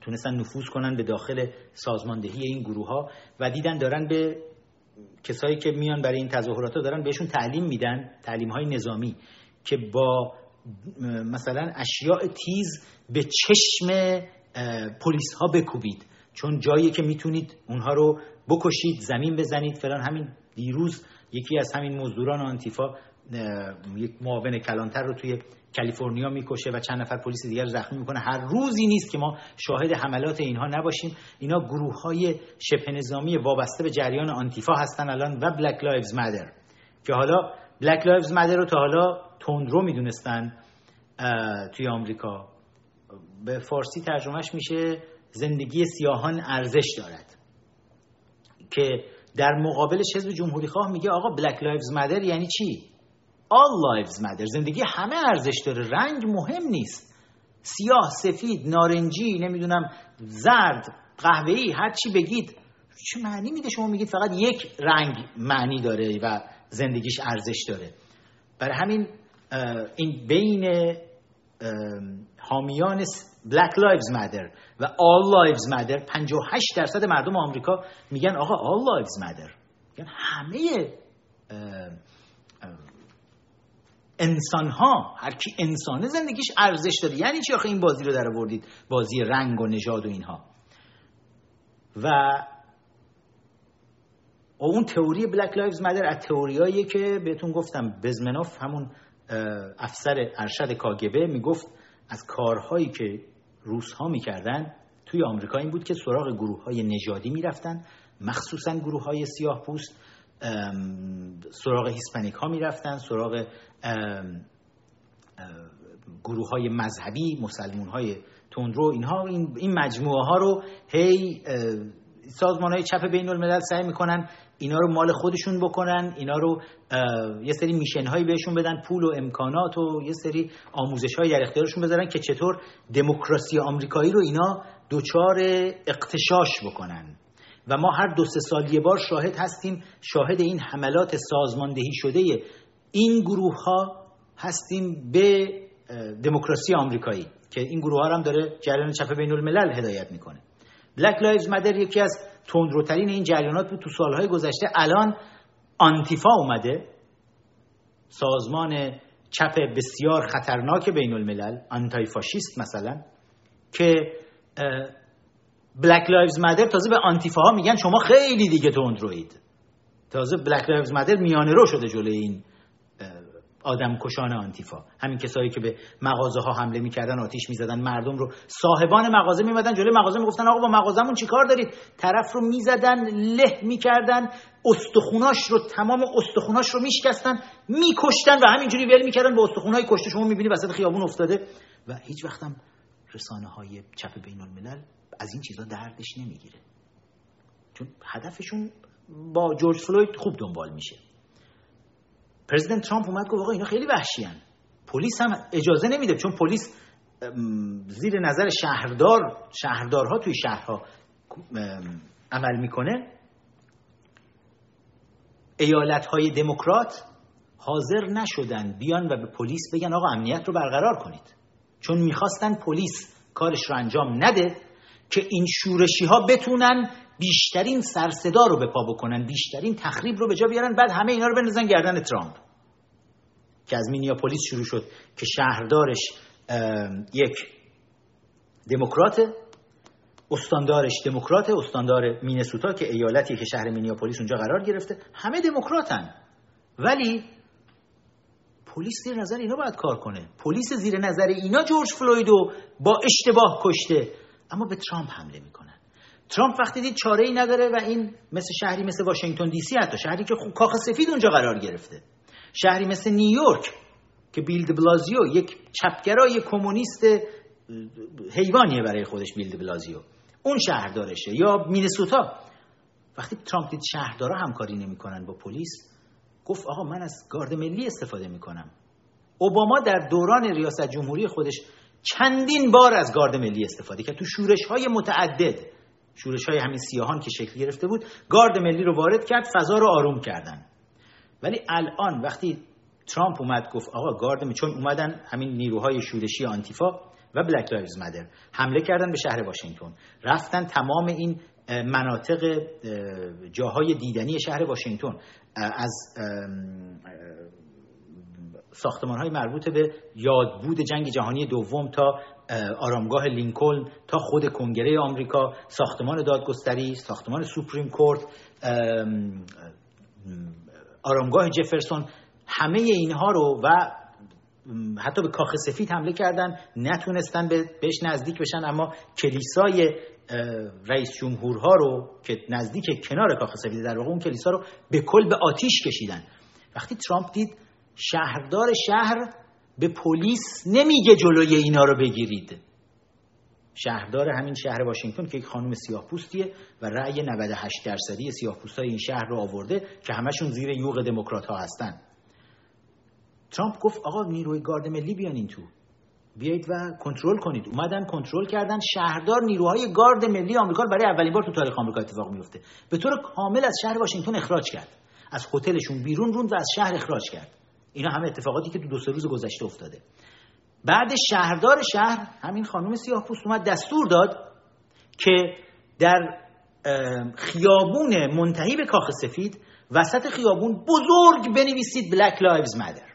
تونستن نفوذ کنن به داخل سازماندهی این گروه ها و دیدن دارن به کسایی که میان برای این تظاهرات ها دارن بهشون تعلیم میدن تعلیم های نظامی که با مثلا اشیاء تیز به چشم پلیس ها بکوبید. چون جایی که می‌تونید اونها رو بکشید زمین بزنید. فلان همین دیروز یکی از همین مزدوران آنتیفا یک معاون کلانتر رو توی کالیفرنیا می‌کشه و چند نفر پلیس دیگر زخمی می‌کنه. هر روزی نیست که ما شاهد حملات اینها نباشیم. اینا گروه های شبه نظامی وابسته به جریان آنتیفا هستن الان و Black Lives Matter که حالا Black Lives Matter رو تا حالا تندرو می‌دونستن توی آمریکا. به فارسی ترجمهش میشه زندگی سیاهان ارزش دارد. که در مقابلش حزب جمهوری خواه میگه آقا Black Lives Matter یعنی چی؟ All lives matter. زندگی همه ارزش داره. رنگ مهم نیست. سیاه سفید نارنجی نمی‌دونم زرد قهوه‌ای هر چی بگید. چه معنی میده شما میگید فقط یک رنگ معنی داره و زندگیش ارزش داره؟ برای همین این بین حامیان Black Lives Matter و All Lives Matter 58 درصد مردم آمریکا میگن آقا All Lives Matter. میگن همه انسان ها هر کی انسانه زندگیش ارزش داره. یعنی چی آخه این بازی رو در آوردید بازی رنگ و نژاد و اینها. و اون تئوری Black Lives Matter از تئوریایی که بهتون گفتم. بزمنوف همون افسر ارشد کاگ‌ب می‌گفت از کارهایی که روس ها می‌کردن توی آمریکا این بود که سراغ گروه های نژادی می‌رفتن مخصوصا گروه های سیاه پوست سراغ Hispanic ها می‌رفتن سراغ گروه های مذهبی مسلمون های تندرو اینها این, این مجموعه ها رو هی سازمان های چپ بین الملل سعی می‌کنن اینا رو مال خودشون بکنن اینا رو یه سری میشن هایی بهشون بدن پول و امکانات و یه سری آموزش های در اختیارشون بذارن که چطور دموکراسی آمریکایی رو اینا دوچار اقتشاش بکنن. و ما هر دو سه سال یه بار شاهد هستیم شاهد این حملات سازماندهی شده این گروه ها هستیم به دموکراسی آمریکایی که این گروه ها هم داره جریان چپ بین الملل هدایت می‌کنه. Black Lives Matter یکی از تندروترین این جریانات بود تو سالهای گذشته. الان آنتیفا اومده سازمان چپ بسیار خطرناک بین الملل anti-fascist مثلا که Black Lives Matter تازه به آنتیفا ها میگن شما خیلی دیگه تندروید. تازه Black Lives Matter میانه رو شده جلوی این آدم کشان آنتیفا. همین کسایی که به مغازه ها حمله می‌کردن آتیش می‌زدن مردم رو صاحبان مغازه میمدن جلوی مغازه می‌گفتن آقا با مغازمون چیکار دارید؟ طرف رو می‌زدن له می‌کردن استخوناش رو تمام استخوناش رو میشکستن میکشتن و همینجوری ول می‌کردن به استخونای کشته شما می‌بینی وسط خیابون افتاده. و هیچ وقتم رسانه های چپ بین الملل از این چیزا دردش نمی‌گیره. چون هدفشون با جورج فلوید خوب دنبال میشه. پرزیدنت ترامپ اومد گفت آقا اینا خیلی وحشیان پلیس هم اجازه نمیده چون پلیس زیر نظر شهردار شهردارها توی شهرها عمل می‌کنه. ایالت های دموکرات حاضر نشدن بیان و به پلیس بگن آقا امنیت رو برقرار کنید. چون می‌خواستن پلیس کارش رو انجام نده که این شورشی ها بتونن بیشترین سرصدا رو به پا بکنن بیشترین تخریب رو به جا بیارن بعد همه اینا رو بندازن گردن ترامپ. که از مینیاپولیس شروع شد که شهردارش یک دموکرات استاندارش دموکرات استاندار مینسوتا که ایالتی که شهر مینیاپولیس اونجا قرار گرفته همه دموکراتن. ولی پلیس زیر نظر اینا باید کار کنه. پلیس زیر نظر اینا جورج فلویدو با اشتباه کشته. اما به ترامپ حمله می‌کنن. ترامپ وقتی دید چاره ای نداره و این مثل شهری مثل واشنگتن D.C. حتی شهری که کاخ سفید اونجا قرار گرفته. شهری مثل نیویورک که بیل دبلازیو یک چپگرای کمونیست حیوانیه برای خودش بیل دبلازیو. اون شهردارشه یا مینسوتا. وقتی ترامپ دید شهردارا همکاری نمی‌کنن با پلیس گفت آقا من از گارد ملی استفاده می‌کنم. اوباما در دوران ریاست جمهوری خودش چندین بار از گارد ملی استفاده کرد. تو شورش های متعدد شورش های همین سیاهان که شکل گرفته بود گارد ملی رو وارد کرد فضا رو آروم کردن. ولی الان وقتی ترامپ اومد گفت آقا گارد چون اومدن همین نیروهای شورشی آنتیفا و Black Lives Matter حمله کردن به شهر واشنگتن. رفتن تمام این مناطق جاهای دیدنی شهر واشنگتن. از ساختمان های مربوط به یادبود جنگ جهانی دوم تا آرامگاه لینکلن تا خود کنگره آمریکا ساختمان دادگستری ساختمان سوپریم کورت آرامگاه جفرسون همه اینها رو و حتی به کاخ سفید حمله کردن نتونستن بهش نزدیک بشن اما کلیسای رئیس جمهورها رو که نزدیک کنار کاخ سفید در واقع اون کلیسا رو به کل به آتیش کشیدن. وقتی ترامپ دید شهردار شهر به پلیس نمیگه جلوی اینا رو بگیرید. شهردار همین شهر واشنگتن که یک خانم سیاه پوستیه و رأی 98 درصدی سیاه های این شهر رو آورده که همشون زیر یوغ دموکرات ها هستن. ترامپ گفت آقا نیروی گارد ملی بیان این تو. بیایید و کنترل کنید. اومدن کنترل کردن شهردار نیروهای گارد ملی آمریکا برای اولین بار تو تاریخ آمریکا اتفاق میفته به طور کامل از شهر واشنگتن اخراج کرد. از هتلشون بیرون روند و از شهر اخراج کرد. اینا همه اتفاقاتی که تو دو سه روز گذشته افتاده. بعد شهردار شهر همین خانم سیاه پوست اومد دستور داد که در خیابون منتهی به کاخ سفید وسط خیابون بزرگ بنویسید Black Lives Matter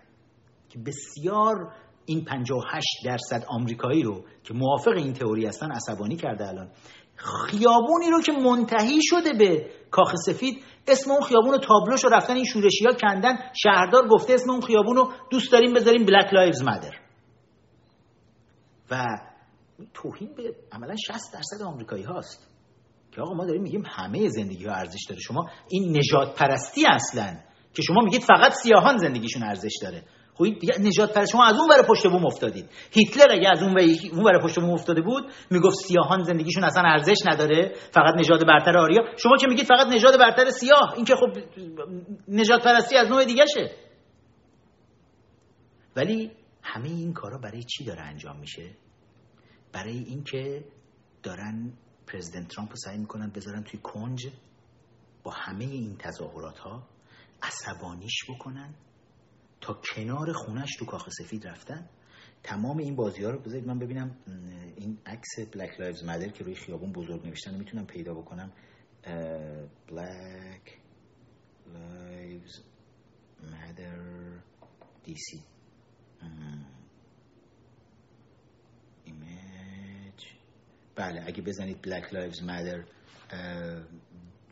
که بسیار این 58 درصد آمریکایی رو که موافق این تئوری هستن عصبانی کرده الان. خیابونی رو که منتهی شده به کاخ سفید اسم اون خیابون رو تابلوش رو رفتن این شورشی ها کندن. شهردار گفته اسم اون خیابون رو دوست داریم بذاریم Black Lives Matter و توهین به عملا 60 درصد آمریکایی هاست. که آقا ما داریم میگیم همه زندگی ها ارزش داره. شما این نژاد پرستی اصلا که شما میگید فقط سیاهان زندگیشون ارزش داره. خب دیگه نجات پرست. شما از اون ور پشت بوم افتادید. هیتلر اگه از اون اون ور پشت بوم افتاده بود می‌گفت سیاهان زندگیشون اصلا ارزش نداره. فقط نژاد برتر آریا. شما که میگید فقط نژاد برتر سیاه. این که خب نجات پرستی از نوع دیگه شه ولی همه این کارا برای چی داره انجام میشه؟ برای اینکه دارن پرزیدنت ترامپ رو سعی می‌کنن بذارن توی کنج با همه این تظاهرات ها عصبانیش بکنن. تا کنار خونش تو کاخ سفید رفتن. تمام این بازی ها رو بذارید من ببینم این عکس Black Lives Matter که روی خیابون بزرگ نوشتن می‌تونم پیدا بکنم. Black Lives Matter D.C. image بله اگه بزنید Black Lives Matter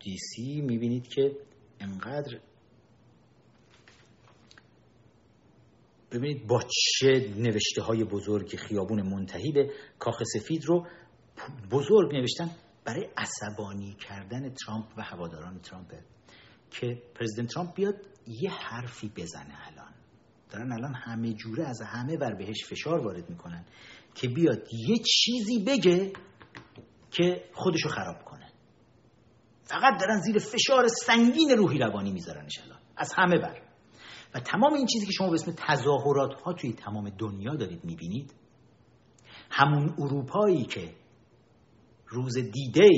D.C. می‌بینید که انقدر ببینید با چه نوشته های بزرگ خیابون منتهی به کاخ سفید رو بزرگ نوشتن برای عصبانی کردن ترامپ و هواداران ترامپ که President ترامپ بیاد یه حرفی بزنه الان. دارن الان همه جوره از همه بر بهش فشار وارد می‌کنن که بیاد یه چیزی بگه که خودشو خراب کنه. فقط دارن زیر فشار سنگین روحی روانی میذارنش الان از همه بر و تمام این چیزی که شما به اسم تظاهرات ها توی تمام دنیا دارید می‌بینید همون اروپایی که روز دیده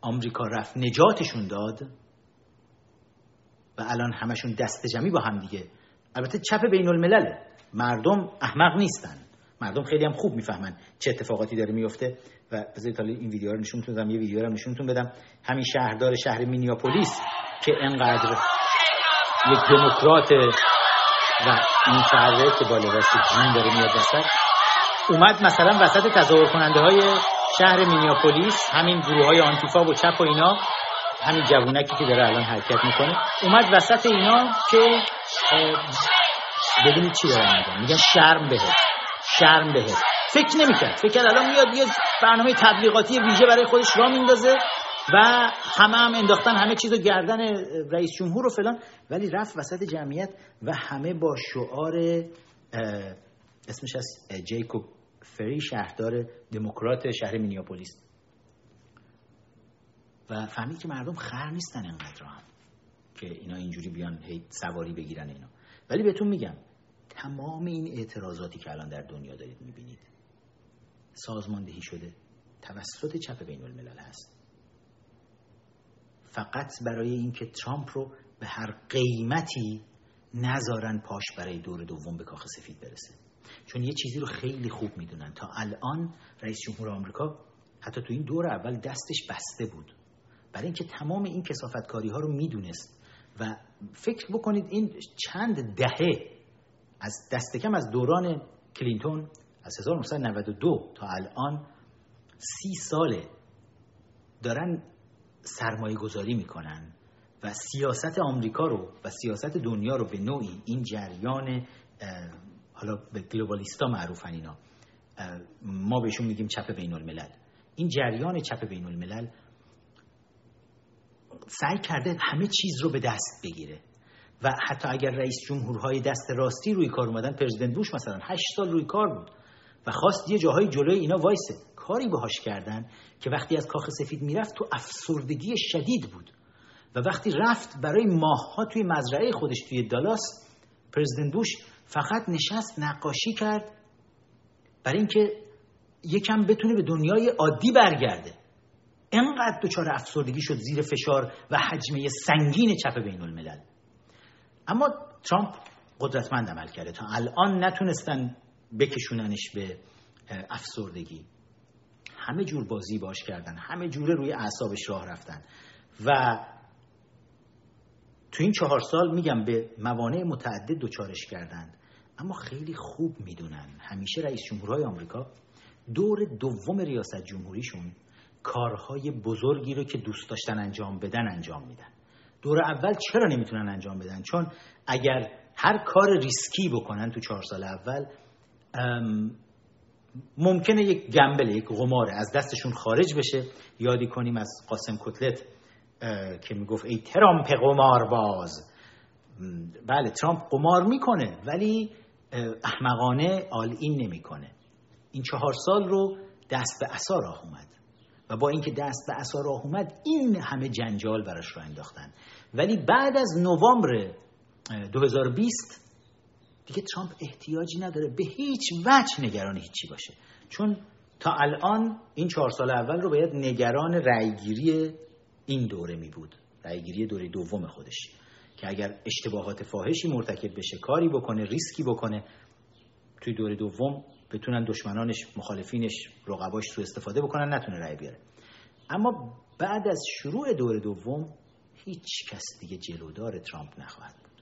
آمریکا رفت نجاتشون داد و الان همشون دست جمعی با هم دیگه. البته چپ بین الملل مردم احمق نیستن. مردم خیلی هم خوب می‌فهمن چه اتفاقاتی داره میفته و بذارید حالا این ویدیو رو نشونتون بدم یه ویدیو رو نشونتون بدم. همین شهردار شهر مینیاپولیس که انقدر یک دموکرات و این فرده که با لباس جین داره میاد وسط. اومد مثلا وسط تظاهر کننده های شهر مینیاپولیس همین گروه های آنتیفا و چپ و اینا همین جوونکی که داره الان حرکت می‌کنه. اومد وسط اینا که ببینید چی دارن میگن. میگن شرم بهت شرم بهت. فکر نمی‌کرد. فکر الان میاد یه برنامه تبلیغاتی ویژه برای خودش را میندازه. و همه هم انداختن همه چیزو گردن رئیس جمهور و فلان. ولی رفت وسط جمعیت و همه با شعار اسمش از جیکوب فری شهردار دموکرات شهر مینیاپولیس. و فهمید که مردم خر نیستن انقدر هم که اینا اینجوری بیان هی سواری بگیرن اینا. ولی بهتون میگم تمام این اعتراضاتی که الان در دنیا دارید می‌بینید سازماندهی شده توسط چپ بین الملل هست. فقط برای اینکه ترامپ رو به هر قیمتی نذارن پاش برای دور دوم به کاخ سفید برسه. چون یه چیزی رو خیلی خوب می‌دونن. تا الان رئیس جمهور آمریکا حتی تو این دور اول دستش بسته بود. برای اینکه تمام این کسافتکاری ها رو می‌دونست و فکر بکنید این چند دهه از دست کم از دوران کلینتون از 1992 تا الان سی ساله دارن سرمایه گذاری می‌کنن و سیاست آمریکا رو و سیاست دنیا رو به نوعی این جریان حالا به گلوبالیستا معروفن اینا. ما بهشون میگیم چپ بین الملل این جریان چپ بین الملل سعی کرده همه چیز رو به دست بگیره. و حتی اگر رئیس جمهورهای دست راستی روی کار اومدن پرزیدنت بوش مثلا هشت سال روی کار بود و خواست یه جاهای جلوی اینا وایسه. کاری باهاش کردن که وقتی از کاخ سفید می‌رفت تو افسردگی شدید بود. و وقتی رفت برای ماهها توی مزرعه خودش توی دالاس پرزیدنت بوش فقط نشست نقاشی کرد برای اینکه یکم بتونه به دنیای عادی برگرده. انقدر دچار افسردگی شد زیر فشار و حجمه سنگین چپ بین الملل. اما ترامپ قدرتمند عمل کرده. تا الان نتونستن بکشوننش به افسردگی. همه جور بازی باش کردن همه جوره روی اعصابش راه رفتن. و تو این چهار سال میگم به موانع متعدد دوچارش کردند. اما خیلی خوب می‌دونن همیشه رئیس جمهورهای آمریکا دور دوم ریاست جمهوریشون کارهای بزرگی رو که دوست داشتن انجام بدن انجام میدن. دور اول چرا نمی‌تونن انجام بدن؟ چون اگر هر کار ریسکی بکنن تو چهار سال اول ممکنه یک گمبل یک قماره از دستشون خارج بشه. یادی کنیم از قاسم کتلت که می‌گفت ای ترامپ قمار باز. بله ترامپ قمار می‌کنه ولی احمقانه آل این نمی‌کنه. این چهار سال رو دست به اثار راه اومد. و با اینکه دست به اثار راه اومد این همه جنجال براش رو انداختن. ولی بعد از نوامبر 2020 دیگه ترامپ احتیاجی نداره به هیچ وجه نگران هیچی باشه. چون تا الان این چهار سال اول رو باید نگران رأیگیری این دوره می بود. رأیگیری دوره دوم خودش. که اگر اشتباهات فاحشی مرتکب بشه کاری بکنه ریسکی بکنه توی دوره دوم بتونن دشمنانش مخالفینش رقباش سو استفاده بکنن نتونه رأی بیاره. اما بعد از شروع دور دوم هیچ کس دیگه جلودار ترامپ نخواهد بود.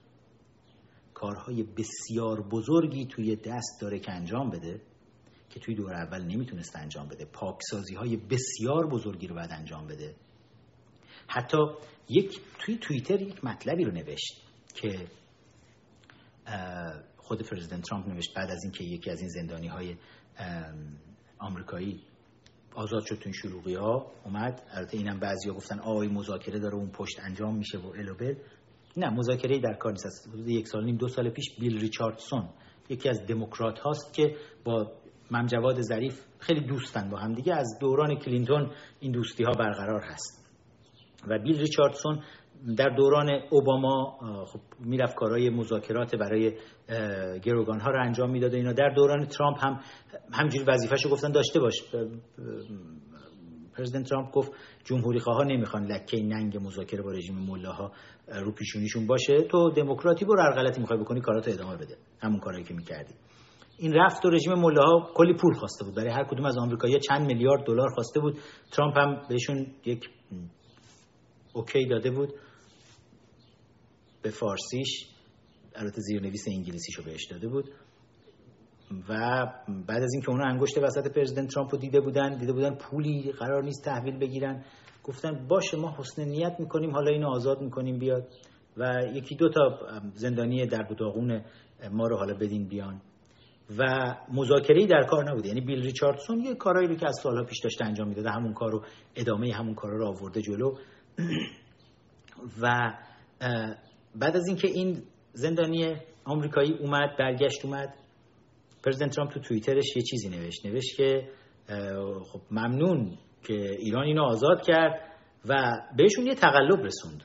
کارهای بسیار بزرگی توی دست داره که انجام بده که توی دور اول نمی‌تونست انجام بده. پاکسازی های بسیار بزرگی رو باید انجام بده. حتی یک توی توییتر یک مطلبی رو نوشت که خود پرزیدنت ترامپ نوشت بعد از اینکه یکی از این زندانی های آمریکایی آزاد شد تو این ها اومد. البته اینم بعضیا گفتن آی مذاکره داره اون پشت انجام میشه و الوبل نه مذاکره در کار نیست. حدود یک سال نیم دو سال پیش بیل ریچاردسون یکی از دموکرات هاست که با ممجواد ظریف خیلی دوستن با هم دیگه. از دوران کلینتون این دوستی ها برقرار هست. و بیل ریچاردسون در دوران اوباما خب می‌رفت کارهای مذاکرات برای گروگان ها رو انجام می‌داد اینا. در دوران ترامپ هم همینجوری وظیفه‌شو گفتن داشته باش پرزیدنت ترامپ گفت جمهوری خواه نمی‌خوان لکه ننگ مذاکره با رژیم ملاها رو پیشونیشون باشه. تو دموکراتی برو هر غلطی می‌خوای بکنی کاراتو ادامه بده. همون کارایی که می‌کردی. این رفت و رژیم ملاها کلی پول خواسته بود. برای هر کدوم از آمریکایی‌ها چند میلیارد دلار خواسته بود. ترامپ هم بهشون یک اوکی داده بود. به فارسیش البته زیرنویس انگلیسیشو بهش داده بود. و بعد از اینکه اونا انگشت وسط پرزیدنت ترامپ رو دیده بودن دیده بودن پولی قرار نیست تحویل بگیرن. گفتن باشه ما حسن نیت می‌کنیم حالا اینو آزاد می‌کنیم بیاد. و یکی دو تا زندانی در بوداغون ما رو حالا بدین بیان. و مذاکره در کار نبوده. یعنی بیل ریچاردسون یه کارایی رو که از سالها پیش داشته انجام می‌داده همون کار رو ادامه همون کارا رو آورده جلو. و بعد از اینکه این زندانی آمریکایی اومد برگشت اومد پرزیدنت ترامپ تو توییترش یه چیزی نوشت. نوشت که خب ممنون که ایران اینو آزاد کرد و بهشون یه تقلب رسوند.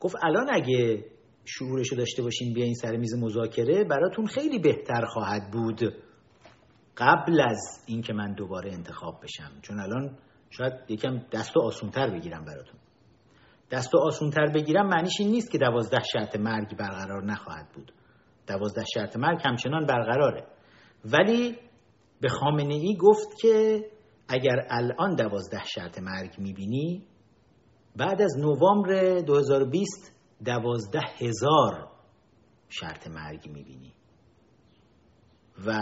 گفت الان اگه شعورش رو داشته باشین بیاین سر میز مذاکره براتون خیلی بهتر خواهد بود. قبل از اینکه من دوباره انتخاب بشم. چون الان شاید یکم دست و آسونتر بگیرم براتون. دست و آسونتر بگیرم معنیش این نیست که دوازده شرط مرگ برقرار نخواهد بود. دوازده شرط مرگ همچنان برقراره. ولی به خامنه ای گفت که اگر الان دوازده شرط مرگ می‌بینی بعد از نوامبر 2020 دوازده هزار شرط مرگ می‌بینی. و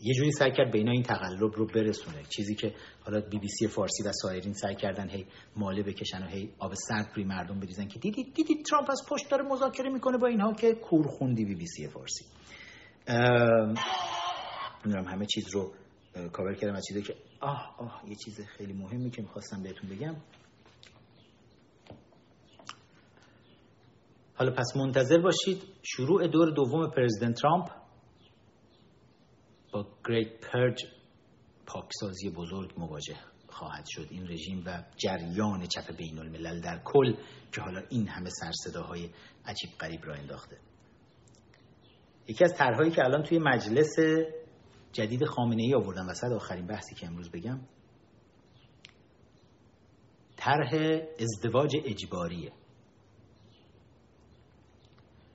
یه جوری سعی کرد بینا این تقلب رو برسونه. چیزی که حالا بی بی سی فارسی و سایرین سعی کردن هی ماله بکشن و هی آب سرد روی مردم بریزن که دیدید دیدید ترامپ از پشت داره مذاکره می‌کنه با اینها که کور خوندی بی بی سی فارسی. می‌دونم همه چیز رو کاور کردم از چیزی که آه آه یه چیز خیلی مهمی که می‌خواستم بهتون بگم. حالا پس منتظر باشید شروع دور دوم پرزیدنت ترامپ با گریت پرج پاکسازی بزرگ مواجه خواهد شد. این رژیم و جریان چپ بین الملل در کل که حالا این همه سرصداهای عجیب قریب را انداخته. یکی از طرحهایی که الان توی مجلس جدید خامنه ای آوردن وسط آخرین بحثی که امروز بگم طرح ازدواج اجباریه.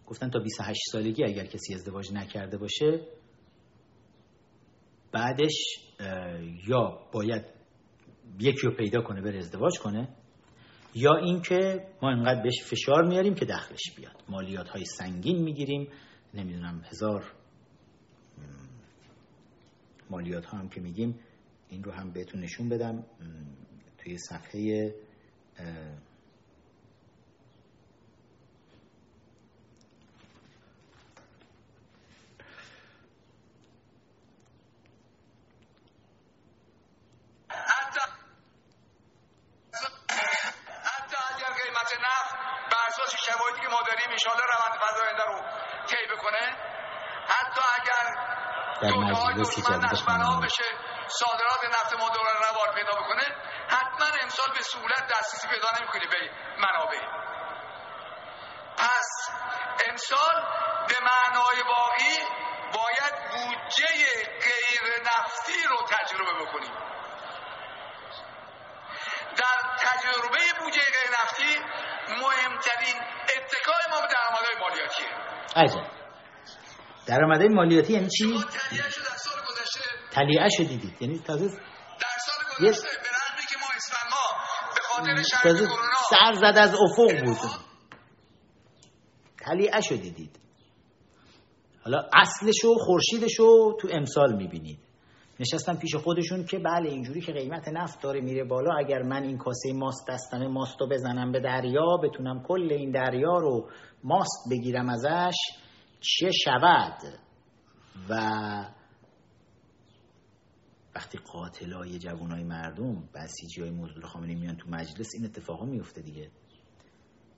گفتن تا 28 سالگی اگر کسی ازدواج نکرده باشه بعدش یا باید یکی رو پیدا کنه بره ازدواج کنه یا اینکه ما اینقدر بهش فشار میاریم که دخلش بیاد. مالیات های سنگین می‌گیریم. نمی‌دونم هزار مالیات ها هم که میگیم این رو هم بهتون نشون بدم. توی صفحه مجلس جدید خانم بشه صادرات نفت ما دوباره روال پیدا بکنه حتما امسال به سهولت دسترسی پیدا نمی‌کنی به منابع. پس امسال به معنای واقعی باید بودجه غیر نفتی رو تجربه بکنیم. در تجربه بودجه غیر نفتی مهمترین اتکای ما به درآمدهای مالیاتیه عجب درآمدهای مالیاتی یعنی چی؟ تلیعه شو دیدید. یعنی تازه در سال گذشته به رغمی که ما اسفند به خاطر شرط کرونا سر زد از افق بود. تلیعه شو دیدید. حالا اصلشو خورشیدشو تو امسال می‌بینید. نشستن پیش خودشون که بله اینجوری که قیمت نفت داره میره بالا اگر من این کاسه ماست دستمه ماستو بزنم به دریا بتونم کل این دریا رو ماست بگیرم ازش چه شود و وقتی قاتلای جوانای مردم بسیجی های مزدور خامنه میان تو مجلس این اتفاقا میفته دیگه.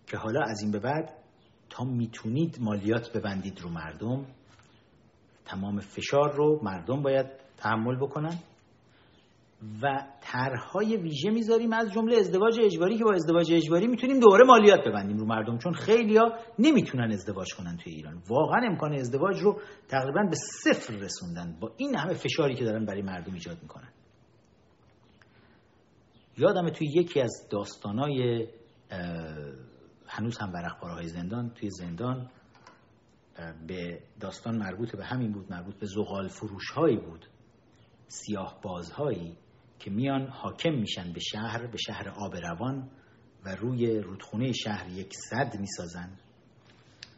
که حالا از این به بعد تا می‌تونید مالیات ببندید رو مردم تمام فشار رو مردم باید تحمل بکنن. و طرحهای ویژه می‌ذاریم از جمله ازدواج اجباری که با ازدواج اجباری می‌تونیم دوره مالیات ببندیم رو مردم چون خیلیا نمی‌تونن ازدواج کنن توی ایران. واقعا امکان ازدواج رو تقریبا به صفر رسوندن با این همه فشاری که دارن برای مردم ایجاد می‌کنن. یادم توی یکی از داستانای هنوز هم ورق زندان توی زندان به داستان مربوط به همین بود مربوط به زغال فروش هایی بود سیاه بازهایی که میان حاکم میشن به شهر به شهر آب روان و روی رودخونه شهر یک صد می‌سازن.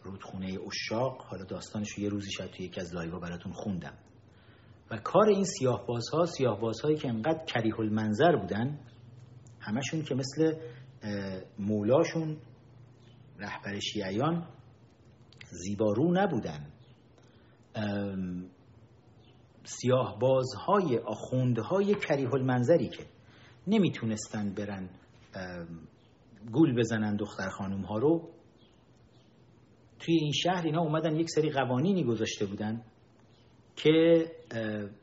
رودخونه اشاق حالا داستانش یه روزی شاید توی یکی از لایوا براتون خوندم. و کار این سیاه بازها سیاه بازهایی که انقدر کریه المنظر بودن همشون که مثل مولاشون رهبر شیعیان زیبارو نبودن. سیاه بازهای آخوندهای کریه المنظری که نمی‌تونستن برن گول بزنن دختر خانوم ها رو توی این شهر اینا اومدن یک سری قوانینی گذاشته بودن که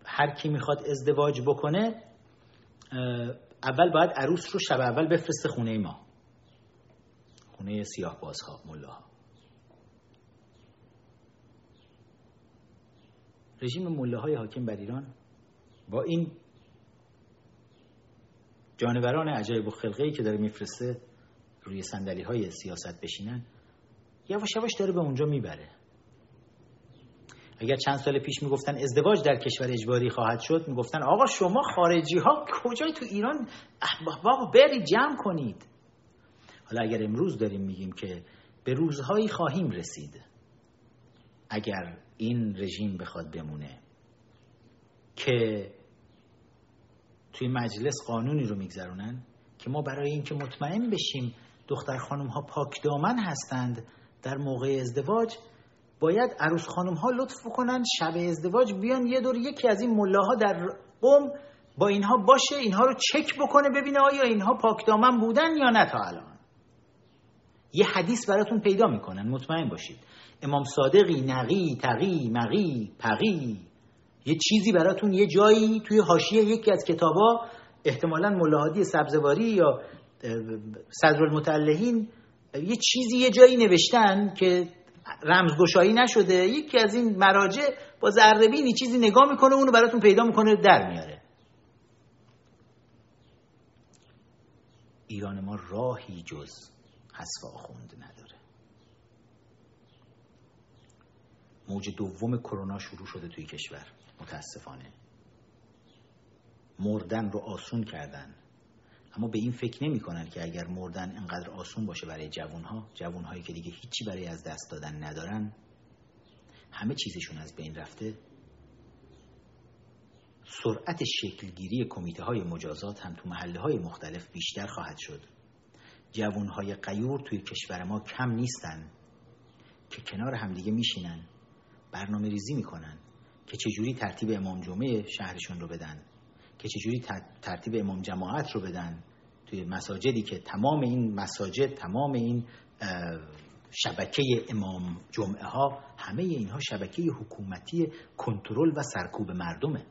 هر کی می‌خواد ازدواج بکنه اول باید عروس رو شب اول بفرسته خونه ما. خونه سیاه بازها ملاها. رژیم مله حاکم بر ایران با این جانوران عجایب و خلقه که داره میفرسته روی سندلی های سیاست بشینن یواش یواش داره به اونجا می‌بره. اگر چند سال پیش می‌گفتن ازدواج در کشور اجباری خواهد شد می‌گفتن آقا شما خارجی ها کجای تو ایران بابا بری جمع کنید. حالا اگر امروز داریم میگیم که به روزهایی خواهیم رسید اگر این رژیم بخواد بمونه. که توی مجلس قانونی رو میگذرونن که ما برای اینکه مطمئن بشیم دختر خانم ها پاک دامن هستند در موقع ازدواج باید عروس خانم ها لطف بکنن شب ازدواج بیان یه دور یکی از این ملاها در قوم با اینها باشه اینها رو چک بکنه ببینه آیا اینها پاک دامن بودن یا نه تا الان. یه حدیث براتون پیدا می‌کنن مطمئن باشید. امام صادقی نقی تقی مقی پقی. یه چیزی براتون یه جایی توی حاشیه یکی از کتابا احتمالا ملاحادی سبزواری یا صدر المتعلهین یه چیزی یه جایی نوشتن که رمزگشایی نشده. یکی از این مراجع با ذربینی چیزی نگاه می‌کنه اونو براتون پیدا می‌کنه در میاره. ایران ما راهی جز حذف آخوند نداره. موج دوم کرونا شروع شده توی کشور. متاسفانه. مردن رو آسون کردن. اما به این فکر نمی کنن که اگر مردن انقدر آسون باشه برای جوان ها جوان هایی که دیگه هیچی برای از دست دادن ندارن همه چیزشون از بین رفته. سرعت شکلگیری کمیته های مجازات هم تو محله های مختلف بیشتر خواهد شد. جوان های قیور توی کشور ما کم نیستن که کنار همدیگه میشینن. برنامه ریزی می‌کنن که چجوری ترتیب امام جمعه شهرشون رو بدن که چجوری ترتیب امام جماعت رو بدن توی مساجدی که تمام این مساجد تمام این شبکه امام جمعه ها همه اینها شبکه حکومتی کنترل و سرکوب مردمه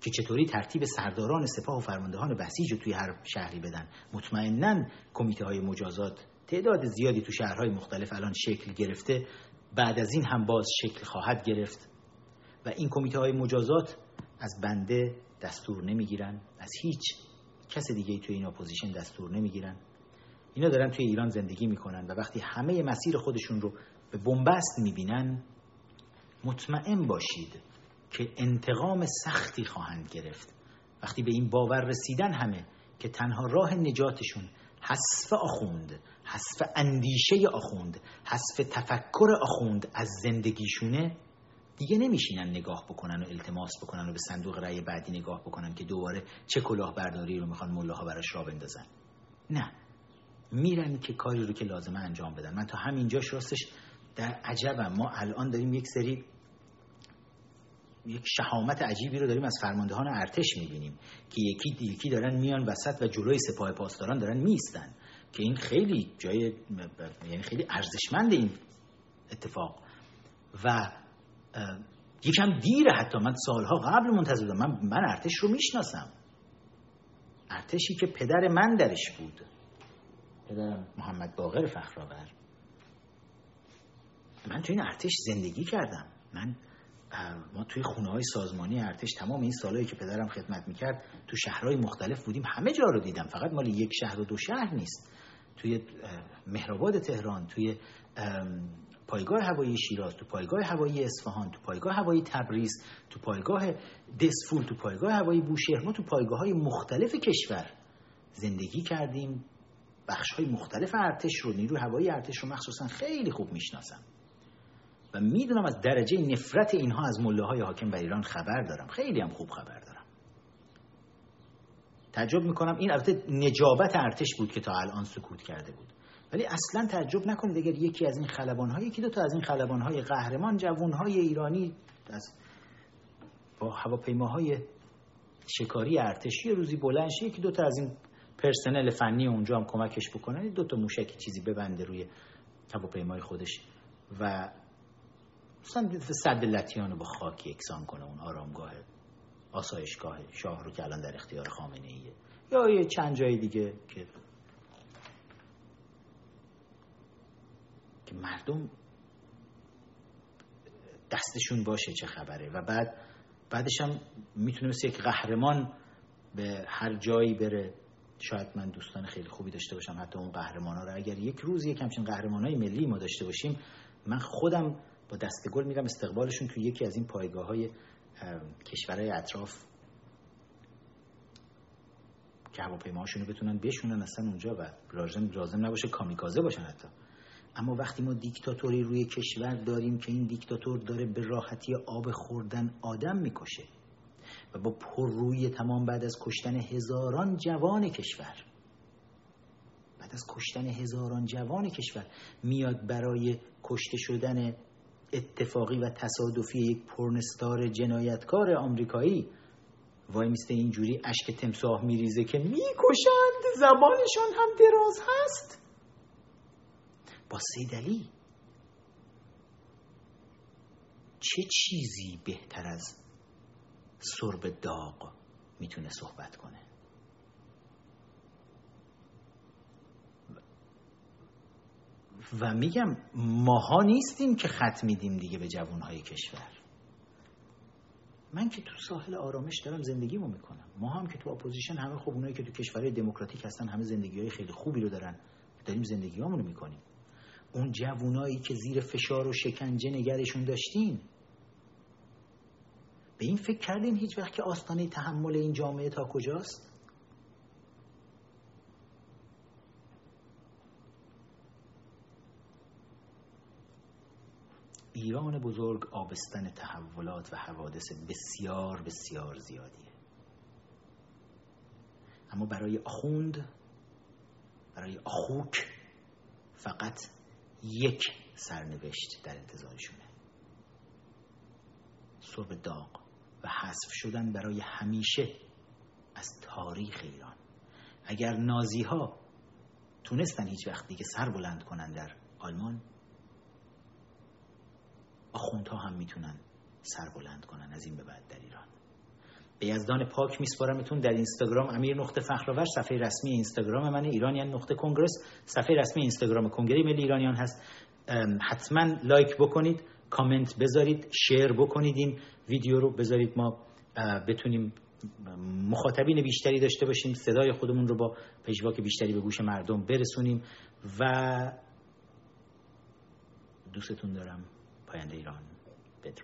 که چطوری ترتیب سرداران سپاه و فرماندهان بسیج رو توی هر شهری بدن. مطمئنا کمیته های مجازات تعداد زیادی تو شهرهای مختلف الان شکل گرفته بعد از این هم باز شکل خواهد گرفت و این کمیته های مجازات از بنده دستور نمی‌گیرن. از هیچ کس دیگه توی این اپوزیشن دستور نمی‌گیرن. اینا دارن توی ایران زندگی می‌کنن و وقتی همه مسیر خودشون رو به بنبست می‌بینن مطمئن باشید که انتقام سختی خواهند گرفت. وقتی به این باور رسیدن همه که تنها راه نجاتشون حذف آخوند حذف اندیشه آخوند حذف تفکر آخوند از زندگیشونه دیگه نمیشینن نگاه بکنن و التماس بکنن و به صندوق رأی بعدی نگاه بکنن که دوباره چه کلاهبرداری رو می‌خوان ملاها براش را بندازن. نه. میرن که کاری رو که لازمه انجام بدن. من تا همینجاش راستش در عجبم. ما الان داریم یک سری یک شهامت عجیبی رو داریم از فرماندهان ارتش می‌بینیم که یکی یکی دارن میان وسط و جلوی سپاه پاسداران دارن میستن که این خیلی جای یعنی خیلی ارزشمند این اتفاق. و یکم دیره حتی من سالها قبل منتظر بودم. من, من ارتش رو می‌شناسم. ارتشی که پدر من درش بود. پدرم. محمد باقر فخرآور. من توی این ارتش زندگی کردم. من ما توی خونه های سازمانی ارتش تمام این سالهایی که پدرم خدمت می‌کرد تو شهرهای مختلف بودیم همه جا رو دیدم. فقط مال یک شهر و دو شهر نیست. توی مهرآباد تهران توی پایگاه هوایی شیراز تو پایگاه هوایی اصفهان تو پایگاه هوایی تبریز تو پایگاه دسفول تو پایگاه هوایی بوشهر ما تو پایگاه های مختلف کشور زندگی کردیم. بخش های مختلف ارتش رو نیروی هوایی ارتش رو مخصوصا خیلی خوب می‌شناسم. و می‌دونم از درجه نفرت اینها از مله های حاکم بر ایران خبر دارم. خیلی هم خوب خبر دارم. تعجب می‌کنم. این البته نجابت ارتش بود که تا الان سکوت کرده بود. ولی اصلا تعجب نکنید اگر یکی از این خلبان های یکی دو تا از این خلبان های قهرمان جوان های ایرانی از با هواپیماهای شکاری ارتشی روزی بلند یکی دو تا از این پرسنل فنی اونجا هم کمکش بکنن دو تا موشک چیزی ببنده روی هواپیمای خودش و مثلا صد لطیان رو با خاک یکسان کنه اون آرامگاه آسایشگاه شاه رو که الان در اختیار خامنه ایه یا یه چند جای دیگه که که مردم دستشون باشه چه خبره. و بعد بعدش هم می‌تونه مثل یک قهرمان به هر جایی بره. شاید من دوستان خیلی خوبی داشته باشم حتی اون قهرمان ها رو. اگر یک روز یک همچین قهرمان های ملی ما داشته باشیم من خودم با دست گل میرم استقبالشون توی یکی از این پایگاه های کشورهای اطراف که هواپیماهاشون رو بتونن بشونن اصلا اونجا و لازم لازم نباشه کامیکازه باشن حتی. اما وقتی ما دیکتاتوری روی کشور داریم که این دیکتاتور داره به راحتی آب خوردن آدم می‌کشه و با روی تمام بعد از کشتن هزاران جوان کشور بعد از کشتن هزاران جوان کشور میاد برای کشته شدن اتفاقی و تصادفی یک پرنستار جنایتکار آمریکایی وای میسته اینجوری اشک تمساه میریزه که می‌کشند. زبانشان هم دراز هست. با سید علی چه چیزی بهتر از سرب داغ می‌تونه صحبت کنه؟ و میگم ماها نیستیم که خط میدیم دیگه به جوانهای کشور. من که تو ساحل آرامش دارم زندگیمو می‌کنم. ما هم که تو اپوزیشن همه خب اونایی که تو کشورهای دموکراتیک هستن همه زندگی های خیلی خوبی رو دارن. داریم زندگی رو می‌کنیم. اون جوونایی که زیر فشار و شکنجه نگرشون داشتین به این فکر کردین هیچ وقت که آستانه تحمل این جامعه تا کجاست؟ ایران بزرگ آبستن تحولات و حوادث بسیار بسیار زیادیه. اما برای آخوند برای آخوک فقط یک سرنوشت در انتظارشونه. صرب داغ و حذف شدن برای همیشه از تاریخ ایران. اگر نازی ها تونستن هیچ وقت دیگه سر بلند کنن در آلمان آخوندها هم می‌تونن سر بلند کنن از این به بعد در ایران. به یزدان پاک میسپارمتون در اینستاگرام امیر نقطه فخرآور صفحه رسمی اینستاگرام من ایرانیان نقطه کنگرس صفحه رسمی اینستاگرام کنگره ملی ایرانیان هست. حتما لایک بکنید کامنت بذارید شیر بکنید این ویدیو رو بذارید ما بتونیم مخاطبین بیشتری داشته باشیم صدای خودمون رو با پژواک بیشتری به گوش مردم برسونیم و دوستتون دارم. 派人带上，别走。